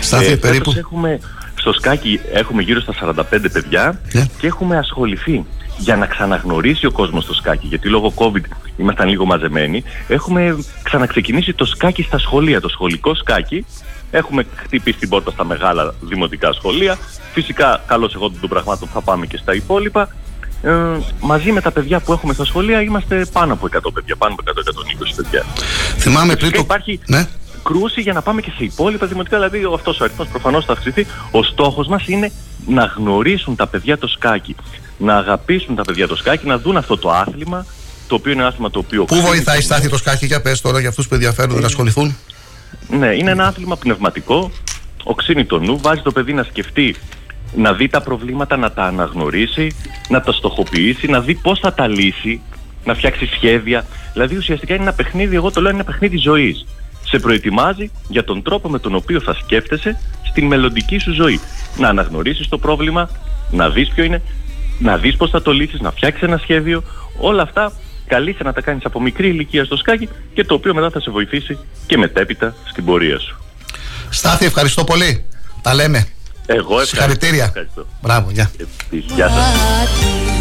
Στάθη, Ε, περίπου; φέτος έχουμε, στο σκάκι έχουμε γύρω στα 45 παιδιά Ναι. και έχουμε ασχοληθεί για να ξαναγνωρίσει ο κόσμος το σκάκι, γιατί λόγω COVID ήμασταν λίγο μαζεμένοι, έχουμε ξαναξεκινήσει το σκάκι στα σχολεία, το σχολικό σκάκι. Έχουμε χτυπήσει την πόρτα στα μεγάλα δημοτικά σχολεία. Φυσικά, καλώς εγώ των πραγμάτων θα πάμε και στα υπόλοιπα. Ε, μαζί με τα παιδιά που έχουμε στα σχολεία είμαστε πάνω από 100 παιδιά, πάνω από 100-120 παιδιά. Θυμάμαι Και πριν φυσικά το... υπάρχει Ναι. Κρούση για να πάμε και σε υπόλοιπα δημοτικά. Δηλαδή αυτός ο αριθμός προφανώς θα αυξηθεί. Ο στόχος μας είναι να γνωρίσουν τα παιδιά το σκάκι. Να αγαπήσουν τα παιδιά το σκάκι, να δουν αυτό το άθλημα, το οποίο είναι ένα άθλημα το οποίο. Πού βοηθάει Στάθη το σκάκι, για πες τώρα για αυτούς που ενδιαφέρονται να ασχοληθούν. Ναι, είναι ένα άθλημα πνευματικό. Οξύνει το νου, βάζει το παιδί να σκεφτεί, να δει τα προβλήματα, να τα αναγνωρίσει, να τα στοχοποιήσει, να δει πώς θα τα λύσει, να φτιάξει σχέδια. Δηλαδή ουσιαστικά είναι ένα παιχνίδι, εγώ το λέω, είναι ένα παιχνίδι ζωής. Σε προετοιμάζει για τον τρόπο με τον οποίο θα σκέφτεσαι στην μελλοντική σου ζωή. Να αναγνωρίσεις το πρόβλημα, να δεις ποιο είναι, να δεις πώς θα το λύσεις, να φτιάξεις ένα σχέδιο. Όλα αυτά καλείσαι να τα κάνεις από μικρή ηλικία στο σκάκι και το οποίο μετά θα σε βοηθήσει και μετέπειτα στην πορεία σου. Στάθη, ευχαριστώ πολύ. Τα λέμε. Εγώ ευχαριστώ. Συγχαρητήρια. Ευχαριστώ. Μπράβο, γεια. Επίσης, Γεια σας.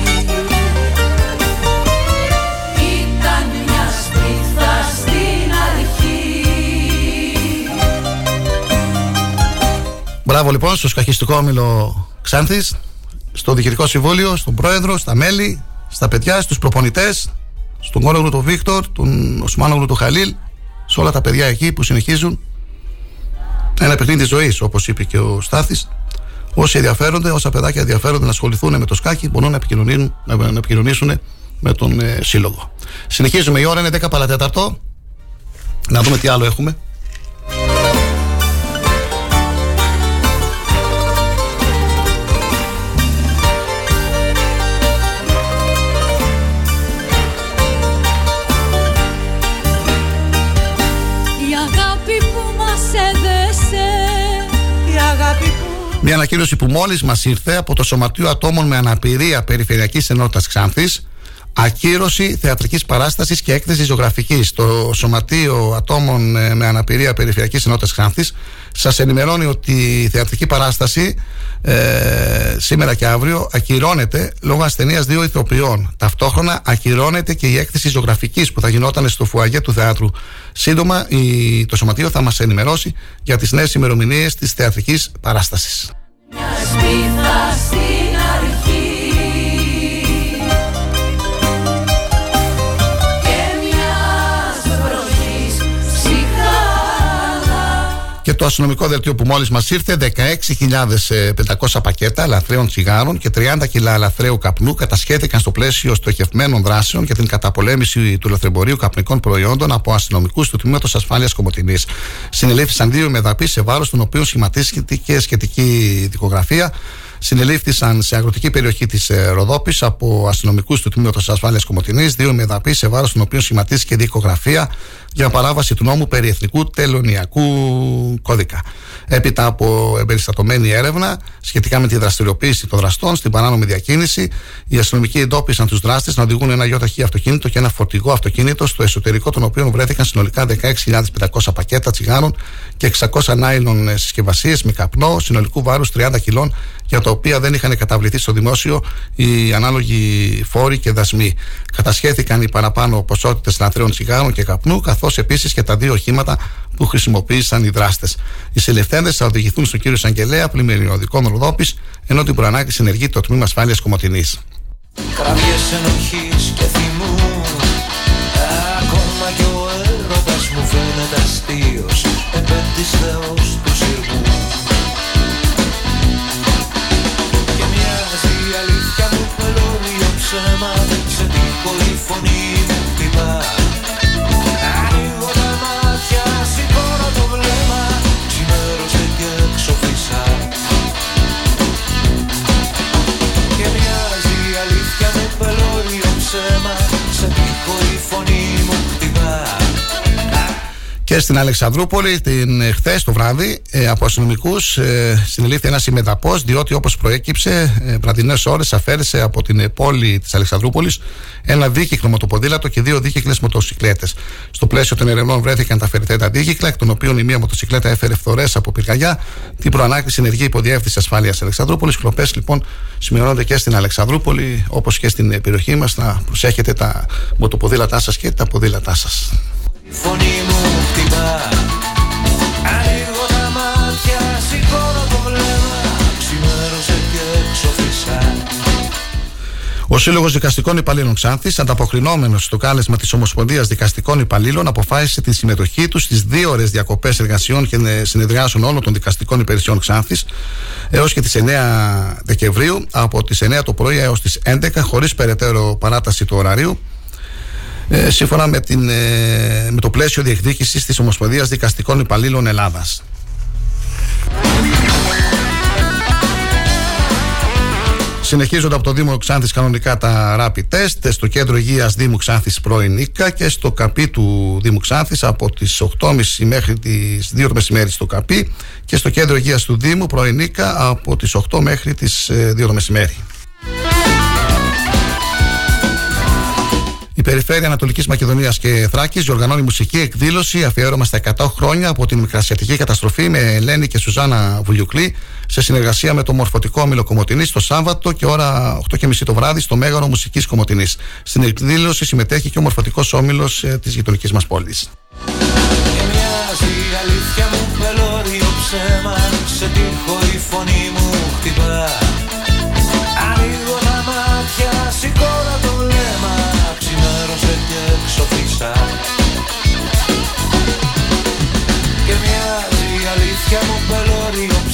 Μπράβο λοιπόν στο σκαχιστικό όμιλο Ξάνθης, στο διοικητικό συμβούλιο, στον πρόεδρο, στα μέλη, στα παιδιά, στους προπονητές, στον όρογλου του Βίκτορ, τον Οσμάνογλου του Χαλίλ, σε όλα τα παιδιά εκεί που συνεχίζουν ένα παιχνίδι της ζωής, όπως είπε και ο Στάθης. Όσοι ενδιαφέρονται, όσα παιδάκια ενδιαφέρονται να ασχοληθούν με το σκάκι, μπορούν να επικοινωνήσουν, να, να επικοινωνήσουν με τον ε, σύλλογο. Συνεχίζουμε, η ώρα είναι 10 παρατέταρτο. Να δούμε τι άλλο έχουμε. Μια ανακοίνωση που μόλις μας ήρθε από το Σωματείο Ατόμων με Αναπηρία Περιφερειακής Ενότητας Ξάνθης. Ακύρωση θεατρικής παράστασης και έκθεσης ζωγραφικής. Το Σωματείο Ατόμων ε, με Αναπηρία Περιφερειακής Ενότητας Ξάνθη σας ενημερώνει ότι η θεατρική παράσταση ε, σήμερα και αύριο ακυρώνεται λόγω ασθενείας δύο ηθοποιών. Ταυτόχρονα ακυρώνεται και η έκθεση ζωγραφικής που θα γινόταν στο φουαγέ του θεάτρου. Σύντομα, η, το Σωματείο θα μας ενημερώσει για τις νέες ημερομηνίες της θεατρικής παράστασης. Και το αστυνομικό δελτίο που μόλις μας ήρθε, 16.500 πακέτα λαθρέων τσιγάρων και 30 κιλά λαθρέου καπνού κατασχέθηκαν στο πλαίσιο στοχευμένων δράσεων για την καταπολέμηση του λαθρεμπορίου καπνικών προϊόντων από αστυνομικούς του Τμήματος Ασφάλειας Κομωτινής. Συνελήφθησαν δύο μεδαπεί σε βάρος των οποίων σχηματίστηκε σχετική δικογραφία. Συνελήφθησαν σε αγροτική περιοχή της Ροδόπης από αστυνομικούς του Τμήματος Ασφάλειας Κομωτινής δύο μεδαπεί σε βάρος των οποίων σχηματίστηκε δικογραφία για παράβαση του νόμου περί εθνικού τελωνιακού κώδικα. Έπειτα από εμπεριστατωμένη έρευνα σχετικά με τη δραστηριοποίηση των δραστών στην παράνομη διακίνηση, οι αστυνομικοί εντόπισαν τους δράστες να οδηγούν ένα ΙΧ αυτοκίνητο και ένα φορτηγό αυτοκίνητο, στο εσωτερικό των οποίων βρέθηκαν συνολικά 16.500 πακέτα τσιγάρων και 600 νάιλον συσκευασίες με καπνό συνολικού βάρους 30 κιλών, για τα οποία δεν είχαν καταβληθεί στο δημόσιο οι ανάλογοι φόροι και δασμοί. Κατασχέθηκαν οι παραπάνω ποσότητες λαθρέων τσιγάρων και καπνού, καθώς επίσης και τα δύο οχήματα που χρησιμοποίησαν οι δράστες. Οι συλληφθέντε θα οδηγηθούν στον κύριο Σαγγελέα, πλημμυριωδικών Ροδόπη, ενώ την προανάγκη ενεργεί το τμήμα ασφάλειας Κομωτινής. Κραυγές ενοχής και θυμούς Ακόμα κι ο έρωτας μου φαίνεται αστείος Επέτης θεός του σιρμού Και μοιάζει η αλήθεια μου με λόγιο ψέμα Δεν ξετύχω η φωνή μου χτυπά ακούει μου. Και στην Αλεξανδρούπολη, την ε, χθες το βράδυ, ε, από αστυνομικούς ε, συνελήφθη ένας συμμεταπό, διότι όπως προέκυψε, ε, βραδινές ώρες αφαίρεσε από την ε, πόλη της Αλεξανδρούπολης ένα δίκυκλο μοτοποδήλατο και δύο δίκυκλες μοτοσυκλέτες. Στο πλαίσιο των ερευνών βρέθηκαν τα φερθέντα δίκυκλα, εκ των οποίων η μία μοτοσυκλέτα έφερε φθορές από πυρκαγιά. Την προανάκτηση ενεργή υποδιεύθυνση ασφάλειας Αλεξανδρούπολης. Κλοπές λοιπόν σημειώνονται και στην Αλεξανδρούπολη, όπως και στην ε, περιοχή μας. Να προσέχετε τα μοτοποδήλατά σας και τα ποδήλατά σας. Φωνή μου χτυπά. Ανοίγω τα μάτια, σηκώνω το βλέμμα. Ξημέρωσε και έξω φυσά Ο Σύλλογος Δικαστικών Υπαλλήλων Ξάνθης, ανταποκρινόμενος στο κάλεσμα της Ομοσπονδίας Δικαστικών Υπαλλήλων, αποφάσισε τη συμμετοχή του στις δύο ώρες διακοπές εργασιών και συνεδριάσεων όλων των δικαστικών υπηρεσιών Ξάνθης έως και τις 9 Δεκεμβρίου από τις 9 το πρωί έως τις 11 χωρίς περαιτέρω παράταση του ωραρίου ε, σύμφωνα με, την, ε, με το πλαίσιο διεκδίκησης της Ομοσπονδίας Δικαστικών Υπαλλήλων Ελλάδας. Συνεχίζονται από το Δήμο Ξάνθης κανονικά τα rapid test στο κέντρο υγείας Δήμου Ξάνθης πρώην Ίκα και στο καπί του Δήμου Ξάνθης από τις 8.30 μέχρι τις 2 το μεσημέρι στο καπί και στο κέντρο υγείας του Δήμου πρώην Ίκα από τις 8 μέχρι τις 2 το μεσημέρι. Η Περιφέρεια Ανατολικής Μακεδονίας και Θράκης διοργανώνει μουσική εκδήλωση αφιέρωμα στα 100 χρόνια από την μικρασιατική καταστροφή με Ελένη και Σουζάνα Βουλιουκλή σε συνεργασία με το Μορφωτικό Όμιλο Κομωτινής το Σάββατο και ώρα 8.30 το βράδυ στο Μέγαρο Μουσικής Κομωτινής. Στην εκδήλωση συμμετέχει και ο Μορφωτικός Όμιλος ε, της γειτονικής μας πόλης. Σε τείχο η φωνή μου χτυπά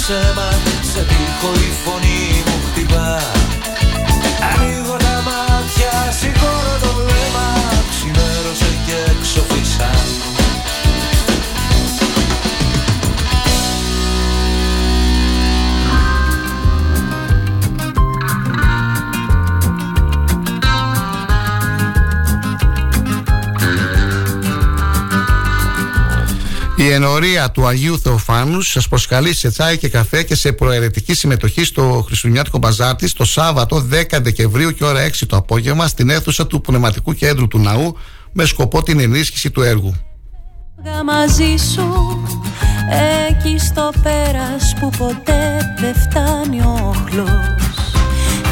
ψέμα Σε τείχο η φωνή μου χτυπάς Η ενορία του Αγίου Θεοφάνου σα προσκαλεί σε τσάι και καφέ και σε προαιρετική συμμετοχή στο Χριστουγεννιάτικο Μπαζάρ της το Σάββατο 10 Δεκεμβρίου και ώρα 6 το απόγευμα στην αίθουσα του Πνευματικού Κέντρου του Ναού με σκοπό την ενίσχυση του έργου. μαζί σου Εκεί στο πέρας που ποτέ δεν φτάνει ο όχλος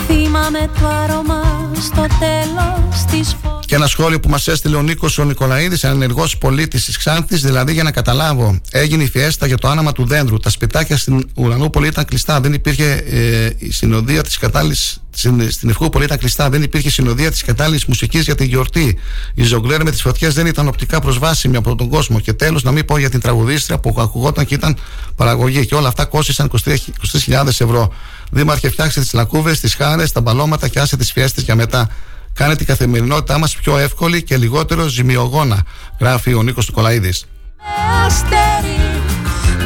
Θυμάμαι το άρωμα στο τέλος της φω... Και ένα σχόλιο που μας έστειλε ο Νίκος ο Νικολαίδης, ένα ενεργός πολίτης της Ξάνθης, δηλαδή για να καταλάβω, έγινε η φιέστα για το άναμα του δέντρου. Τα σπιτάκια στην Ουρανούπολη ήταν κλειστά. Δεν υπήρχε ε, η συνοδεία της κατάλληλης. Στην, στην Ευχούπολη ήταν κλειστά. Δεν υπήρχε συνοδεία της κατάλληλης μουσικής για την γιορτή. Η ζογκλέρ με τις φωτιές δεν ήταν οπτικά προσβάσιμη από τον κόσμο. Και τέλος, να μην πω για την τραγουδίστρια που ακουγόταν και ήταν παραγωγή. Και όλα αυτά κόστησαν 23.000 ευρώ. Δήμαρχε, φτιάξτε τις λακκούβες, τις χάρες, τα μπαλώματα και άσε τις φιέστες για μετά. Κάνε την καθημερινότητά μας πιο εύκολη και λιγότερο ζημιογόνα, γράφει ο Νίκος Νικολαίδης. Αστέρι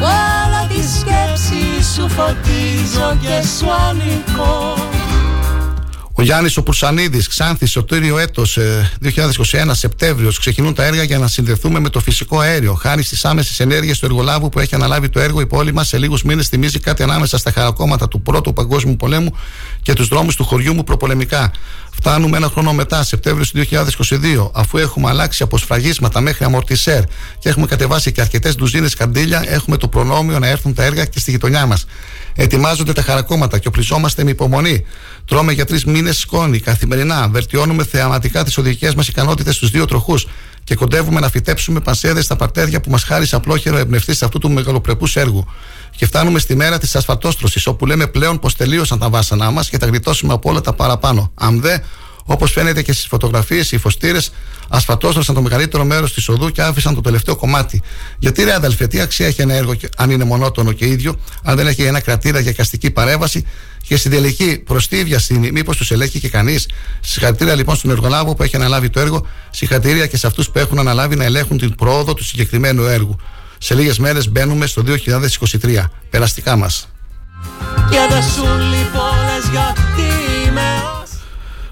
Όλα τη σκέψη σου φωτίζω και σου ανήκω Ο Γιάννης ο Πουρσανίδης, Ξάνθη, Σωτήριο έτος 2021 Σεπτέμβριος. Ξεκινούν τα έργα για να συνδεθούμε με το φυσικό αέριο. Χάρη στι άμεσες ενέργειες του εργολάβου που έχει αναλάβει το έργο, η πόλη μας σε λίγους μήνες θυμίζει κάτι ανάμεσα στα χαρακόμματα του Πρώτου Παγκόσμιου Πολέμου και τους δρόμους του χωριού μου προπολεμικά. Φτάνουμε ένα χρόνο μετά, Σεπτέμβριο του 2022, αφού έχουμε αλλάξει από σφραγίσματα μέχρι αμορτισέρ και έχουμε κατεβάσει και αρκετές ντουζίνες καντήλια, έχουμε το προνόμιο να έρθουν τα έργα και στη γειτονιά μας. Ετοιμάζονται τα χαρακόμματα και οπλιζόμαστε με υπομονή. Τρώμε για τρεις μήνες σκόνη καθημερινά. Βελτιώνουμε θεαματικά τις οδηγικές μας ικανότητες στους δύο τροχούς και κοντεύουμε να φυτέψουμε πανσέδες στα παρτέρια που μας χάρισε απλόχερο εμπνευστής αυτού του μεγαλοπρεπούς έργου. Και φτάνουμε στη μέρα της ασφαλτόστρωσης, όπου λέμε πλέον πως τελείωσαν τα βάσανά μας και τα γλιτώσουμε από όλα τα παραπάνω. Αν δε, όπως φαίνεται και στις φωτογραφίες, οι φωστήρες ασφαλτόστρωσαν το μεγαλύτερο μέρος της οδού και άφησαν το τελευταίο κομμάτι. Γιατί ρε αδελφέ, τι αξία έχει ένα έργο αν είναι μονότονο και ίδιο, αν δεν έχει ένα κρατήρα για καστική παρέμβαση και στην τελική προ τη βιασύνη, μήπως τους ελέγχει και κανείς. Συγχαρητήρια λοιπόν στον εργολάβο που έχει αναλάβει το έργο, συγχαρητήρια και σε αυτούς που έχουν αναλάβει να ελέγχουν την πρόοδο του συγκεκριμένου έργου. Σε λίγες μέρες μπαίνουμε στο 2023. Περαστικά μας. Και δεν σου λείπω λες γιατί με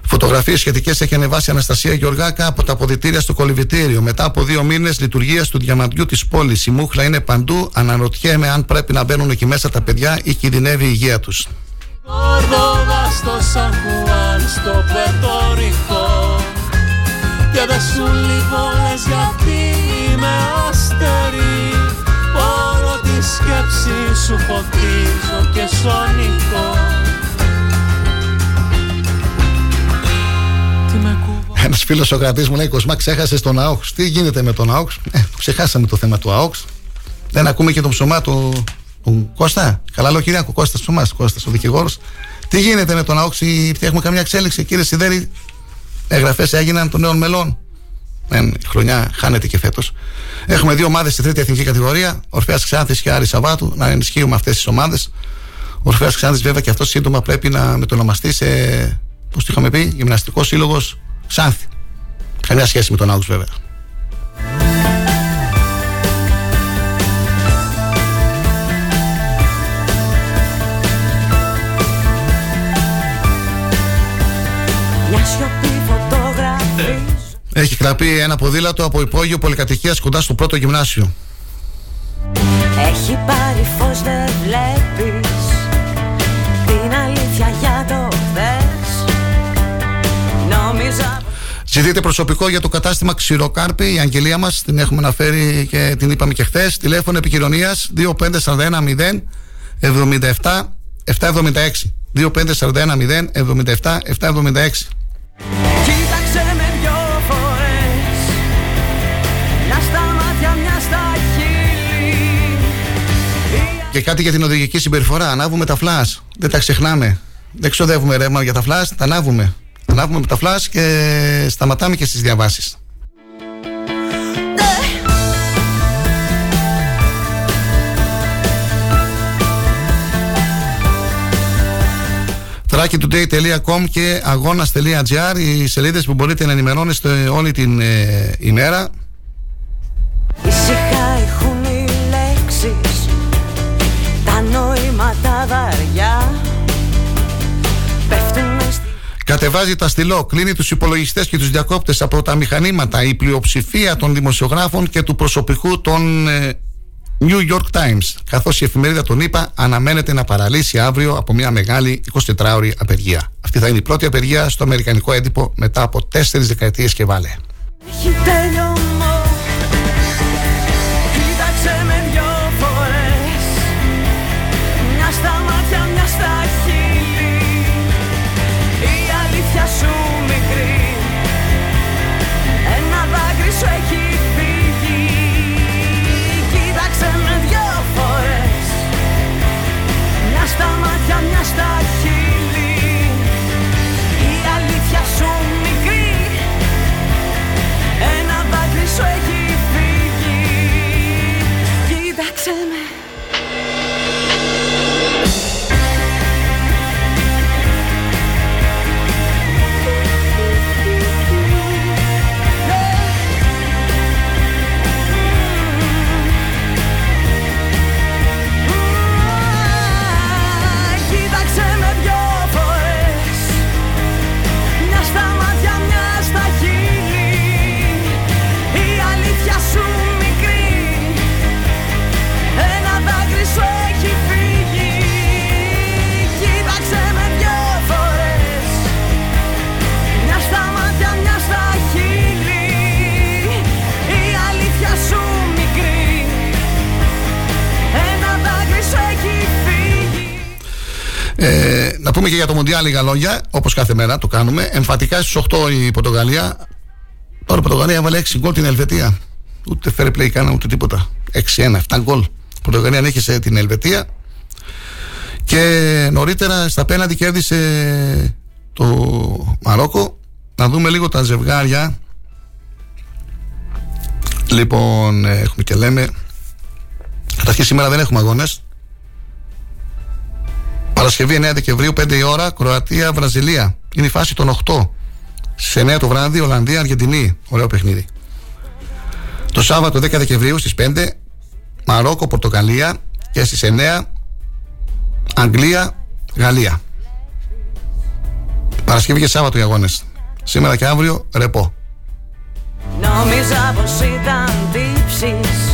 Φωτογραφίες σχετικές έχει ανεβάσει η Αναστασία Γεωργάκα από τα αποδητήρια στο κολυβητήριο. Μετά από δύο μήνες λειτουργίας του διαμαντιού της πόλης. Η μούχλα είναι παντού. Αναρωτιέμαι αν πρέπει να μπαίνουν εκεί μέσα τα παιδιά ή κινδυνεύει η υγεία τους. Κόρδοβα στο Σαν Χουάν στο Περτορικό Και δεν σου λες γιατί είμαι αστερή Όλο τη σκέψη σου φωτίζω και σωνικό Ένας φίλος ο κρατή μου λέει: Κοσμά, ξέχασες τον ΑΟΚ. Τι γίνεται με τον ΑΟΚ. Ε, ξεχάσαμε το θέμα του ΑΟΚ. Δεν ακούμε και τον ψωμά του, του Κώστα. Καλά, λέω Κυριακό Κώστα ψωμάς, Κώστα ο δικηγόρος. Τι γίνεται με τον ΑΟΚ, έχουμε καμιά εξέλιξη, κύριε Σιδέρη; Εγγραφές έγιναν των νέων μελών. Ε, η χρονιά χάνεται και φέτος. Έχουμε δύο ομάδες στη τρίτη εθνική κατηγορία. Ορφαία Ξάνθης και Άρη Σαββάτου. Να ενισχύουμε αυτές τις ομάδες. Ορφαία Ξάνθης, βέβαια, και αυτός σύντομα πρέπει να μετονομαστεί σε. Πώ το είχαμε πει, Γυμναστικό Σύλλογος Ξάνθη. Καμιά σχέση με τον Άγους βέβαια. Έχει κλαπεί ένα ποδήλατο από υπόγειο πολυκατοικίας κοντά στο πρώτο γυμνάσιο. Έχει πάρει φως δεν βλέπεις Την αλήθεια για το Ζητείτε προσωπικό για το κατάστημα Ξηροκάρπη. Η αγγελία μας την έχουμε αναφέρει και την είπαμε και χθες. Τηλέφωνο επικοινωνίας 2541 0 77 776. 2541 0 77 776. Και κάτι για την οδηγική συμπεριφορά. Ανάβουμε τα φλάς. Δεν τα ξεχνάμε. Δεν ξοδεύουμε ρεύμα για τα φλάς, τα ανάβουμε. Ανάβουμε με τα φλάς και σταματάμε και στις διαβάσεις. thrakitoday.com και αγώνας.gr οι σελίδες που μπορείτε να ενημερώνεστε όλη την ε, ημέρα νοήματα βαριά Κατεβάζει τα στυλό, κλείνει τους υπολογιστές και τους διακόπτες από τα μηχανήματα. Η πλειοψηφία των δημοσιογράφων και του προσωπικού των ε, New York Times. Καθώς η εφημερίδα των ΗΠΑ αναμένεται να παραλύσει αύριο από μια μεγάλη 24ωρη απεργία. Αυτή θα είναι η πρώτη απεργία στο Αμερικανικό έντυπο μετά από τέσσερις δεκαετίες και βάλε. Ε, να πούμε και για το Μοντιάλ λίγα λόγια, όπως κάθε μέρα το κάνουμε. Εμφατικά στις 8 η Πορτογαλία. Τώρα η Πορτογαλία έβαλε 6 γκολ την Ελβετία. Ούτε fair play κάνα ούτε τίποτα. 6-1, 7 γκολ. Η Πορτογαλία ανέχισε την Ελβετία. Και νωρίτερα στα πέναντι κέρδισε το Μαρόκο. Να δούμε λίγο τα ζευγάρια. Λοιπόν, ε, έχουμε και λέμε. Καταρχήν σήμερα δεν έχουμε αγώνες Παρασκευή 9 Δεκεμβρίου, 5 η ώρα, Κροατία, Βραζιλία. Είναι η φάση των 8. Στι 9 το βράδυ, Ολλανδία, Αργεντινή. Ωραίο παιχνίδι. Το Σάββατο 10 Δεκεμβρίου στις 5, Μαρόκο, Πορτοκαλία και στις 9, Αγγλία, Γαλλία. Παρασκευή και Σάββατο οι αγώνες. Σήμερα και αύριο ρεπό. Νόμιζα πως ήταν τύψεις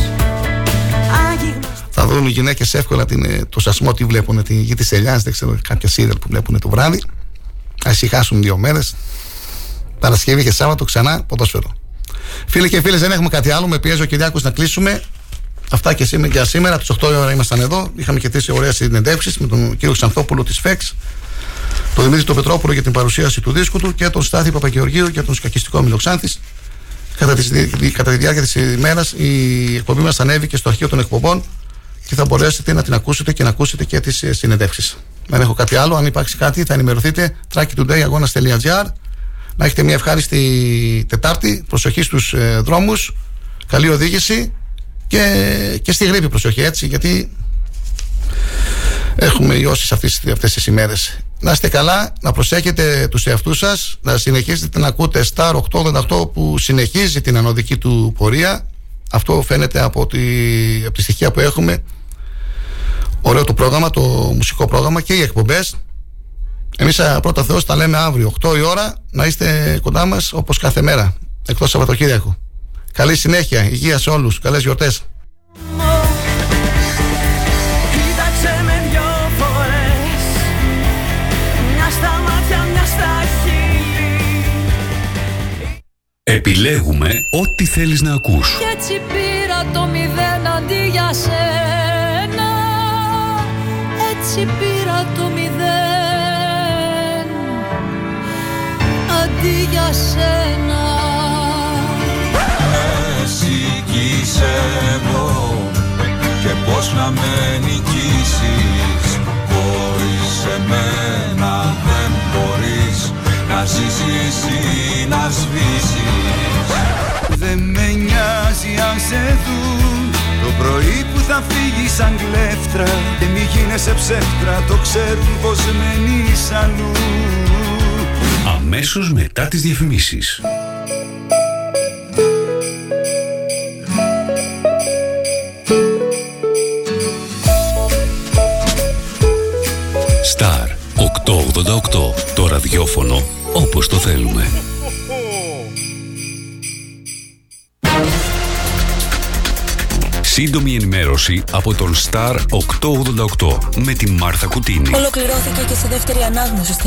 Θα δουν οι γυναίκες εύκολα την, ε, το σασμό τι βλέπουν, τη γη τη Ελιά, δεν ξέρω, κάποια σίδερ που βλέπουν το βράδυ. Α ησυχάσουν δύο μέρες. Παρασκευή και Σάββατο ξανά ποδόσφαιρο. Φίλοι και φίλες, δεν έχουμε κάτι άλλο. Με πιέζει ο Κυριάκος να κλείσουμε. Αυτά και σήμερα για σήμερα. Από τις 8 η ώρα ήμασταν εδώ. Είχαμε και τρεις ωραίες συνεντεύξεις με τον κύριο Ξανθόπουλο της ΦΕΞ, τον Δημήτρη τον Πετρόπουλο για την παρουσίαση του δίσκου του και τον Στάθη Παπαγεωργίου για τον σκακιστικό Μιλοξάνθη. Κατά τη, κατά τη διάρκεια της ημέρας η εκπομπή μας ανέβηκε στο αρχείο των εκπομπών και θα μπορέσετε να την ακούσετε και να ακούσετε και τις συνεντεύξεις. Δεν έχω κάτι άλλο. Αν υπάρξει κάτι, θα ενημερωθείτε. trackytodayagona.gr Να έχετε μια ευχάριστη Τετάρτη. Προσοχή στους ε, δρόμους. Καλή οδήγηση. Και, και στη γρήπη προσοχή έτσι, γιατί έχουμε ιώσεις αυτές, αυτές τις ημέρες. Να είστε καλά, να προσέχετε τους εαυτούς σας, να συνεχίσετε να ακούτε Star 888 που συνεχίζει την ανωδική του πορεία. Αυτό φαίνεται από τη, από τη στοιχεία που έχουμε. Ωραίο το πρόγραμμα, το μουσικό πρόγραμμα και οι εκπομπές. Εμείς πρώτα Θεός τα λέμε αύριο 8 η ώρα να είστε κοντά μας όπως κάθε μέρα εκτός Σαββατοκύριακο. Καλή συνέχεια, υγεία σε όλους, καλές γιορτές. Κοίταξε με δυο φορές Μιας στα μάτια, μιας στα χείλη Επιλέγουμε ό,τι θέλεις να ακούς. Κι έτσι πήρα το μηδέν αντί για σένα Έτσι πήρα το μηδέν. Αντί για σένα. Εσύ κι είσαι εγώ Και πώς να με νικήσεις. Χωρίς εμένα δεν μπορείς Να ζήσεις ή να σβήσεις. Δεν με νοιάζει αν σε δουν Το πρωί που θα φύγει σαν κλέφτρα Και μη γίνεσαι ψεύτρα Το ξέρουν πως μένεις αλλού Αμέσως μετά τις διαφημίσεις. Star 888. Το ραδιόφωνο όπως το θέλουμε. Σύντομη ενημέρωση από τον Star 888 με τη Μάρθα Κουτίνη. Ολοκληρώθηκε και σε δεύτερη ανάγνωση στην